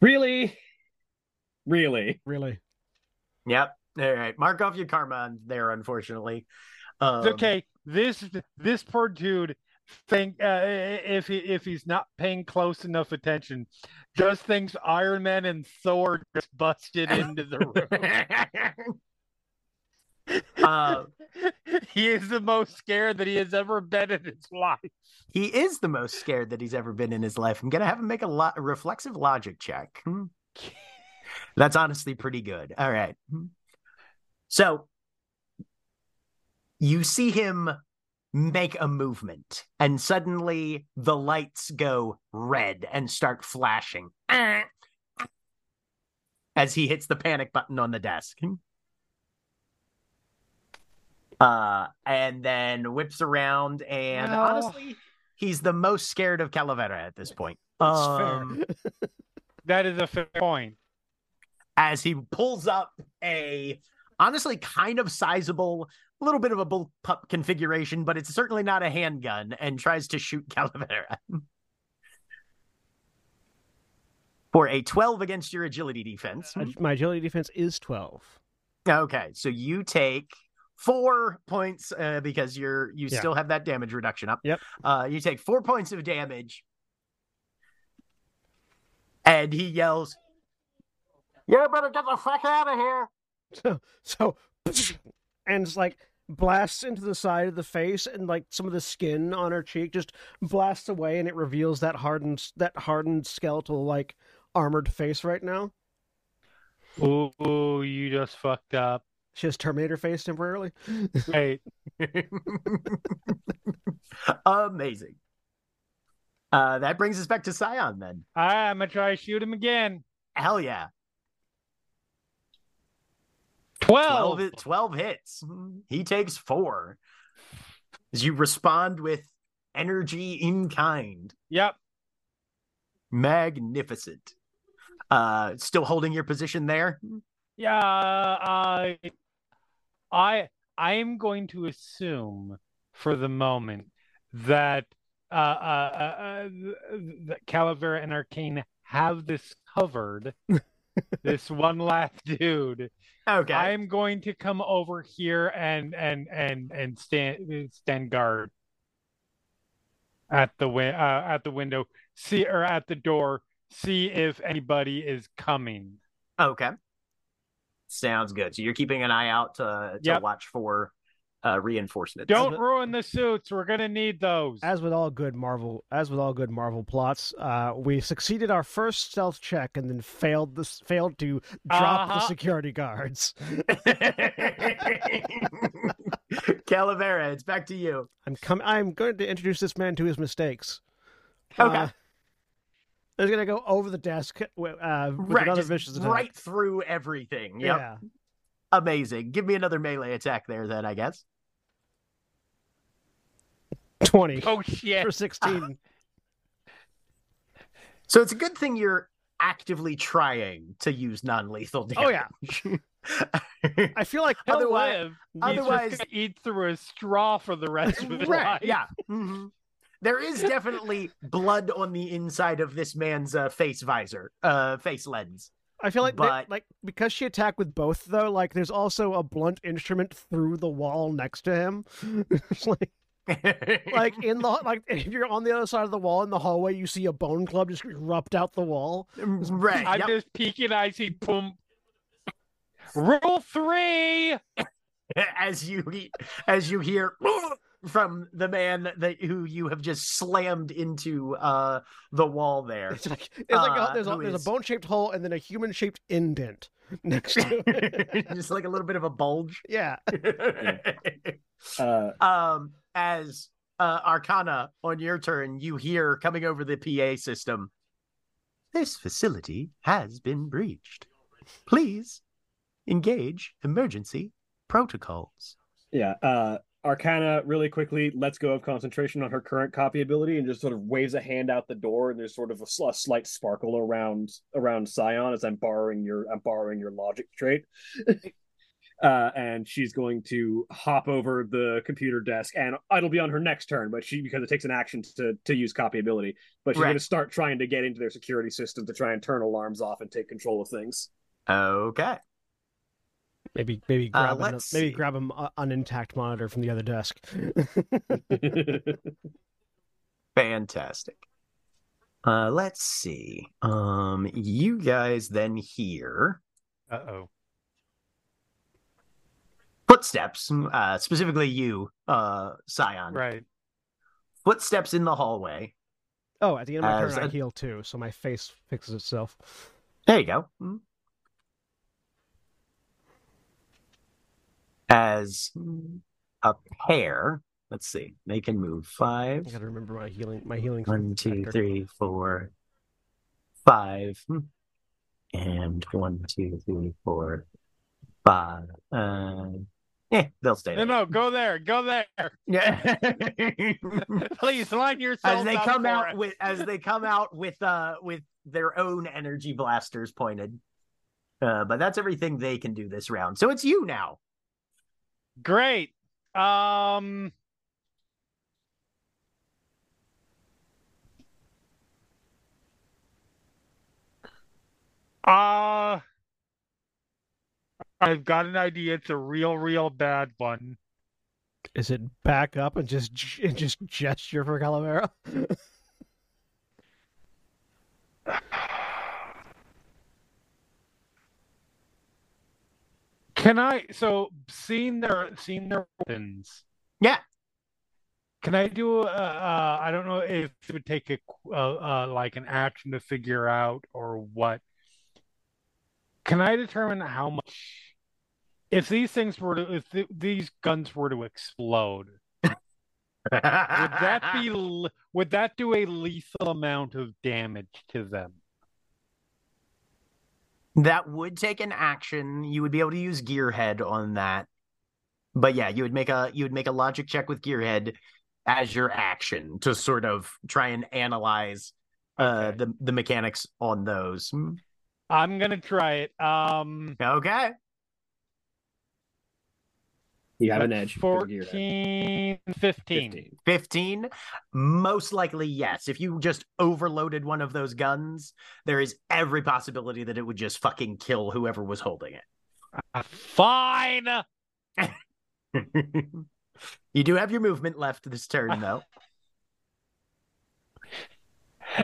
[SPEAKER 4] Really? Really?
[SPEAKER 3] Really?
[SPEAKER 1] Yep. All right. Mark off your karma there, unfortunately. Um,
[SPEAKER 2] It's okay. This this poor dude think uh, if he if he's not paying close enough attention, just thinks Iron Man and Thor just busted into the room.
[SPEAKER 1] uh,
[SPEAKER 2] he is the most scared that he has ever been in his life.
[SPEAKER 1] he is the most scared that he's ever been in his life. I'm gonna have him make a, lo- a reflexive logic check. Hmm. That's honestly pretty good. All right. Hmm. So you see him make a movement, and suddenly the lights go red and start flashing as he hits the panic button on the desk. Uh, and then whips around, and
[SPEAKER 2] Well-
[SPEAKER 1] honestly, he's the most scared of Calavera at this point.
[SPEAKER 3] That's
[SPEAKER 1] Um,
[SPEAKER 3] fair.
[SPEAKER 2] That is a fair point.
[SPEAKER 1] as he pulls up a honestly kind of sizable, a little bit of a bullpup configuration, but it's certainly not a handgun, and tries to shoot Calavera. For a 12 against your agility defense.
[SPEAKER 3] My agility defense is 12.
[SPEAKER 1] Okay, so you take four points uh, because you're you
[SPEAKER 3] Yeah.
[SPEAKER 1] still have that damage reduction up.
[SPEAKER 3] Yep.
[SPEAKER 1] Uh, you take four points of damage, and he yells, "You better get the fuck out of here!"
[SPEAKER 3] So, so, and it's like blasts into the side of the face, and like some of the skin on her cheek just blasts away, and it reveals that hardened, that hardened skeletal like armored face right now.
[SPEAKER 2] Oh, you just fucked up.
[SPEAKER 3] She has Terminator face temporarily.
[SPEAKER 2] Wait,
[SPEAKER 1] Amazing. Uh, that brings us back to Scion then.
[SPEAKER 2] I'm gonna try to shoot him again.
[SPEAKER 1] Hell yeah.
[SPEAKER 2] 12.
[SPEAKER 1] 12, 12 hits. He takes four. As you respond with energy in kind.
[SPEAKER 2] Yep.
[SPEAKER 1] Magnificent. Uh, still holding your position there?
[SPEAKER 2] Yeah, I, I, I am going to assume for the moment that uh, uh, uh, uh that Calavera and Arcana have this covered. this one last dude.
[SPEAKER 1] Okay.
[SPEAKER 2] I'm going to come over here and and and and stand stand guard at the win- uh, at the window. See or at the door. See if anybody is coming.
[SPEAKER 1] Okay. Sounds good. So you're keeping an eye out to, to
[SPEAKER 2] Yep.
[SPEAKER 1] watch for uh, reinforcements.
[SPEAKER 2] Don't
[SPEAKER 3] the-
[SPEAKER 2] ruin the suits. We're gonna need those.
[SPEAKER 3] As with all good Marvel, as with all good Marvel plots, uh, we succeeded our first stealth check and then failed this failed to drop the
[SPEAKER 2] Uh-huh.
[SPEAKER 3] security guards.
[SPEAKER 1] Calavera, it's back to you.
[SPEAKER 3] I'm com- I'm going to introduce this man to his mistakes.
[SPEAKER 1] Okay.
[SPEAKER 3] Uh, he's going to go over the desk uh, with
[SPEAKER 1] right,
[SPEAKER 3] another vicious attack.
[SPEAKER 1] right through everything. Yep.
[SPEAKER 3] Yeah.
[SPEAKER 1] Amazing. Give me another melee attack there, then, I guess.
[SPEAKER 3] 20
[SPEAKER 2] oh shit!
[SPEAKER 3] for 16.
[SPEAKER 1] So it's a good thing you're actively trying to use non-lethal
[SPEAKER 3] Oh, yeah. I feel like
[SPEAKER 2] He'll
[SPEAKER 1] otherwise-
[SPEAKER 2] live. He's
[SPEAKER 1] otherwise-
[SPEAKER 2] just eat through a straw for the rest of his
[SPEAKER 1] right.
[SPEAKER 2] life.
[SPEAKER 1] Yeah. Mhm. There is definitely blood on the inside of this man's uh, face visor, uh, face lens.
[SPEAKER 3] I feel like they-
[SPEAKER 1] But-
[SPEAKER 3] like because she attacked with both though, like there's also a blunt instrument through the wall next to him. It's like like in the like if you're on the other side of the wall in the hallway, you see a bone club just erupt out the wall.
[SPEAKER 1] right.
[SPEAKER 2] I'm
[SPEAKER 1] yep.
[SPEAKER 2] just peeking. I see boom. Rule three.
[SPEAKER 1] as you as you hear from the man that who you have just slammed into uh the wall there.
[SPEAKER 3] It's like it's like
[SPEAKER 1] Uh,
[SPEAKER 3] a, there's a there's
[SPEAKER 1] is-
[SPEAKER 3] a bone shaped hole and then a human shaped indent next to it.
[SPEAKER 1] just like a little bit of a bulge.
[SPEAKER 3] yeah.
[SPEAKER 4] Uh,
[SPEAKER 1] um as uh Arcana on your turn you hear coming over the PA system this facility has been breached. Please engage emergency protocols.
[SPEAKER 4] yeah. Uh, Arcana really quickly lets go of concentration on her current copy ability and just sort of waves a hand out the door, and there's sort of a, a slight sparkle around around Scion as I'm borrowing your I'm borrowing your logic trait. uh, and she's going to hop over the computer desk, and it'll be on her next turn. But she because it takes an action to to use copy ability, but she's
[SPEAKER 1] Right.
[SPEAKER 4] going to start trying to get into their security system to try and turn alarms off and take control of things.
[SPEAKER 1] Okay.
[SPEAKER 3] Maybe maybe
[SPEAKER 1] Uh,
[SPEAKER 3] grab an,
[SPEAKER 1] let's
[SPEAKER 3] maybe grab an, uh, an intact monitor from the other desk.
[SPEAKER 1] Fantastic. Uh, let's see. Um, you guys then hear
[SPEAKER 2] Uh oh.
[SPEAKER 1] Footsteps. Uh, specifically you, uh, Scion.
[SPEAKER 2] Right.
[SPEAKER 1] Footsteps in the hallway.
[SPEAKER 3] oh, at the end of my turn, I
[SPEAKER 1] a-
[SPEAKER 3] heal too, so my face fixes itself.
[SPEAKER 1] There you go. Mm. As a pair, let's see, they can move five.
[SPEAKER 3] I gotta remember my healing. My healing.
[SPEAKER 1] One, two,
[SPEAKER 3] factor.
[SPEAKER 1] three, four, five, Hmm. and one, two, three, four, five. Uh, they'll stay
[SPEAKER 2] No,
[SPEAKER 1] there.
[SPEAKER 2] no, go there, go there.
[SPEAKER 1] Yeah.
[SPEAKER 2] Please line yourself
[SPEAKER 1] as they come out
[SPEAKER 2] it.
[SPEAKER 1] with as they come out with uh with their own energy blasters pointed. Uh, but that's everything they can do this round. So it's you now.
[SPEAKER 2] Great. Um. Uh I've got an idea. It's a real, real bad one.
[SPEAKER 3] Is it back up and just and just gesture for Calavera?
[SPEAKER 2] Can I? So, seeing their seeing their weapons.
[SPEAKER 1] Yeah.
[SPEAKER 2] Can I do? Uh, uh, I don't know if it would take a uh, uh, like an action to figure out or what. Can I determine how much? If these things were to, if th these guns were to explode, would that be? Would that do a lethal amount of damage to them?
[SPEAKER 1] That would take an action. You would be able to use Gearhead on that. But yeah, you would make a you would make a logic check with Gearhead as your action to sort of try and analyze uh
[SPEAKER 2] Okay.
[SPEAKER 1] the the mechanics on those.
[SPEAKER 2] I'm gonna try it. Um,
[SPEAKER 1] Okay.
[SPEAKER 4] You have an edge. for the gear head.
[SPEAKER 2] 14, 15.
[SPEAKER 4] 15.
[SPEAKER 1] 15 most likely yes if you just overloaded one of those guns there is every possibility that it would just fucking kill whoever was holding
[SPEAKER 2] Uh, Fine.
[SPEAKER 1] you do have your movement left this turn though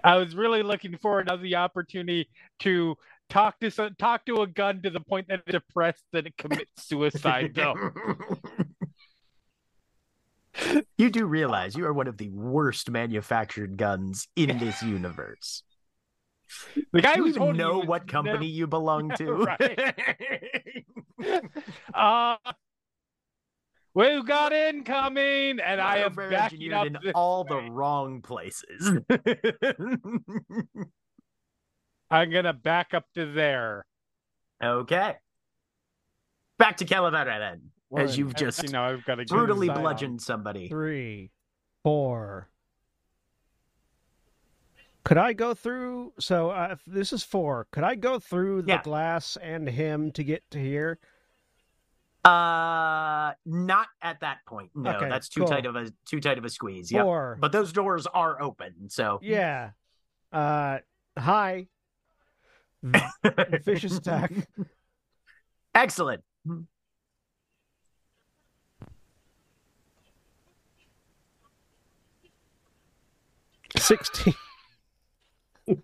[SPEAKER 2] I was really looking forward to the opportunity to talk to some, talk to a gun to the point that it's depressed that it commits suicide. Though.
[SPEAKER 1] You do realize you are one of the worst manufactured guns in this universe.
[SPEAKER 2] The guy
[SPEAKER 1] do you even know
[SPEAKER 2] you
[SPEAKER 1] what
[SPEAKER 2] is
[SPEAKER 1] company you belong to?
[SPEAKER 2] Never- uh, we've got incoming, and I am
[SPEAKER 1] Software
[SPEAKER 2] backing up
[SPEAKER 1] in
[SPEAKER 2] this
[SPEAKER 1] all the wrong places
[SPEAKER 2] I'm gonna back up to there.
[SPEAKER 1] Okay. Back to Calavera then, as you've just
[SPEAKER 2] you know, I've got to
[SPEAKER 1] brutally bludgeoned somebody.
[SPEAKER 3] Three, four. Could I go through? So uh, this is four. Could I go through the
[SPEAKER 1] Yeah.
[SPEAKER 3] glass and him to get to here?
[SPEAKER 1] Uh, not at that point. No,
[SPEAKER 3] Okay,
[SPEAKER 1] that's too
[SPEAKER 3] cool.
[SPEAKER 1] tight of a too tight of a squeeze.
[SPEAKER 3] Four.
[SPEAKER 1] But those doors are open, so
[SPEAKER 3] Yeah. Uh, hi. Vicious attack.
[SPEAKER 1] excellent.
[SPEAKER 3] Sixteen.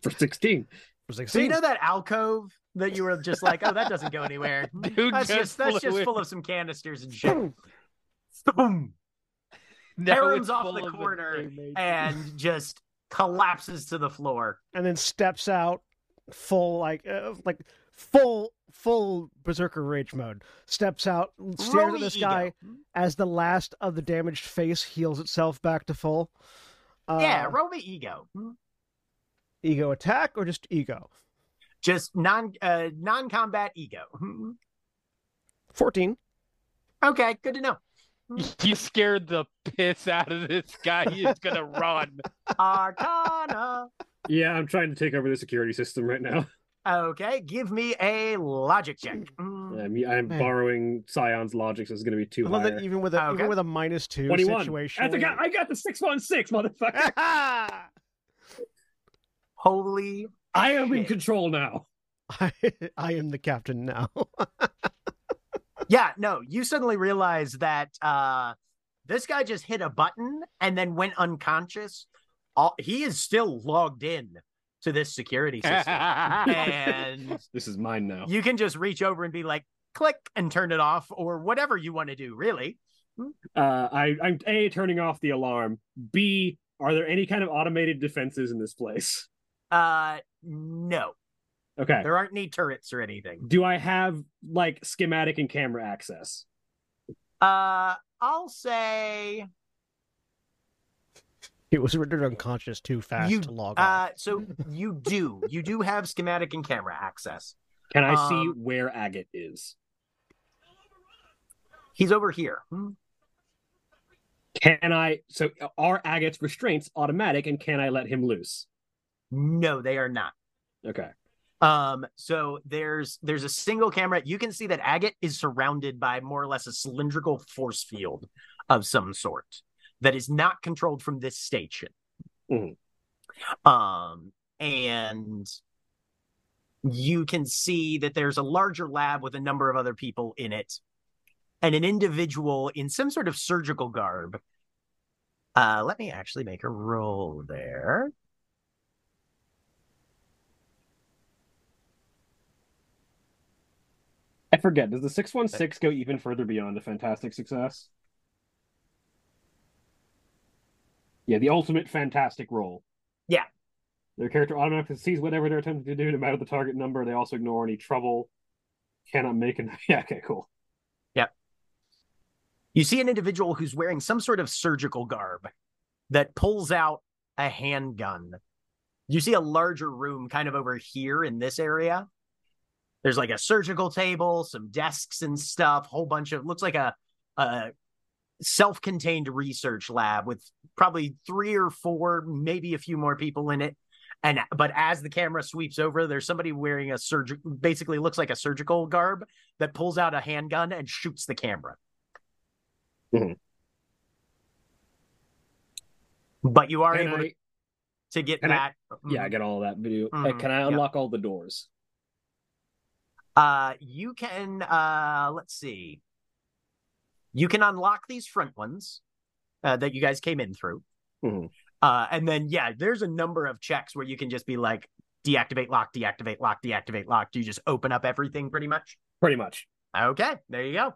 [SPEAKER 4] For 16.
[SPEAKER 3] For
[SPEAKER 1] So you know that alcove that you were just like, oh, that doesn't go anywhere.
[SPEAKER 2] Dude
[SPEAKER 1] that's
[SPEAKER 2] just
[SPEAKER 1] just that's just
[SPEAKER 2] flew
[SPEAKER 1] full of some canisters and shit. Boom.
[SPEAKER 2] Now
[SPEAKER 1] Aaron's
[SPEAKER 2] it's
[SPEAKER 1] off the corner and just collapses to the floor.
[SPEAKER 3] and then steps out full like uh, like full full berserker rage mode steps out stares at this
[SPEAKER 1] ego.
[SPEAKER 3] guy as the last of the damaged face heals itself back to full uh,
[SPEAKER 1] yeah, roll me ego.
[SPEAKER 3] ego attack or just ego
[SPEAKER 1] Just non uh non-combat ego.
[SPEAKER 3] 14
[SPEAKER 1] Okay, good to know.
[SPEAKER 2] You scared the piss out of this guy. He's gonna run.
[SPEAKER 1] Arcana.
[SPEAKER 4] Yeah, I'm trying to take over the security system right now.
[SPEAKER 1] Okay, give me a logic check. Mm,
[SPEAKER 4] I'm, I'm borrowing Scion's logic, so it's going to be too I
[SPEAKER 3] love
[SPEAKER 4] high.
[SPEAKER 3] that even with a
[SPEAKER 1] Okay.
[SPEAKER 3] even with a minus two
[SPEAKER 4] 21.
[SPEAKER 3] situation.
[SPEAKER 4] That's a guy- I got the 616, motherfucker.
[SPEAKER 1] Holy
[SPEAKER 4] I am in control now.
[SPEAKER 3] I, I am the captain now.
[SPEAKER 1] Yeah, no, you suddenly realize that uh this guy just hit a button and then went unconscious. All, he is still logged in to this security system. and
[SPEAKER 4] This is mine now.
[SPEAKER 1] you can just reach over and be like, click and turn it off or whatever you want to do, really.
[SPEAKER 4] Uh, I, I'm A, turning off the alarm. B, are there any kind of automated defenses in this place?
[SPEAKER 1] Uh no.
[SPEAKER 4] Okay.
[SPEAKER 1] There aren't any turrets or anything.
[SPEAKER 4] Do I have like schematic and camera access?
[SPEAKER 1] Uh I'll say
[SPEAKER 3] He was rendered unconscious too fast
[SPEAKER 1] You-
[SPEAKER 3] to log
[SPEAKER 1] uh
[SPEAKER 3] off.
[SPEAKER 1] so you do. You do have schematic and camera access.
[SPEAKER 4] Can I see
[SPEAKER 1] Um,
[SPEAKER 4] where Agate is?
[SPEAKER 1] He's over here. Hmm.
[SPEAKER 4] Can I? So are Agate's restraints automatic, and can I let him loose?
[SPEAKER 1] No, they are not.
[SPEAKER 4] Okay.
[SPEAKER 1] Um, so there's there's a single camera. You can see that Agate is surrounded by more or less a cylindrical force field of some sort that is not controlled from this station.
[SPEAKER 4] Mhm.
[SPEAKER 1] Um, and you can see that there's a larger lab with a number of other people in it, and an individual in some sort of surgical garb. Uh, let me actually make a roll there.
[SPEAKER 4] I forget. Does the six one six go even further beyond a fantastic success? Yeah, the ultimate fantastic roll.
[SPEAKER 1] Yeah.
[SPEAKER 4] Their character automatically sees whatever they're attempting to do, no matter the target number. They also ignore any trouble. Cannot make an. Yeah. Okay. Cool. Yep.
[SPEAKER 1] You see an individual who's wearing some sort of surgical garb that pulls out a handgun. You see a larger room kind of over here in this area. There's like a surgical table, some desks and stuff, whole bunch of looks like a, a self-contained research lab with probably three or four, maybe a few more people in it. And but as the camera sweeps over, there's somebody wearing a surgical basically looks like a surgical garb that pulls out a handgun and shoots the camera. But you are
[SPEAKER 4] Can
[SPEAKER 1] able
[SPEAKER 4] I-
[SPEAKER 1] to, to get
[SPEAKER 4] can I-
[SPEAKER 1] that.
[SPEAKER 4] Yeah, I get all that video. Uh,
[SPEAKER 1] Mhm,
[SPEAKER 4] can I
[SPEAKER 1] yeah.
[SPEAKER 4] unlock all the doors?
[SPEAKER 1] Uh, you can. Uh, let's see. You can unlock these front ones uh, that you guys came in through.
[SPEAKER 4] Mhm.
[SPEAKER 1] Uh, and then yeah, there's a number of checks where you can just be like deactivate lock, deactivate lock, deactivate lock. Do you just open up everything pretty much?
[SPEAKER 4] Pretty much.
[SPEAKER 1] Okay, there you go.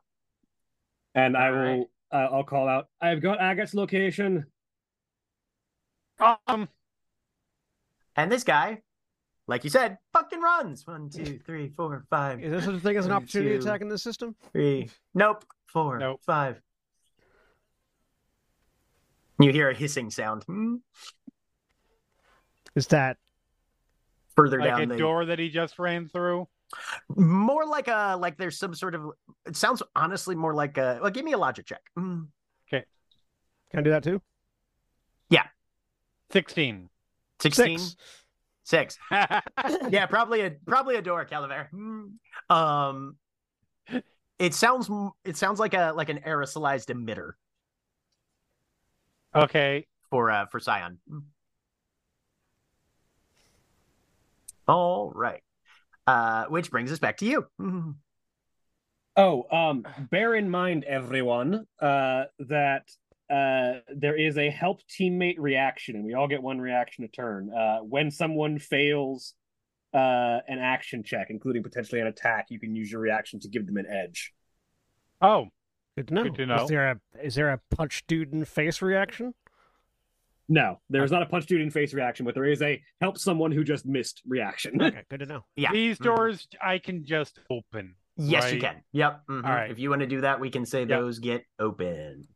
[SPEAKER 4] And I
[SPEAKER 1] All right.
[SPEAKER 4] will. Uh, I'll call out. I've got Agate's location.
[SPEAKER 2] Um,
[SPEAKER 1] And this guy, like you said, fucking runs. One, two, three, four, five,
[SPEAKER 3] Is there such a thing as an opportunity
[SPEAKER 1] two.
[SPEAKER 3] attack in this system?
[SPEAKER 1] three. Nope. Four.
[SPEAKER 2] Nope.
[SPEAKER 1] Five. You hear a hissing sound hmm,
[SPEAKER 3] Is that
[SPEAKER 1] further
[SPEAKER 2] like
[SPEAKER 1] down
[SPEAKER 2] a
[SPEAKER 1] the
[SPEAKER 2] door that he just ran through.
[SPEAKER 1] more like a like there's some sort of it sounds honestly more like a well give me a logic check Mm,
[SPEAKER 3] can I do that too? Yeah.
[SPEAKER 2] Sixteen.
[SPEAKER 1] 16
[SPEAKER 3] Six.
[SPEAKER 1] Six yeah probably a probably a door calavera Mm. um it sounds it sounds like a like an aerosolized emitter
[SPEAKER 2] okay.
[SPEAKER 1] for uh for scion Mm. all right uh which brings us back to you Mm.
[SPEAKER 4] Oh, um, bear in mind, everyone, uh, that uh, there is a help teammate reaction, and we all get one reaction a turn. Uh, when someone fails uh, an action check, including potentially an attack, you can use your reaction to give them an edge.
[SPEAKER 2] Oh,
[SPEAKER 3] Good to know.
[SPEAKER 2] Good to know.
[SPEAKER 3] Is there a is there a punch dude in face reaction?
[SPEAKER 4] No, there is not a punch dude in face reaction, but there is a help someone who just missed reaction.
[SPEAKER 3] Okay, good to know.
[SPEAKER 1] yeah
[SPEAKER 2] these
[SPEAKER 1] Mhm.
[SPEAKER 2] doors I can just open.
[SPEAKER 1] yes you can yep mhm.
[SPEAKER 2] All right.
[SPEAKER 1] if you want to do that we can say
[SPEAKER 2] Yep.
[SPEAKER 1] those get open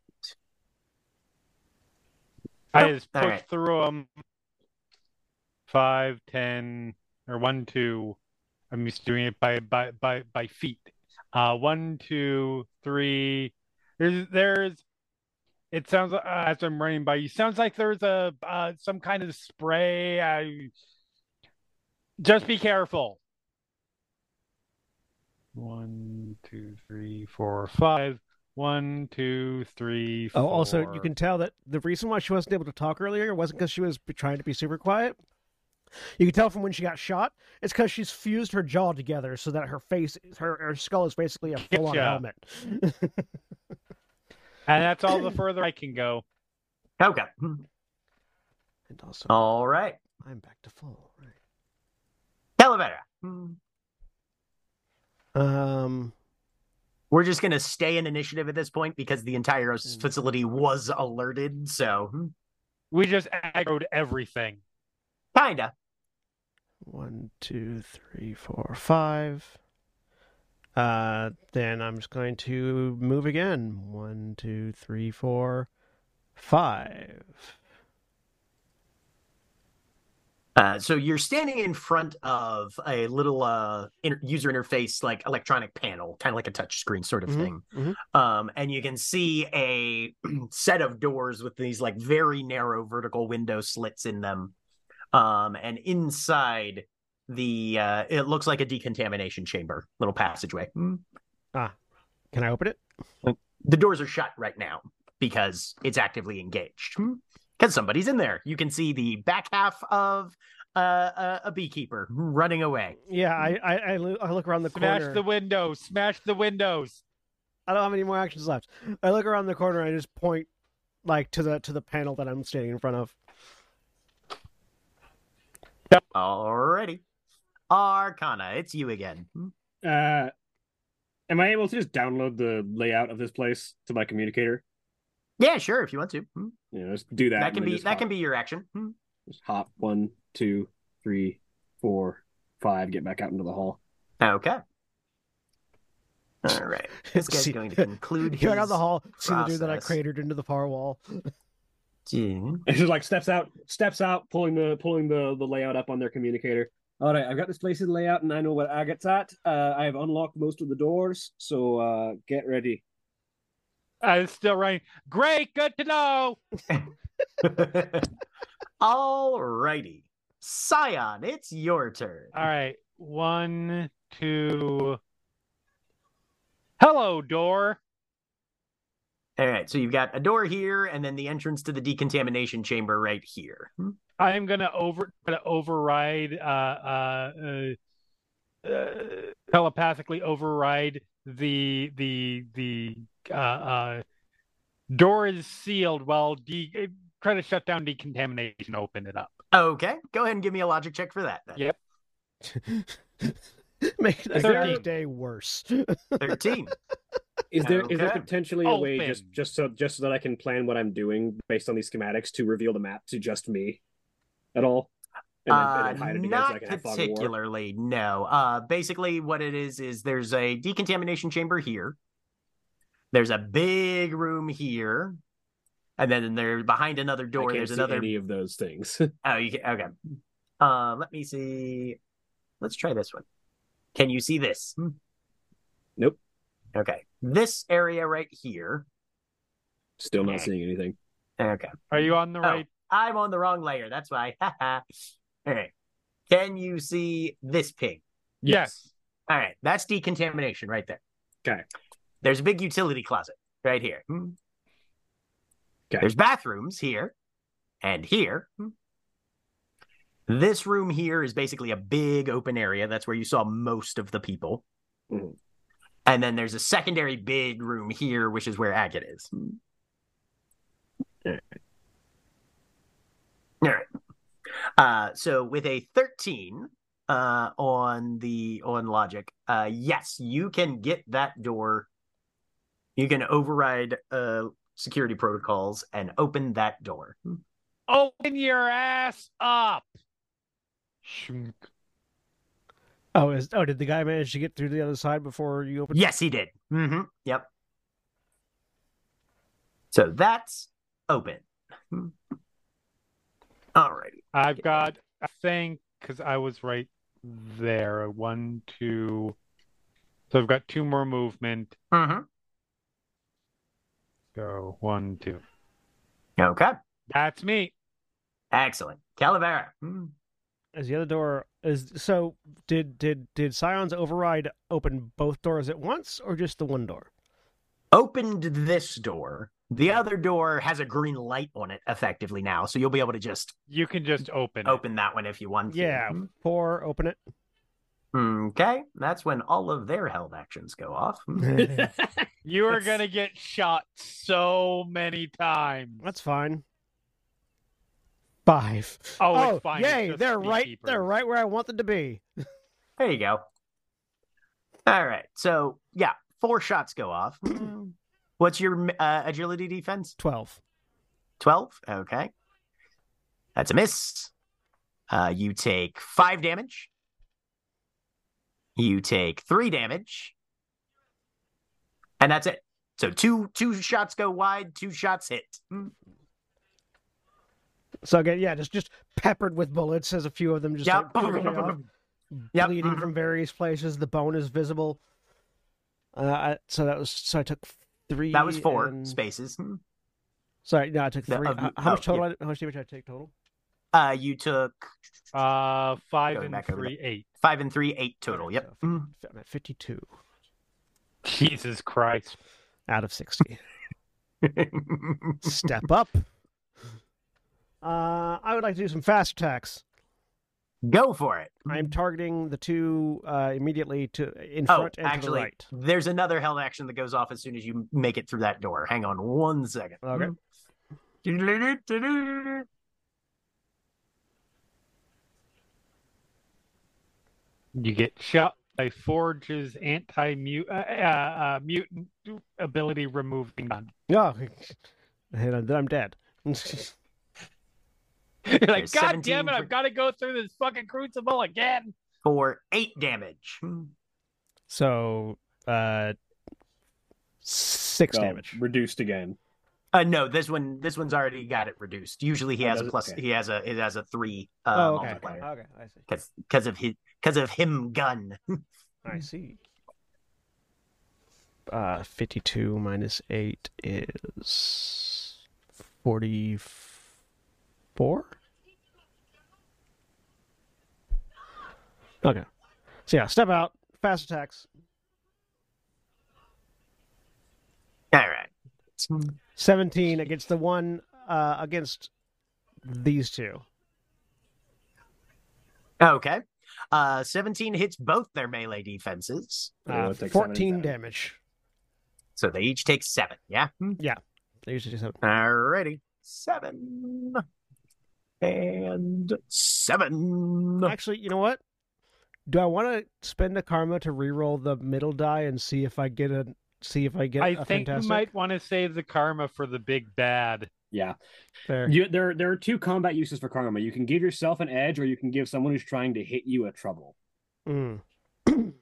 [SPEAKER 2] I just
[SPEAKER 1] All
[SPEAKER 2] push
[SPEAKER 1] right.
[SPEAKER 2] through them. Five, ten, or one, two. I'm used to doing it by by by by feet. Uh, one, two, three. There's there's. It sounds uh, as I'm running by you. Sounds like there's a uh, some kind of spray. I just be careful. One, two, three, four, five. One, two, three,
[SPEAKER 3] Oh, also, you can tell that the reason why she wasn't able to talk earlier wasn't because she was trying to be super quiet. You can tell from when she got shot. It's because she's fused her jaw together so that her face, her, her skull is basically a full-on
[SPEAKER 2] Getcha.
[SPEAKER 3] helmet.
[SPEAKER 2] And that's all the further I can go.
[SPEAKER 1] Okay.
[SPEAKER 3] and also,
[SPEAKER 1] All right.
[SPEAKER 3] I'm back to full. Right.
[SPEAKER 1] Calavera.
[SPEAKER 3] Um.
[SPEAKER 1] We're just going to stay in initiative at this point because the entire
[SPEAKER 3] Mm.
[SPEAKER 1] facility was alerted. So, hmm,
[SPEAKER 2] We just aggroed everything.
[SPEAKER 1] kinda.
[SPEAKER 3] One, two, three, four, five. Uh, then I'm just going to move again. One, two, three, four, five.
[SPEAKER 1] Uh, so you're standing in front of a little uh, inter- user interface, like electronic panel, kind of like a touch screen sort of
[SPEAKER 3] Mhm,
[SPEAKER 1] thing.
[SPEAKER 3] mhm.
[SPEAKER 1] Um, and you can see a set of doors with these like very narrow vertical window slits in them. Um, and inside the, uh, it looks like a decontamination chamber, little passageway.
[SPEAKER 3] Ah, Can I open it?
[SPEAKER 1] The doors are shut right now because it's actively engaged. Because somebody's in there. You can see the back half of uh, a, a beekeeper running away.
[SPEAKER 3] Yeah, I I, I, lo- I look around the
[SPEAKER 2] Smash
[SPEAKER 3] corner.
[SPEAKER 2] Smash the windows. Smash the windows.
[SPEAKER 3] I don't have any more actions left. I look around the corner and I just point like to the to the panel that I'm standing in front of.
[SPEAKER 1] Alrighty. Arcana, it's you again.
[SPEAKER 4] Uh, am I able to just download the layout of this place to my communicator?
[SPEAKER 1] Yeah, sure, if you want to. Hmm.
[SPEAKER 4] You know, just do that.
[SPEAKER 1] That can be that
[SPEAKER 4] hop-
[SPEAKER 1] can be your action. Hmm.
[SPEAKER 4] Just hop one, two, three, four, five. Get back out into the hall.
[SPEAKER 1] Okay. All right. This guy's
[SPEAKER 3] See-
[SPEAKER 1] going to conclude
[SPEAKER 3] Get out the hall. See the dude that I cratered into the far wall.
[SPEAKER 1] Hmm.
[SPEAKER 4] And just like steps out, steps out, pulling the pulling the the layout up on their communicator. All right, I've got this place in layout, and I know what Agate's at. Uh, I have unlocked most of the doors, so uh, get ready.
[SPEAKER 2] Uh, it's still raining. Great. Good to know.
[SPEAKER 1] All righty. Scion, it's your turn.
[SPEAKER 2] All right. One, two. Hello, door.
[SPEAKER 1] All right, so you've got a door here, and then the entrance to the decontamination chamber right here. Hmm.
[SPEAKER 2] I am gonna over gonna override uh, uh, uh, uh, telepathically override the the the uh, uh, door is sealed while de- try to shut down decontamination. Open it up.
[SPEAKER 1] Okay, go ahead and give me a logic check for that. Then.
[SPEAKER 2] Yep.
[SPEAKER 3] Make the
[SPEAKER 2] Thirteen.
[SPEAKER 3] day worse.
[SPEAKER 1] Thirteen.
[SPEAKER 4] Is there is there
[SPEAKER 1] Okay.
[SPEAKER 4] potentially a way
[SPEAKER 2] Open.
[SPEAKER 4] just just so just so that I can plan what I'm doing based on these schematics to reveal the map to just me at all? And then, and
[SPEAKER 1] Uh,
[SPEAKER 4] then hide so
[SPEAKER 1] not
[SPEAKER 4] can have fog of war?
[SPEAKER 1] particularly. No. Uh, basically, what it is is there's a decontamination chamber here. There's a big room here, and then there behind another
[SPEAKER 4] I
[SPEAKER 1] door.
[SPEAKER 4] can't
[SPEAKER 1] There's
[SPEAKER 4] see
[SPEAKER 1] another.
[SPEAKER 4] any of those things.
[SPEAKER 1] Oh, you can, okay. Uh, let me see. Let's try this one. Can you see this? Hmm.
[SPEAKER 4] Nope.
[SPEAKER 1] Okay, this area right here.
[SPEAKER 4] Still not
[SPEAKER 1] Okay.
[SPEAKER 4] seeing anything.
[SPEAKER 1] Okay.
[SPEAKER 2] Are you on the
[SPEAKER 1] Oh.
[SPEAKER 2] right?
[SPEAKER 1] I'm on the wrong layer. That's why. All right. Can you see this ping?
[SPEAKER 2] Yes.
[SPEAKER 1] All right. That's decontamination right there.
[SPEAKER 4] Okay.
[SPEAKER 1] There's a big utility closet right here. Hmm.
[SPEAKER 4] Okay.
[SPEAKER 1] There's bathrooms here and here. Hmm. This room here is basically a big open area. That's where you saw most of the people.
[SPEAKER 4] Mhm.
[SPEAKER 1] And then there's a secondary big room here, which is where Agate is. Hmm. All right. All right. Uh, so with a 13 uh, on the on logic, uh, yes, you can get that door. You can override uh, security protocols and open that door.
[SPEAKER 2] Open your ass up. Shunk.
[SPEAKER 3] oh, is oh did the guy manage to get through the other side before you opened?
[SPEAKER 1] Yes, he did. Mm-hmm. Yep. So that's open. Alrighty.
[SPEAKER 2] I've got, I think, because I was right there. One, two. So I've got two more movement.
[SPEAKER 1] Mm-hmm.
[SPEAKER 2] Go one, two.
[SPEAKER 1] Okay.
[SPEAKER 2] That's me.
[SPEAKER 1] Excellent. Calavera. Hmm.
[SPEAKER 3] Is the other door is so? Did did did Scion's override open both doors at once, or just the one door?
[SPEAKER 1] Opened this door. The other door has a green light on it effectively now, so you'll be able to just
[SPEAKER 2] You can just open. it.
[SPEAKER 1] open that one if you want. to.
[SPEAKER 3] Yeah, mm-hmm. pour, open it.
[SPEAKER 1] Okay, that's when all of their held actions go off.
[SPEAKER 2] You are
[SPEAKER 4] That's-
[SPEAKER 2] gonna get shot so many times.
[SPEAKER 3] That's fine. Five.
[SPEAKER 2] Oh, it's oh, fine. It's
[SPEAKER 3] yay!
[SPEAKER 2] just
[SPEAKER 3] They're right.
[SPEAKER 2] beekeepers.
[SPEAKER 3] They're right where I want them to be.
[SPEAKER 1] There you go. All right, so yeah, four shots go off. What's your uh, agility defense?
[SPEAKER 3] Twelve.
[SPEAKER 1] 12 okay that's a miss uh you take five damage you take three damage and that's it so two two shots go wide two shots hit
[SPEAKER 3] So again, yeah, just just peppered with bullets as a few of them just
[SPEAKER 1] Yep.
[SPEAKER 3] off,
[SPEAKER 1] Yep.
[SPEAKER 3] bleeding from various places. The bone is visible. Uh, I, so that was so I took three.
[SPEAKER 1] that was four
[SPEAKER 3] and-
[SPEAKER 1] spaces
[SPEAKER 3] Sorry, no, I took
[SPEAKER 1] The-
[SPEAKER 3] three.
[SPEAKER 1] of-
[SPEAKER 3] how, how much
[SPEAKER 1] oh,
[SPEAKER 3] total? I- How much damage did I take total?
[SPEAKER 1] uh you took
[SPEAKER 2] Uh, five
[SPEAKER 1] Going
[SPEAKER 2] and
[SPEAKER 1] back over
[SPEAKER 2] three, eight.
[SPEAKER 1] five and three eight total yep
[SPEAKER 3] so
[SPEAKER 1] Mm.
[SPEAKER 3] I'm at fifty-two
[SPEAKER 2] Jesus Christ!
[SPEAKER 3] out of sixty. Step up. Uh, I would like to do some fast attacks.
[SPEAKER 1] Go for it
[SPEAKER 3] I'm targeting the two uh, immediately to in
[SPEAKER 1] oh
[SPEAKER 3] front and to the
[SPEAKER 1] actually
[SPEAKER 3] right.
[SPEAKER 1] there's another held action that goes off as soon as you make it through that door hang on one second
[SPEAKER 3] Okay.
[SPEAKER 2] You get shot by Forge's anti-mute uh, uh, uh, mutant ability removing gun.
[SPEAKER 3] Oh, and then I'm dead.
[SPEAKER 2] You're like,
[SPEAKER 1] There's
[SPEAKER 2] God damn it!
[SPEAKER 1] for-
[SPEAKER 2] I've got to go through this fucking crucible again.
[SPEAKER 1] for eight damage
[SPEAKER 3] so, uh, six
[SPEAKER 4] Oh,
[SPEAKER 3] damage.
[SPEAKER 4] reduced again.
[SPEAKER 1] Uh, no, this one this one's already got it reduced. Usually he
[SPEAKER 4] Oh,
[SPEAKER 1] has a plus.
[SPEAKER 4] Okay.
[SPEAKER 1] He has a he has a three uh,
[SPEAKER 3] oh, okay.
[SPEAKER 1] multiplier
[SPEAKER 3] Okay, I see.
[SPEAKER 1] because because of his because of him gun.
[SPEAKER 3] I see. Uh, 52 minus 8 is 44? Okay. So, yeah, step out, fast attacks.
[SPEAKER 1] All right.
[SPEAKER 3] 17 against the one, uh, against these two.
[SPEAKER 1] Okay. Uh, seventeen hits both their melee defenses,
[SPEAKER 3] Uh, 14 damage.
[SPEAKER 1] so they each take seven. Yeah. Yeah.
[SPEAKER 3] They usually do seven.
[SPEAKER 1] Alrighty. Seven and seven.
[SPEAKER 3] Actually, you know what? Do I want to spend a karma to reroll the middle die and see if I get a see if I get
[SPEAKER 2] I
[SPEAKER 3] a
[SPEAKER 2] think
[SPEAKER 3] fantastic?
[SPEAKER 2] you might want to save the karma for the big bad.
[SPEAKER 4] Yeah.
[SPEAKER 3] Fair.
[SPEAKER 4] You, there, there are two combat uses for karma. You can give yourself an edge, or you can give someone who's trying to hit you a trouble.
[SPEAKER 3] Mm. so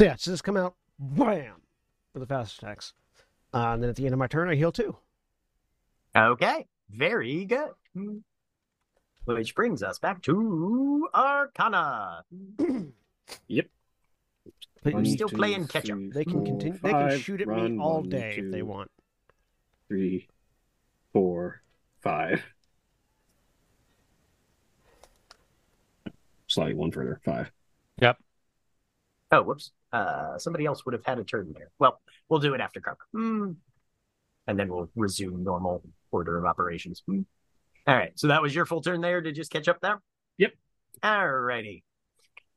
[SPEAKER 3] yeah, so just come out, wham, with the fast attacks, uh, and then at the end of my turn, I heal two.
[SPEAKER 1] Okay. Very good. Which brings us back to Arcana.
[SPEAKER 4] Yep.
[SPEAKER 3] But
[SPEAKER 4] One,
[SPEAKER 1] still
[SPEAKER 4] two,
[SPEAKER 1] playing catch up.
[SPEAKER 4] three,
[SPEAKER 3] they can
[SPEAKER 4] four,
[SPEAKER 3] continue. They can
[SPEAKER 4] five,
[SPEAKER 3] shoot at me
[SPEAKER 4] run,
[SPEAKER 3] all
[SPEAKER 4] one,
[SPEAKER 3] day if they
[SPEAKER 4] two,
[SPEAKER 3] want.
[SPEAKER 4] Three, four, five. Slightly one further. Five. Yep.
[SPEAKER 1] Oh, whoops. Uh, somebody else would have had a turn there. Well, we'll do it after Croc. Hmm. And then we'll resume normal order of operations. Hmm. All right. So that was your full turn there to just catch up there?
[SPEAKER 4] Yep.
[SPEAKER 1] All righty.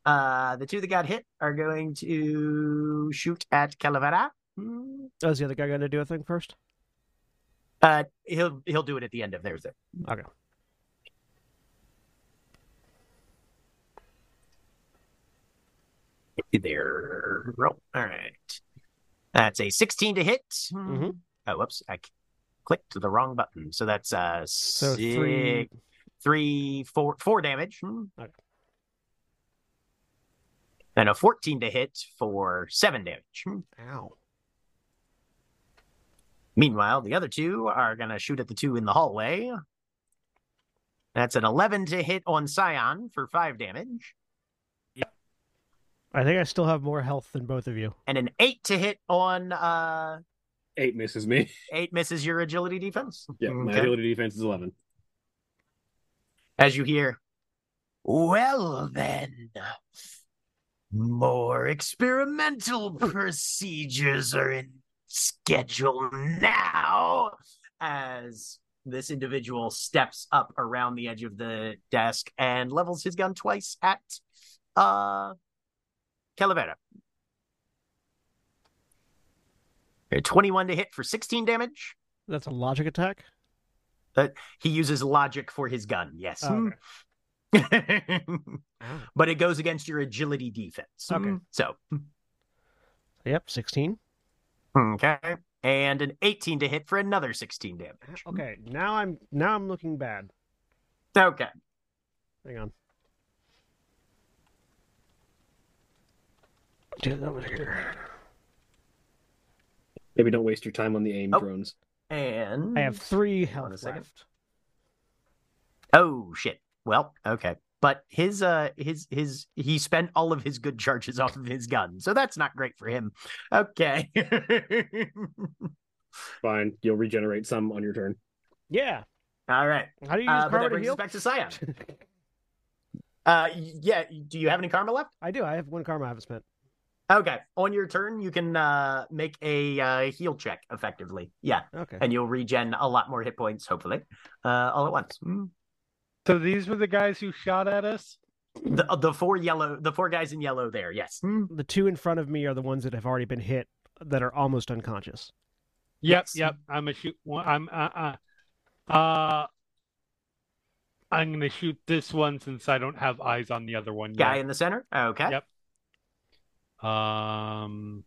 [SPEAKER 1] Uh, the two that got hit are going to shoot at Calavera. Hmm.
[SPEAKER 3] Oh, is the other guy going to do a thing first?
[SPEAKER 1] Uh, he'll he'll do it at the end of theirs. There.
[SPEAKER 3] Okay.
[SPEAKER 1] There. Roll. All right. That's a 16 to hit.
[SPEAKER 3] Mhm.
[SPEAKER 1] Oh, whoops. I c- clicked the wrong button. So that's uh
[SPEAKER 3] So
[SPEAKER 1] six,
[SPEAKER 3] three.
[SPEAKER 1] three, four, four damage.
[SPEAKER 3] Okay.
[SPEAKER 1] And a 14 to hit for seven damage.
[SPEAKER 3] Ow.
[SPEAKER 1] Meanwhile, the other two are going to shoot at the two in the hallway. That's an 11 to hit on Scion for five damage,
[SPEAKER 3] I think I still have more health than both of you.
[SPEAKER 1] and an eight to hit on uh
[SPEAKER 4] Eight misses me.
[SPEAKER 1] eight misses your agility defense.
[SPEAKER 4] Yeah, my
[SPEAKER 1] Okay.
[SPEAKER 4] ability defense is eleven.
[SPEAKER 1] As you hear, Well, then, more experimental procedures are in schedule now. As this individual steps up around the edge of the desk and levels his gun twice at uh Calavera. A 21 to hit for 16 damage.
[SPEAKER 3] That's a logic attack.
[SPEAKER 1] He uses logic for his gun, yes.
[SPEAKER 3] Oh, hmm.
[SPEAKER 1] oh, but it goes against your agility defense.
[SPEAKER 3] Okay.
[SPEAKER 1] So,
[SPEAKER 3] Yep, 16.
[SPEAKER 1] okay. And an 18 to hit for another 16 damage.
[SPEAKER 3] Okay, now I'm now I'm looking bad.
[SPEAKER 1] Okay.
[SPEAKER 3] Hang on. Get over here.
[SPEAKER 4] Maybe don't waste your time on the aim
[SPEAKER 1] Oh.
[SPEAKER 4] drones.
[SPEAKER 1] And
[SPEAKER 3] I have three
[SPEAKER 1] Hold on a
[SPEAKER 3] health
[SPEAKER 1] second.
[SPEAKER 3] left.
[SPEAKER 1] Oh shit. Well, okay. But his uh his his he spent all of his good charges off of his gun. So that's not great for him. Okay.
[SPEAKER 4] Fine, you'll regenerate some on your turn.
[SPEAKER 3] Yeah.
[SPEAKER 1] all right.
[SPEAKER 3] How do you use
[SPEAKER 1] Uh, but
[SPEAKER 3] karma
[SPEAKER 1] that
[SPEAKER 3] to heal?
[SPEAKER 1] back to Scion. Uh yeah, do you have any karma left?
[SPEAKER 3] I do. I have one karma I haven't spent.
[SPEAKER 1] Okay. On your turn, you can uh make a uh heal check effectively. Yeah.
[SPEAKER 3] Okay.
[SPEAKER 1] And you'll regen a lot more hit points, hopefully. Uh all at once. Mm.
[SPEAKER 2] So these were the guys who shot at us.
[SPEAKER 1] The the four yellow the four guys in yellow there, yes. Mm.
[SPEAKER 3] The two in front of me are the ones that have already been hit that are almost unconscious.
[SPEAKER 2] Yep,
[SPEAKER 1] Yes.
[SPEAKER 2] yep. I'm a shoot. One. I'm uh uh. Uh, I'm gonna shoot this one since I don't have eyes on the other one
[SPEAKER 1] Guy
[SPEAKER 2] yet.
[SPEAKER 1] in the center. Okay.
[SPEAKER 2] Yep. Um,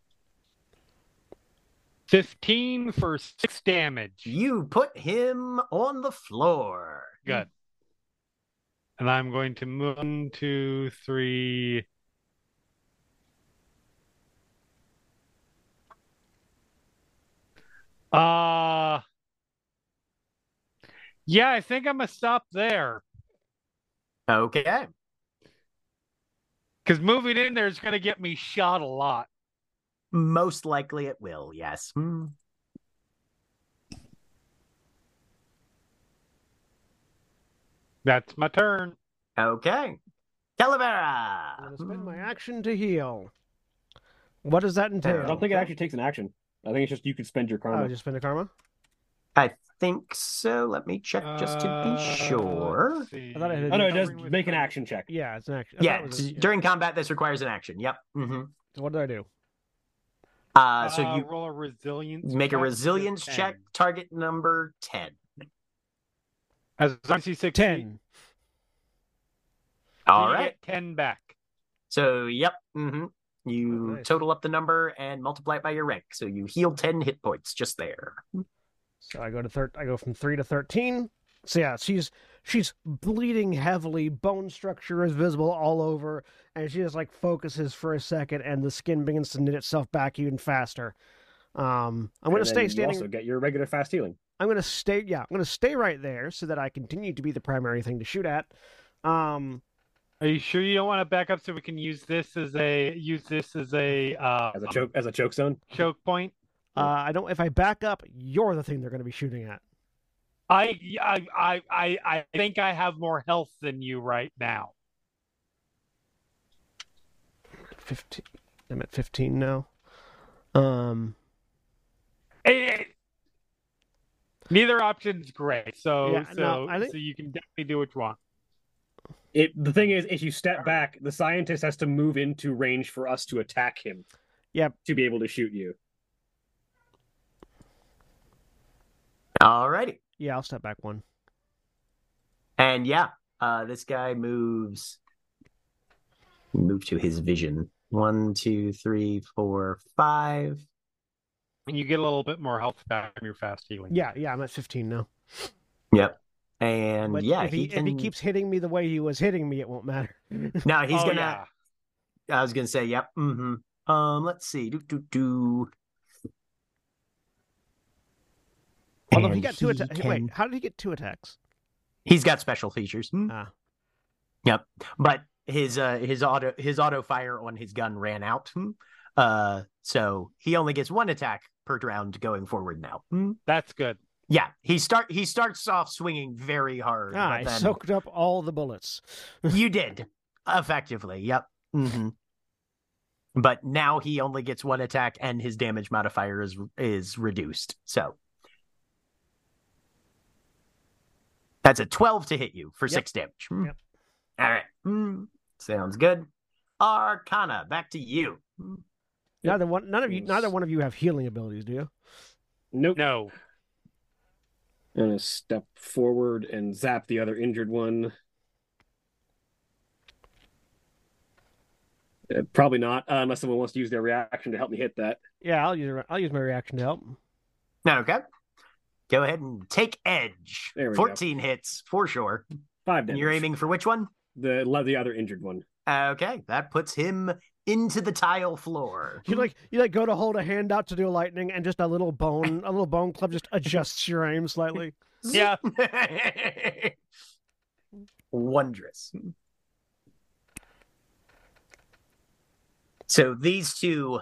[SPEAKER 2] fifteen for six damage.
[SPEAKER 1] You put him on the floor.
[SPEAKER 2] Good. And I'm going to move one, two, three. Uh yeah, I think I'm gonna stop there
[SPEAKER 1] Okay.
[SPEAKER 2] Because moving in there is gonna get me shot a lot.
[SPEAKER 1] Most likely it will, yes. Hmm.
[SPEAKER 2] That's my turn.
[SPEAKER 1] Okay. Calavera.
[SPEAKER 3] I'm gonna spend my action to heal. What does that entail?
[SPEAKER 4] I don't think it actually takes an action. I think it's just you can spend your karma.
[SPEAKER 3] Oh, just spend a karma.
[SPEAKER 1] I think so. Let me check just to
[SPEAKER 2] Uh,
[SPEAKER 1] be sure.
[SPEAKER 2] let's.
[SPEAKER 3] I thought I had-
[SPEAKER 4] oh no, it does make an action check.
[SPEAKER 3] Yeah, it's an action. I
[SPEAKER 1] Yeah,
[SPEAKER 3] it was a-
[SPEAKER 1] during combat, this requires an action. Yep. hmm
[SPEAKER 3] So what did I do?
[SPEAKER 1] Uh, so
[SPEAKER 2] Uh,
[SPEAKER 1] you
[SPEAKER 2] roll a resilience.
[SPEAKER 1] make a
[SPEAKER 2] check,
[SPEAKER 1] resilience
[SPEAKER 2] ten.
[SPEAKER 1] check, target number 10.
[SPEAKER 2] As long as you succeed,
[SPEAKER 3] Ten.
[SPEAKER 1] All
[SPEAKER 2] you
[SPEAKER 1] right.
[SPEAKER 2] get ten back.
[SPEAKER 1] So, yep. hmm You
[SPEAKER 3] Oh, nice.
[SPEAKER 1] total up the number and multiply it by your rank. So you heal 10 hit points just there.
[SPEAKER 3] So I go to thir- I go from three to thirteen. So yeah, she's she's bleeding heavily. Bone structure is visible all over, and she just like focuses for a second, and the skin begins to knit itself back even faster. Um, I'm going to
[SPEAKER 4] then
[SPEAKER 3] stay
[SPEAKER 4] you
[SPEAKER 3] standing.
[SPEAKER 4] Also get your regular fast healing.
[SPEAKER 3] I'm going to stay. Yeah, I'm going to stay right there so that I continue to be the primary thing to shoot at. Um,
[SPEAKER 2] Are you sure you don't want to back up so we can use this as a use this as a uh
[SPEAKER 4] As a choke as a choke zone.
[SPEAKER 2] choke point?
[SPEAKER 3] Uh, I don't. If I back up, you're the thing they're going to be shooting at.
[SPEAKER 2] I, I I I I think I have more health than you right now.
[SPEAKER 3] Fifteen. I'm at fifteen now. Um,
[SPEAKER 2] Eh, neither option's great. So
[SPEAKER 3] Yeah,
[SPEAKER 2] so
[SPEAKER 3] no, I think-
[SPEAKER 2] so you can definitely do what you want.
[SPEAKER 4] It the thing is, if you step back, the scientist has to move into range for us to attack him.
[SPEAKER 3] Yep.
[SPEAKER 4] To be able to shoot you.
[SPEAKER 1] Alrighty.
[SPEAKER 3] yeah, I'll step back one.
[SPEAKER 1] And yeah, uh, this guy moves. Move to his vision. One, two, three, four, five.
[SPEAKER 2] And you get a little bit more health back from your fast healing.
[SPEAKER 3] Yeah, yeah, I'm at fifteen now.
[SPEAKER 1] Yep. And
[SPEAKER 3] But
[SPEAKER 1] yeah,
[SPEAKER 3] if he,
[SPEAKER 1] can.
[SPEAKER 3] if he keeps hitting me the way he was hitting me, it won't matter.
[SPEAKER 1] No, he's
[SPEAKER 2] Oh,
[SPEAKER 1] gonna.
[SPEAKER 2] yeah.
[SPEAKER 1] I was gonna say, yep. Mm-hmm. Um, let's see. Do do do.
[SPEAKER 3] Although he got two
[SPEAKER 1] he
[SPEAKER 3] attacks.
[SPEAKER 1] can-
[SPEAKER 3] Wait, how did he get two attacks?
[SPEAKER 1] He's got special features. Hmm.
[SPEAKER 3] Ah,
[SPEAKER 1] Yep. But his uh his auto his auto fire on his gun ran out. Hmm. Uh, so he only gets one attack per round going forward now. Hmm.
[SPEAKER 2] That's good.
[SPEAKER 1] Yeah, he start he starts off swinging very hard.
[SPEAKER 3] Ah,
[SPEAKER 1] but
[SPEAKER 3] I soaked up all the bullets.
[SPEAKER 1] you did effectively. Yep. hmm But now he only gets one attack, and his damage modifier is is reduced. So that's a twelve to hit you for
[SPEAKER 3] Yep.
[SPEAKER 1] six damage. Hmm.
[SPEAKER 3] Yep.
[SPEAKER 1] All right. Hmm. Sounds good. Arcana, back to you. Hmm.
[SPEAKER 3] Neither one, none of you, neither one of you have healing abilities, do you?
[SPEAKER 4] Nope.
[SPEAKER 2] No.
[SPEAKER 4] I'm gonna step forward and zap the other injured one. Uh, probably not, uh, unless someone wants to use their reaction to help me hit that.
[SPEAKER 3] Yeah, I'll use I'll use my reaction to help.
[SPEAKER 1] No, okay. Go ahead and take edge.
[SPEAKER 4] There we go.
[SPEAKER 1] Fourteen hits for sure.
[SPEAKER 4] Five
[SPEAKER 1] And
[SPEAKER 4] damage.
[SPEAKER 1] you're aiming for which one?
[SPEAKER 4] the the other injured one.
[SPEAKER 1] Okay, that puts him into the tile floor.
[SPEAKER 3] You like you like go to hold a hand out to do a lightning, and just a little bone, a little bone club just adjusts your aim slightly.
[SPEAKER 2] Yeah.
[SPEAKER 1] Wondrous. So these two,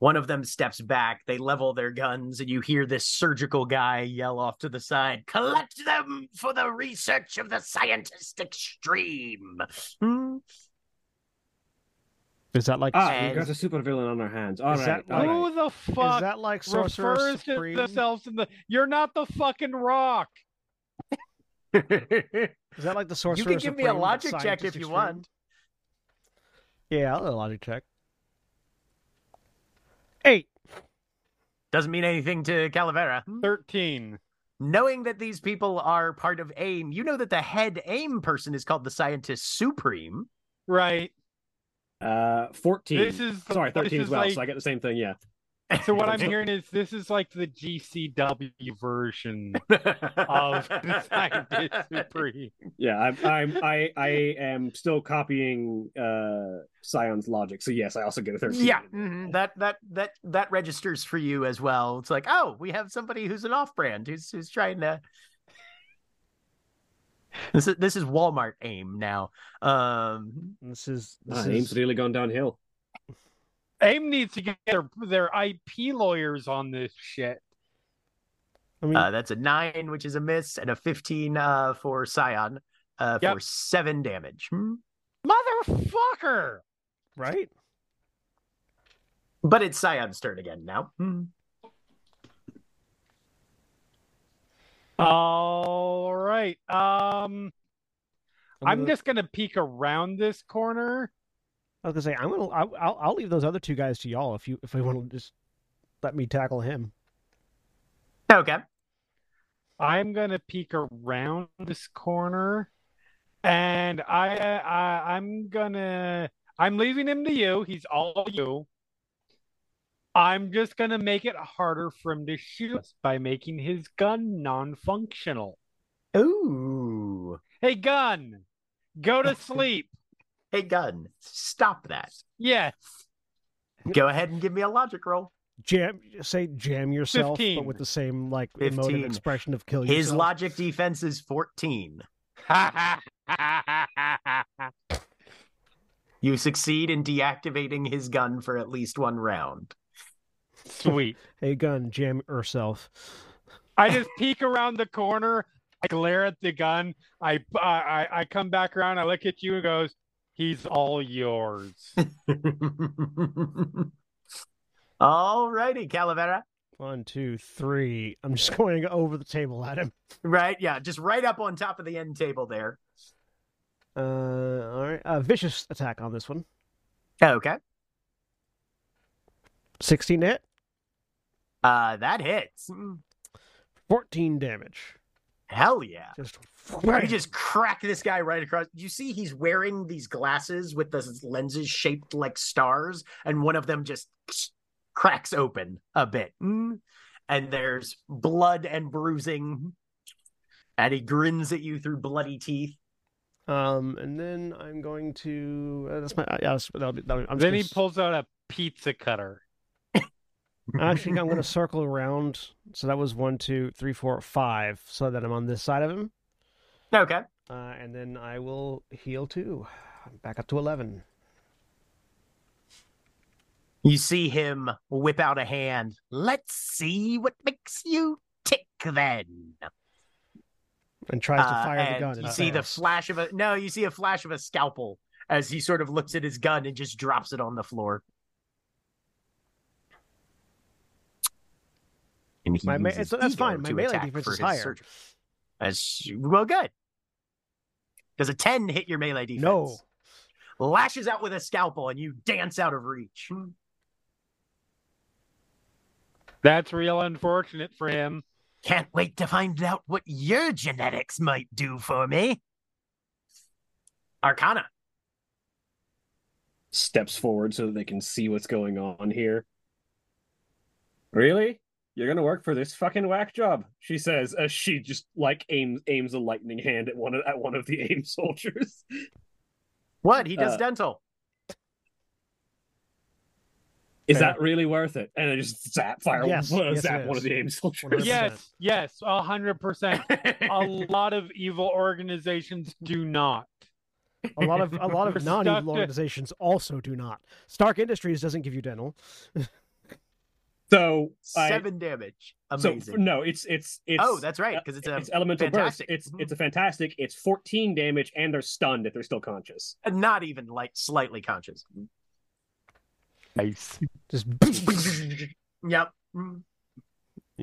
[SPEAKER 1] one of them steps back, they level their guns, and you hear this surgical guy yell off to the side, Collect them for the research of the scientist extreme. Hmm.
[SPEAKER 3] Is that like
[SPEAKER 4] Ah,
[SPEAKER 1] And-
[SPEAKER 4] we've got a supervillain on our hands. All
[SPEAKER 3] Is
[SPEAKER 4] right,
[SPEAKER 3] that
[SPEAKER 4] all right.
[SPEAKER 2] Who the
[SPEAKER 3] is
[SPEAKER 2] fuck
[SPEAKER 3] that like sorcerer
[SPEAKER 2] refers to themselves in the? You're not the fucking rock.
[SPEAKER 3] Is that like the sorcerer?
[SPEAKER 1] you
[SPEAKER 3] sorcerer?
[SPEAKER 1] can give me a logic check if you
[SPEAKER 3] extreme?
[SPEAKER 1] want.
[SPEAKER 3] Yeah, I'll do a logic check. Eight.
[SPEAKER 1] Doesn't mean anything to Calavera.
[SPEAKER 2] Thirteen.
[SPEAKER 1] knowing that these people are part of AIM, you know that the head AIM person is called the Scientist Supreme.
[SPEAKER 2] Right.
[SPEAKER 4] Uh, fourteen.
[SPEAKER 2] This is
[SPEAKER 4] sorry,
[SPEAKER 2] this
[SPEAKER 4] thirteen as well.
[SPEAKER 2] like-
[SPEAKER 4] So I get the same thing. Yeah.
[SPEAKER 2] So what I'm hearing is this is like the GCW version of the Scientist Supreme.
[SPEAKER 4] Yeah, I'm, I'm, I, I am still copying uh Scion's logic. So yes, I also get a thirteen.
[SPEAKER 1] yeah, mhm, that that that that registers for you as well. It's like, oh, we have somebody who's an off-brand who's who's trying to. This is this is Walmart AIM now. Um,
[SPEAKER 3] This is this
[SPEAKER 4] Ah,
[SPEAKER 3] is
[SPEAKER 4] Aim's really gone downhill.
[SPEAKER 2] AIM needs to get their their IP lawyers on this shit.
[SPEAKER 3] I mean,
[SPEAKER 1] uh, that's a nine, which is a miss, and a fifteen uh, for Scion uh,
[SPEAKER 2] Yep.
[SPEAKER 1] for seven damage. Hmm.
[SPEAKER 2] Motherfucker!
[SPEAKER 3] right?
[SPEAKER 1] But it's Scion's turn again now. Hmm.
[SPEAKER 2] All right. Um, I'm
[SPEAKER 3] gonna-
[SPEAKER 2] just gonna peek around this corner.
[SPEAKER 3] I was gonna say I'm gonna. I'll, I'll, I'll leave those other two guys to y'all if you if you want to just let me tackle him.
[SPEAKER 1] Okay.
[SPEAKER 2] I'm gonna peek around this corner, and I, I I'm gonna I'm leaving him to you. He's all you. I'm just gonna make it harder for him to shoot us by making his gun non-functional.
[SPEAKER 1] Ooh.
[SPEAKER 2] Hey, gun, go to sleep.
[SPEAKER 1] Hey, gun, stop that.
[SPEAKER 2] yes.
[SPEAKER 1] Go ahead and give me a logic roll.
[SPEAKER 3] Jam, say jam yourself, but with the same like
[SPEAKER 1] 15.
[SPEAKER 3] emotive expression of kill
[SPEAKER 1] His logic defense is 14. You succeed in deactivating his gun for at least one round.
[SPEAKER 2] Sweet.
[SPEAKER 3] Hey, gun, jam yourself.
[SPEAKER 2] I just peek around the corner. I glare at the gun. I I I come back around. I look at you and goes, "He's all yours."
[SPEAKER 1] All righty, Calavera.
[SPEAKER 3] One, two, three. I'm just going over the table at him.
[SPEAKER 1] Right, yeah, just right up on top of the end table there.
[SPEAKER 3] Uh, all right. Uh, vicious attack on this one.
[SPEAKER 1] Okay.
[SPEAKER 3] 16 hit,
[SPEAKER 1] Uh, that hits.
[SPEAKER 3] 14 damage.
[SPEAKER 1] Hell yeah.
[SPEAKER 3] Just
[SPEAKER 1] You just crack this guy right across. You see, he's wearing these glasses with the lenses shaped like stars, and one of them just cracks open a bit. Mm. And there's blood and bruising. And he grins at you through bloody teeth.
[SPEAKER 3] Um, and then I'm going to. Uh, that's my. Uh, yeah, that'll be, that'll be, I'm just
[SPEAKER 2] then
[SPEAKER 3] gonna
[SPEAKER 2] he pulls out a pizza cutter.
[SPEAKER 3] Actually, I'm going to circle around. So that was one, two, three, four, five. So that I'm on this side of him.
[SPEAKER 1] Okay.
[SPEAKER 3] Uh, and then I will heal too. Back up to 11.
[SPEAKER 1] You see him whip out a hand. Let's see what makes you tick then.
[SPEAKER 3] and tries to
[SPEAKER 1] Uh,
[SPEAKER 3] fire the gun.
[SPEAKER 1] You see the flash of a no, you see a flash of a scalpel as he sort of looks at his gun and just drops it on the floor. He
[SPEAKER 3] My me-
[SPEAKER 1] uses
[SPEAKER 3] it's- that's fine. My
[SPEAKER 1] to
[SPEAKER 3] melee
[SPEAKER 1] attack
[SPEAKER 3] defense is higher.
[SPEAKER 1] surgery. That's well, good. Does a ten hit your melee defense?
[SPEAKER 3] No.
[SPEAKER 1] Lashes out with a scalpel and you dance out of reach. Hmm.
[SPEAKER 2] That's real unfortunate for him.
[SPEAKER 1] Can't wait to find out what your genetics might do for me. Arcana.
[SPEAKER 4] Steps forward so that they can see what's going on here. Really? You're gonna work for this fucking whack job, she says as she just like aims aims a lightning hand at one of at one of the aim soldiers.
[SPEAKER 1] What? He does
[SPEAKER 4] Uh,
[SPEAKER 1] dental.
[SPEAKER 4] Is
[SPEAKER 3] Fair.
[SPEAKER 4] that really worth it? And I just zap fire
[SPEAKER 3] Yes,
[SPEAKER 4] uh,
[SPEAKER 3] yes,
[SPEAKER 4] zap one of the aim soldiers.
[SPEAKER 3] 100%.
[SPEAKER 2] Yes, yes, a hundred percent. A lot of evil organizations do not.
[SPEAKER 3] A lot of a lot of non-evil organizations also do not. Stark Industries doesn't give you dental.
[SPEAKER 4] So I,
[SPEAKER 1] Seven damage.
[SPEAKER 4] so no, it's it's it's
[SPEAKER 1] oh, that's right, because it's a
[SPEAKER 4] it's elemental
[SPEAKER 1] fantastic.
[SPEAKER 4] burst. It's
[SPEAKER 1] Mhm.
[SPEAKER 4] it's a fantastic. It's 14 damage and they're stunned if they're still conscious.
[SPEAKER 1] And not even like slightly conscious.
[SPEAKER 2] Nice.
[SPEAKER 3] Just
[SPEAKER 1] Yep.
[SPEAKER 3] You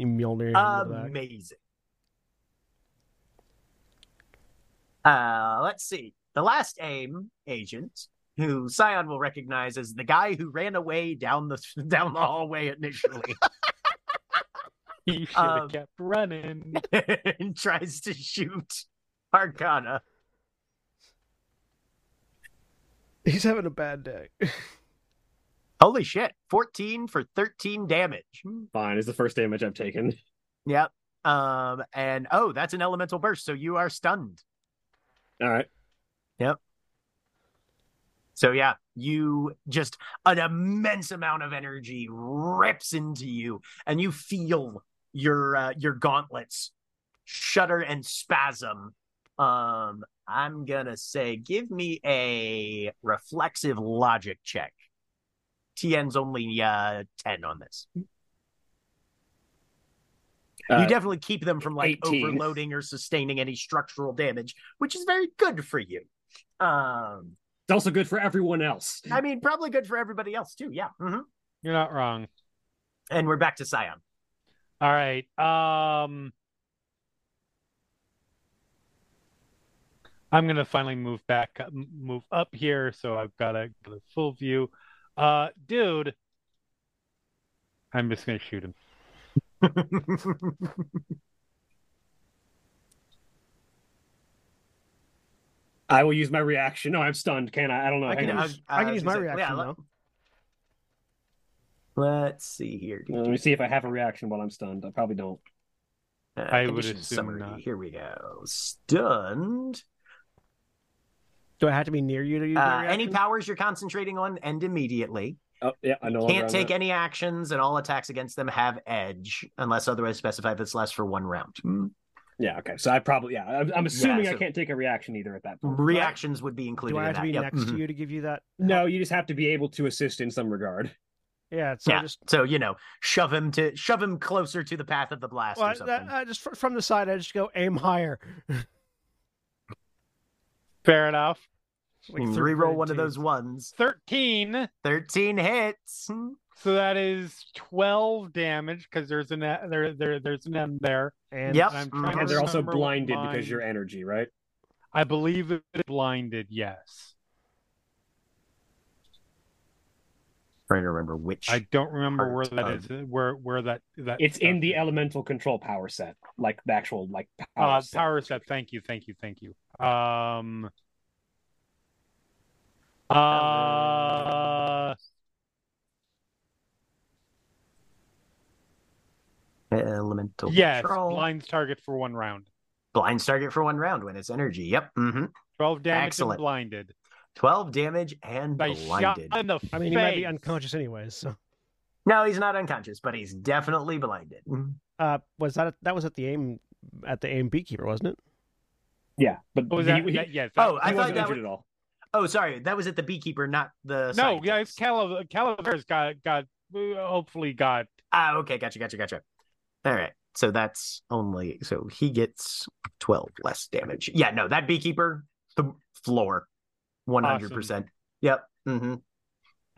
[SPEAKER 3] Mjolnir into.
[SPEAKER 1] Amazing. Uh, let's see. The last aim agent, who Scion will recognize as the guy who ran away down the down the hallway initially,
[SPEAKER 2] He should have
[SPEAKER 1] Um,
[SPEAKER 2] kept running.
[SPEAKER 1] and tries to shoot Arcana.
[SPEAKER 3] He's having a bad day.
[SPEAKER 1] Holy shit! Fourteen for thirteen damage.
[SPEAKER 4] Fine, is the first damage I've taken.
[SPEAKER 1] Yep. Um, and oh, that's an elemental burst, so you are stunned.
[SPEAKER 4] All right.
[SPEAKER 1] So yeah, you just an immense amount of energy rips into you, and you feel your uh, your gauntlets shudder and spasm. Um, I'm gonna say, give me a reflexive logic check. TN's only uh ten on this.
[SPEAKER 4] Uh,
[SPEAKER 1] you definitely keep them from like
[SPEAKER 4] 18.
[SPEAKER 1] overloading or sustaining any structural damage, which is very good for you. Um,
[SPEAKER 4] it's also good for everyone else.
[SPEAKER 1] I mean, probably good for everybody else too. Yeah. hmm
[SPEAKER 2] You're not wrong.
[SPEAKER 1] And we're back to Scion.
[SPEAKER 2] All right. Um I'm gonna finally move back move up here so I've got a, got a full view. Uh dude. I'm just gonna shoot him.
[SPEAKER 4] I will use my reaction. No, I'm stunned. Can I? I don't know.
[SPEAKER 3] I can
[SPEAKER 4] Hang on.
[SPEAKER 3] use- I can use my reaction,
[SPEAKER 1] let,
[SPEAKER 3] though.
[SPEAKER 1] Let's see here.
[SPEAKER 4] Let me see if I have a reaction while I'm stunned. I probably don't.
[SPEAKER 1] Uh,
[SPEAKER 2] I would assume
[SPEAKER 1] summary.
[SPEAKER 2] not.
[SPEAKER 1] Here we go. Stunned.
[SPEAKER 3] Do I have to be near you to use
[SPEAKER 1] Uh, any powers you're concentrating on end immediately.
[SPEAKER 4] Oh, yeah, I know.
[SPEAKER 1] Can't take any actions, and all attacks against them have edge unless otherwise specified. This lasts for one round.
[SPEAKER 4] Yeah, okay. So I probably, yeah, I'm, I'm assuming
[SPEAKER 1] Yeah,
[SPEAKER 4] I can't take a reaction either at that point.
[SPEAKER 1] Reactions would be included
[SPEAKER 3] Do I
[SPEAKER 1] in
[SPEAKER 3] have to
[SPEAKER 1] that.
[SPEAKER 3] be
[SPEAKER 1] Yep.
[SPEAKER 3] next
[SPEAKER 1] Mhm.
[SPEAKER 3] to you to give you that?
[SPEAKER 4] No, you just have to be able to assist in some regard.
[SPEAKER 3] Yeah. So
[SPEAKER 1] yeah.
[SPEAKER 3] just
[SPEAKER 1] So you know, shove him to shove him closer to the path of the blast
[SPEAKER 3] well,
[SPEAKER 1] or something.
[SPEAKER 3] I- I just from the side, I just go aim higher.
[SPEAKER 2] Fair enough.
[SPEAKER 3] Like
[SPEAKER 1] You can
[SPEAKER 3] third
[SPEAKER 1] reroll one of those ones.
[SPEAKER 2] 13.
[SPEAKER 1] 13 hits.
[SPEAKER 2] So that is 12 damage because there's an uh, there there there's an M there.
[SPEAKER 3] And
[SPEAKER 1] Yep.
[SPEAKER 2] I'm trying
[SPEAKER 4] And they're also blinded
[SPEAKER 2] mine-
[SPEAKER 4] because your energy, right?
[SPEAKER 2] I believe it's blinded. Yes.
[SPEAKER 1] Trying to remember which.
[SPEAKER 2] I don't remember where
[SPEAKER 1] Part
[SPEAKER 2] that
[SPEAKER 1] of-
[SPEAKER 2] is. Where where that that
[SPEAKER 4] It's in the
[SPEAKER 2] is.
[SPEAKER 4] elemental control power set, like the actual like power
[SPEAKER 2] uh,
[SPEAKER 4] set.
[SPEAKER 2] power set. Thank you, thank you, thank you. Um. Uh.
[SPEAKER 1] Elemental
[SPEAKER 2] Yes,
[SPEAKER 1] control.
[SPEAKER 2] blinds target for one round.
[SPEAKER 1] Blinds target for one round when it's energy. Yep. hmm
[SPEAKER 2] 12 damage
[SPEAKER 1] Excellent.
[SPEAKER 2] and blinded.
[SPEAKER 1] 12 damage and
[SPEAKER 2] I shot
[SPEAKER 1] blinded.
[SPEAKER 2] in the
[SPEAKER 3] I mean, he might be unconscious anyways. So,
[SPEAKER 1] No, he's not unconscious, but he's definitely blinded.
[SPEAKER 3] uh, was that that was at the aim at the aim beekeeper, wasn't it?
[SPEAKER 4] Yeah, but
[SPEAKER 2] Oh, was
[SPEAKER 4] he,
[SPEAKER 2] that,
[SPEAKER 4] he-
[SPEAKER 2] that- yes.
[SPEAKER 1] Oh,
[SPEAKER 2] that-
[SPEAKER 1] I
[SPEAKER 4] he
[SPEAKER 1] thought
[SPEAKER 4] wasn't
[SPEAKER 1] that was-
[SPEAKER 4] at all.
[SPEAKER 1] Oh, sorry. That was at the beekeeper, not the.
[SPEAKER 2] no, yeah, it's Calav- Calavera's got got uh, hopefully got
[SPEAKER 1] Ah, okay. Gotcha, gotcha, gotcha. All right. so that's only so he gets 12 less damage. Yeah, no, that beekeeper the floor 100%. Yep. Mhm.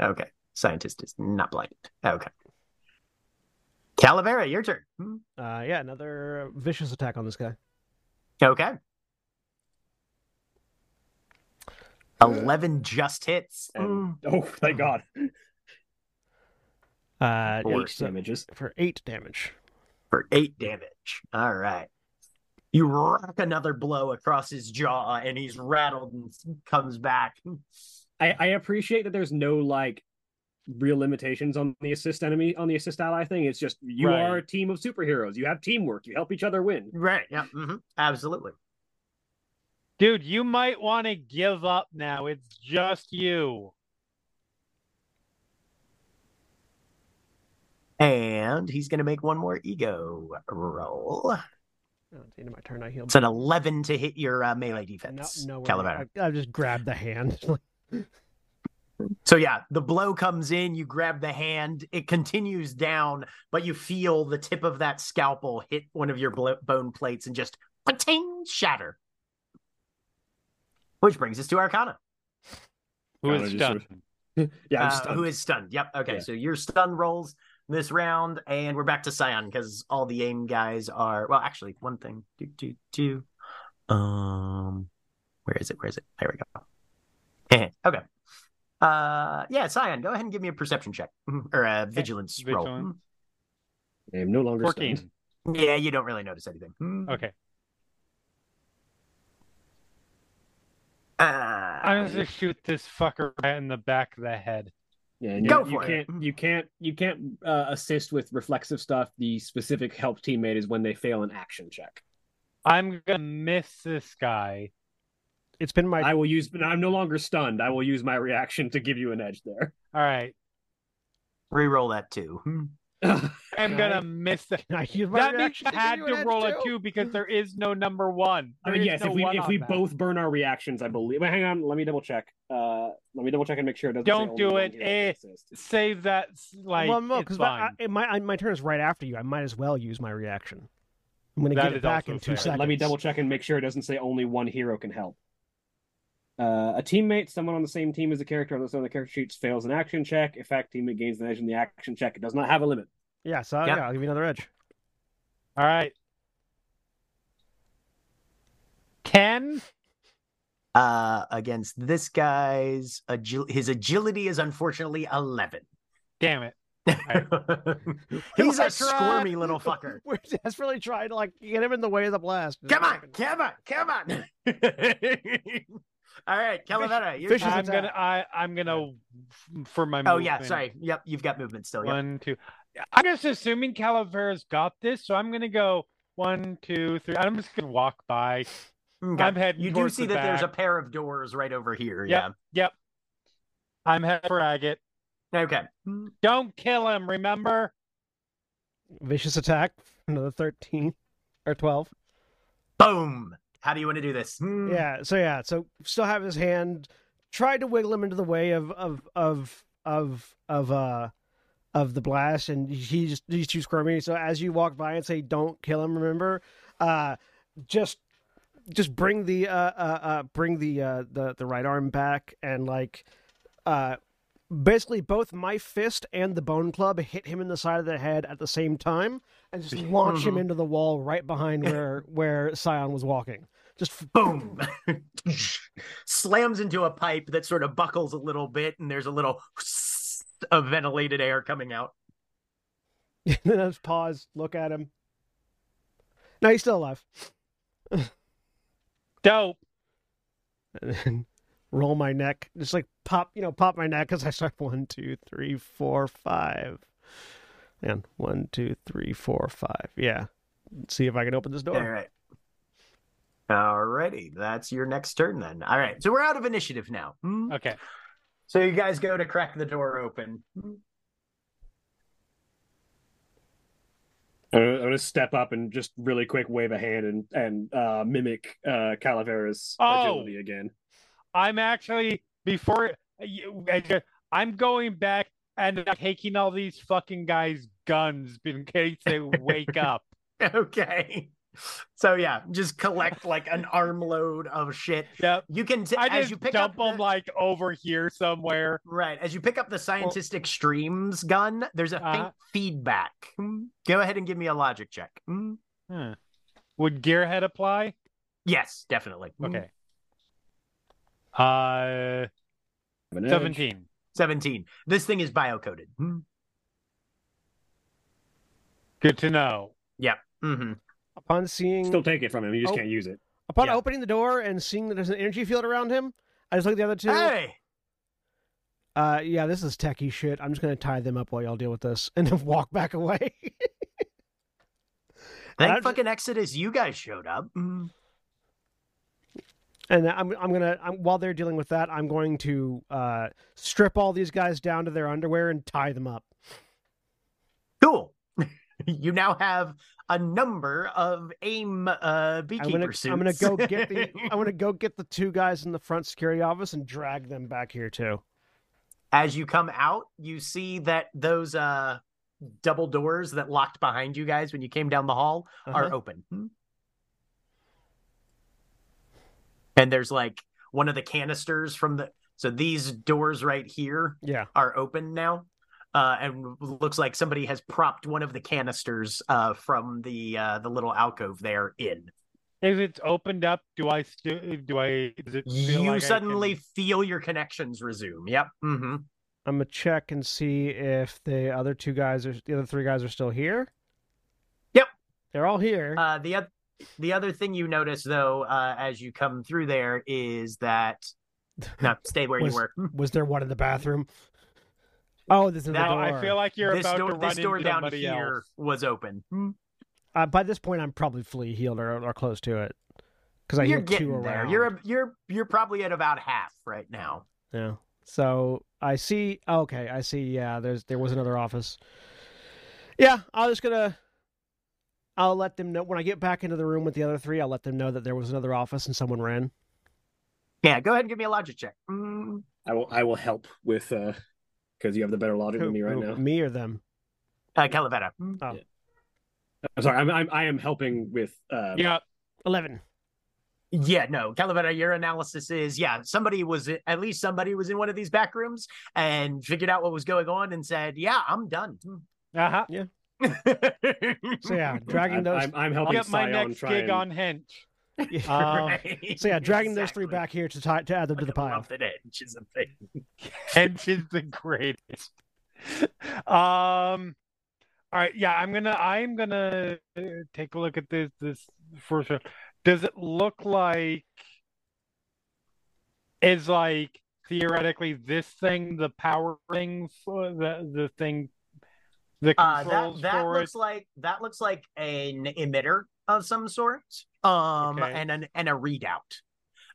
[SPEAKER 1] Okay. Scientist is not blinded. Okay. Calavera, your turn. Hmm.
[SPEAKER 3] Uh, yeah, another vicious attack on this guy.
[SPEAKER 1] Okay. 11 just hits.
[SPEAKER 4] And, oh, thank God.
[SPEAKER 3] Uh,
[SPEAKER 1] Four
[SPEAKER 3] eight, so-
[SPEAKER 4] damages.
[SPEAKER 3] for eight damage.
[SPEAKER 1] For eight damage. All right. You rock another blow across his jaw, and he's rattled and comes back.
[SPEAKER 4] I, I appreciate that there's no like real limitations on the assist enemy on the assist ally thing. It's just you
[SPEAKER 2] Right.
[SPEAKER 4] are a team of superheroes. You have teamwork. You help each other win.
[SPEAKER 1] Right. Yeah. Mm-hmm. Absolutely.
[SPEAKER 2] Dude, you might want to give up now. It's just you.
[SPEAKER 1] And he's going to make one more ego roll.
[SPEAKER 3] Oh, it's the end of my turn. I heal.
[SPEAKER 1] It's an 11 to hit your uh, melee defense,
[SPEAKER 3] no,
[SPEAKER 1] Calavera.
[SPEAKER 3] I, I just grabbed the hand.
[SPEAKER 1] So yeah, the blow comes in, you grab the hand, it continues down, but you feel the tip of that scalpel hit one of your blo- bone plates and just ting shatter. Which brings us to Arcana.
[SPEAKER 2] Who
[SPEAKER 4] Kinda
[SPEAKER 2] is
[SPEAKER 4] just sort
[SPEAKER 2] stunned?
[SPEAKER 4] Yeah, I'm
[SPEAKER 1] uh,
[SPEAKER 4] stunned.
[SPEAKER 1] who is stunned. Yep. Okay.
[SPEAKER 4] Yeah.
[SPEAKER 1] So your stun rolls this round, and we're back to Scion because all the aim guys are. Well, actually, one thing. Do do do. Um, where is it? Where is it? There we go. Okay. Uh, yeah, Scion, go ahead and give me a perception check or a vigilance roll.
[SPEAKER 2] Vigilance.
[SPEAKER 4] I am no longer
[SPEAKER 2] 14.
[SPEAKER 4] stunned.
[SPEAKER 1] Yeah, you don't really notice anything. Hmm.
[SPEAKER 2] Okay.
[SPEAKER 1] Uh,
[SPEAKER 2] I'm gonna shoot this fucker right in the back of the head.
[SPEAKER 4] Yeah, and you,
[SPEAKER 1] Go
[SPEAKER 4] you
[SPEAKER 1] for it.
[SPEAKER 4] can't you can't you can't uh, assist with reflexive stuff. The specific help teammate is when they fail an action check.
[SPEAKER 2] I'm gonna miss this guy.
[SPEAKER 3] it's been my
[SPEAKER 4] I will use, but I'm no longer stunned. I will use my reaction to give you an edge there.
[SPEAKER 2] All right.
[SPEAKER 1] re-roll that too.
[SPEAKER 2] I'm
[SPEAKER 3] Can
[SPEAKER 2] gonna miss the
[SPEAKER 3] I used my
[SPEAKER 2] That means
[SPEAKER 3] reaction
[SPEAKER 2] I had to
[SPEAKER 3] edge
[SPEAKER 2] roll a two because there is no number one.
[SPEAKER 4] I mean, yes,
[SPEAKER 2] no
[SPEAKER 4] if we if we
[SPEAKER 2] that.
[SPEAKER 4] both burn our reactions, I believe. But hang on, let me double check. Uh, let me double check and make sure it doesn't.
[SPEAKER 2] Don't
[SPEAKER 4] only
[SPEAKER 2] do it. Eh.
[SPEAKER 4] assist.
[SPEAKER 2] save that. s- Like
[SPEAKER 3] well, no, because
[SPEAKER 2] fine.
[SPEAKER 3] my my turn is right after you. I might as well use my reaction. I'm going to
[SPEAKER 2] That
[SPEAKER 3] get it
[SPEAKER 2] is
[SPEAKER 3] back in two
[SPEAKER 2] fair.
[SPEAKER 3] seconds.
[SPEAKER 4] Let me double check and make sure it doesn't say only one hero can help. Uh, a teammate, someone on the same team as the character on the other character sheets, fails an action check. If fact teammate gains an edge in the action check, it does not have a limit.
[SPEAKER 3] Yeah, so
[SPEAKER 1] Yep.
[SPEAKER 3] yeah, I'll give you another edge.
[SPEAKER 2] All right. Ten.
[SPEAKER 1] Uh, against this guy's agil- his agility is unfortunately eleven.
[SPEAKER 2] Damn it.
[SPEAKER 1] He's a
[SPEAKER 3] tried.
[SPEAKER 1] squirmy little fucker.
[SPEAKER 3] We're desperately trying to like get him in the way of the blast.
[SPEAKER 1] Come on, come on, come on. All right, Calavera. your
[SPEAKER 3] Fish
[SPEAKER 1] turn.
[SPEAKER 3] is
[SPEAKER 2] I'm gonna. I. I'm gonna. For my.
[SPEAKER 1] Oh yeah, sorry. Yep, you've got movement still. Yep.
[SPEAKER 2] One, two. I'm just assuming Calavera's got this, so I'm gonna go one, two, three. I'm just gonna walk by.
[SPEAKER 1] Okay.
[SPEAKER 2] I'm heading
[SPEAKER 1] You do see
[SPEAKER 2] the
[SPEAKER 1] that there's a pair of doors right over here.
[SPEAKER 2] Yep. Yep. I'm heading for Agate.
[SPEAKER 1] Okay.
[SPEAKER 2] Don't kill him. Remember.
[SPEAKER 3] Vicious attack, another thirteen or twelve.
[SPEAKER 1] Boom. How do you want to do this? Hmm.
[SPEAKER 3] Yeah. So yeah. So still have his hand. Tried to wiggle him into the way of of of of of uh of the blast, and he just he's too squirmy. So as you walk by and say, "Don't kill him," remember, uh, just just bring the uh uh, uh bring the uh the the right arm back and like uh basically both my fist and the bone club hit him in the side of the head at the same time and just launch him
[SPEAKER 1] Mhm.
[SPEAKER 3] into the wall right behind where where Scion was walking. Just
[SPEAKER 1] Boom. Slams into a pipe that sort of buckles a little bit, and there's a little of ventilated air coming out.
[SPEAKER 3] and then I just pause, look at him. No, he's still alive.
[SPEAKER 2] Dope.
[SPEAKER 3] And then roll my neck, just like pop, you know, pop my neck as I start one, two, three, four, five. And one, two, three, four, five. Yeah. See if I can open this
[SPEAKER 1] All
[SPEAKER 3] door.
[SPEAKER 1] right. Alrighty, that's your next turn then. All right, so we're out of initiative now. Hmm?
[SPEAKER 2] Okay.
[SPEAKER 1] So you guys go to crack the door open.
[SPEAKER 4] I'm gonna, step up and just really quick wave a hand and and uh, mimic uh, Calavera's
[SPEAKER 2] Oh.
[SPEAKER 4] agility again.
[SPEAKER 2] I'm actually before I'm going back and taking all these fucking guys' guns in case they wake up.
[SPEAKER 1] Okay. So yeah, just collect like an armload of shit.
[SPEAKER 2] Yep.
[SPEAKER 1] You can t-
[SPEAKER 2] I
[SPEAKER 1] as
[SPEAKER 2] just
[SPEAKER 1] you pick
[SPEAKER 2] dump
[SPEAKER 1] up
[SPEAKER 2] them
[SPEAKER 1] the-
[SPEAKER 2] like over here somewhere.
[SPEAKER 1] right as you pick up the scientist extremes gun. There's a faint
[SPEAKER 2] Uh-huh.
[SPEAKER 1] feedback. Hmm. Go ahead and give me a logic check. Hmm.
[SPEAKER 2] Huh. Would Gearhead apply?
[SPEAKER 1] Yes, definitely. Hmm.
[SPEAKER 2] Okay. Uh,
[SPEAKER 4] Have an edge.
[SPEAKER 2] seventeen.
[SPEAKER 1] 17. This thing is biocoded. Hmm.
[SPEAKER 2] Good to know.
[SPEAKER 1] Mm-hmm.
[SPEAKER 3] Upon seeing,
[SPEAKER 4] Still take it from him. You just
[SPEAKER 3] Oh.
[SPEAKER 4] can't use it.
[SPEAKER 3] upon
[SPEAKER 1] yeah.
[SPEAKER 3] opening the door and seeing that there's an energy field around him, I just look at the other two.
[SPEAKER 1] Hey,
[SPEAKER 3] Uh, yeah, this is techie shit. I'm just gonna tie them up while y'all deal with this, and then walk back away.
[SPEAKER 1] thank
[SPEAKER 3] I'm-
[SPEAKER 1] fucking Exodus, you guys showed up. Hmm.
[SPEAKER 3] and I'm I'm gonna I'm, while they're dealing with that, I'm going to uh, strip all these guys down to their underwear and tie them up.
[SPEAKER 1] Cool. you now have a number of aim uh,
[SPEAKER 3] I'm gonna
[SPEAKER 1] suits.
[SPEAKER 3] I'm gonna go get the I'm gonna go get the two guys in the front security office and drag them back here too.
[SPEAKER 1] As you come out, you see that those uh double doors that locked behind you guys when you came down the hall
[SPEAKER 3] Uh-huh.
[SPEAKER 1] are open. And there's like one of the canisters from the so these doors right here
[SPEAKER 3] Yeah,
[SPEAKER 1] are open now. Uh, and looks like somebody has propped one of the canisters uh, from the uh, the little alcove there in.
[SPEAKER 2] Is it opened up, do I still do I? Does it feel
[SPEAKER 1] You
[SPEAKER 2] like I
[SPEAKER 1] suddenly
[SPEAKER 2] can-
[SPEAKER 1] feel your connections resume. Yep. Mm-hmm.
[SPEAKER 3] I'm gonna check and see if the other two guys are the other three guys are still here.
[SPEAKER 1] Yep.
[SPEAKER 3] they're all here.
[SPEAKER 1] Uh, the other the other thing you notice though, uh, as you come through there, is that no, stay where
[SPEAKER 3] Was-
[SPEAKER 1] you were.
[SPEAKER 3] Was there one in the bathroom? Oh, this is the
[SPEAKER 1] That-
[SPEAKER 2] No,
[SPEAKER 3] door.
[SPEAKER 2] I feel like you're
[SPEAKER 1] this
[SPEAKER 2] about
[SPEAKER 1] door,
[SPEAKER 2] to run
[SPEAKER 1] this door
[SPEAKER 2] into
[SPEAKER 1] down
[SPEAKER 2] somebody
[SPEAKER 1] here
[SPEAKER 2] else.
[SPEAKER 1] was open.
[SPEAKER 3] uh, by this point, I'm probably fully healed or, or close to it because I
[SPEAKER 1] you're
[SPEAKER 3] hear two
[SPEAKER 1] getting there.
[SPEAKER 3] around.
[SPEAKER 1] You're you're you're probably at about half right now.
[SPEAKER 3] Yeah. So I see. Okay, I see. Yeah, there's there was another office. Yeah, I'm just gonna. I'll let them know when I get back into the room with the other three. I'll let them know that there was another office and someone ran.
[SPEAKER 1] Yeah, go ahead and give me a logic check. Mm,
[SPEAKER 4] I will. I will help with uh because you have the better logic than me right
[SPEAKER 3] Who-
[SPEAKER 4] now.
[SPEAKER 3] Me or them?
[SPEAKER 1] uh, Calavera.
[SPEAKER 3] Oh,
[SPEAKER 4] I'm sorry. I'm, I'm I am helping with uh
[SPEAKER 2] Yeah,
[SPEAKER 3] eleven.
[SPEAKER 1] Yeah, no, Calavera, your analysis is yeah, somebody was at least somebody was in one of these back rooms and figured out what was going on and said, "Yeah, I'm done."
[SPEAKER 2] uh huh. Yeah.
[SPEAKER 3] so yeah, dragging those.
[SPEAKER 4] I'm, I'm
[SPEAKER 2] I'll get my
[SPEAKER 4] Scion
[SPEAKER 2] next gig
[SPEAKER 4] and-
[SPEAKER 2] on Hench.
[SPEAKER 3] Yeah.
[SPEAKER 2] Uh,
[SPEAKER 1] Right.
[SPEAKER 3] So yeah, dragging those three back here to tie, to add them to the pile.
[SPEAKER 1] love that Edge is a thing.
[SPEAKER 2] Hench is the greatest. Um. All right. Yeah, I'm gonna. I'm gonna uh, take a look at this. This first. one. Does it look like? Is like theoretically this thing the power thing the the thing the
[SPEAKER 1] Uh, that that
[SPEAKER 2] for it?
[SPEAKER 1] looks like that looks like an emitter of some sort, um,
[SPEAKER 2] Okay.
[SPEAKER 1] and an and a readout.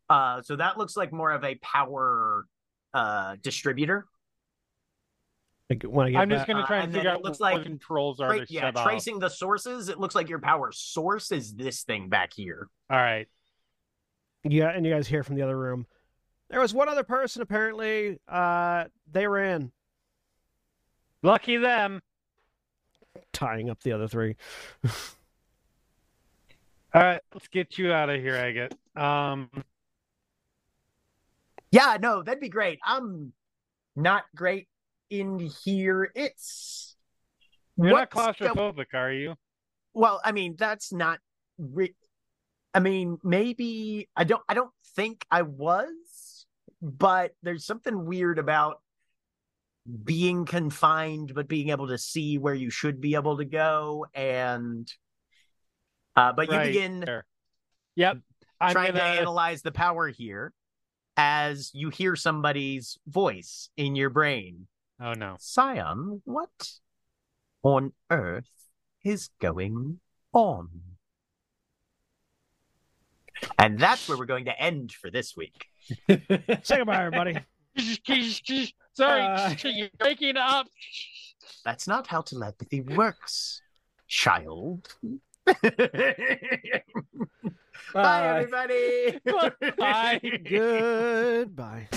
[SPEAKER 1] Uh, so that looks like more of a power uh distributor.
[SPEAKER 3] Like, when I get
[SPEAKER 2] I'm just gonna
[SPEAKER 1] uh,
[SPEAKER 2] try and
[SPEAKER 1] and then
[SPEAKER 2] figure
[SPEAKER 1] it
[SPEAKER 2] out
[SPEAKER 1] looks
[SPEAKER 2] what
[SPEAKER 1] like-
[SPEAKER 2] controls are
[SPEAKER 1] Tra- yeah,
[SPEAKER 2] shut off.
[SPEAKER 1] tracing the sources, it looks like your power source is this thing back here.
[SPEAKER 2] All right.
[SPEAKER 3] Yeah, and you guys hear from the other room. There was one other person apparently. Uh, they ran,
[SPEAKER 2] Lucky them.
[SPEAKER 3] tying up the other three.
[SPEAKER 2] All right, let's get you out of here, Agate. Um,
[SPEAKER 1] Yeah, no, that'd be great. I'm not great in here. It's
[SPEAKER 2] you're not claustrophobic, are you?
[SPEAKER 1] well, I mean, that's not. Re- I mean, maybe I don't. I don't think I was, but there's something weird about being confined, but being able to see where you should be able to go, and. Uh, but you begin
[SPEAKER 2] there. Yep. I'm
[SPEAKER 1] trying
[SPEAKER 2] gonna.
[SPEAKER 1] to analyze the power here as you hear somebody's voice in your brain.
[SPEAKER 2] Oh no.
[SPEAKER 1] Scion, what on earth is going on? And that's where we're going to end for this week.
[SPEAKER 3] Say goodbye, everybody.
[SPEAKER 2] Sorry,
[SPEAKER 4] Uh,
[SPEAKER 2] you're waking up.
[SPEAKER 1] That's not how telepathy works, child. Bye,
[SPEAKER 4] Bye.
[SPEAKER 1] everybody.
[SPEAKER 2] Bye.
[SPEAKER 3] Goodbye.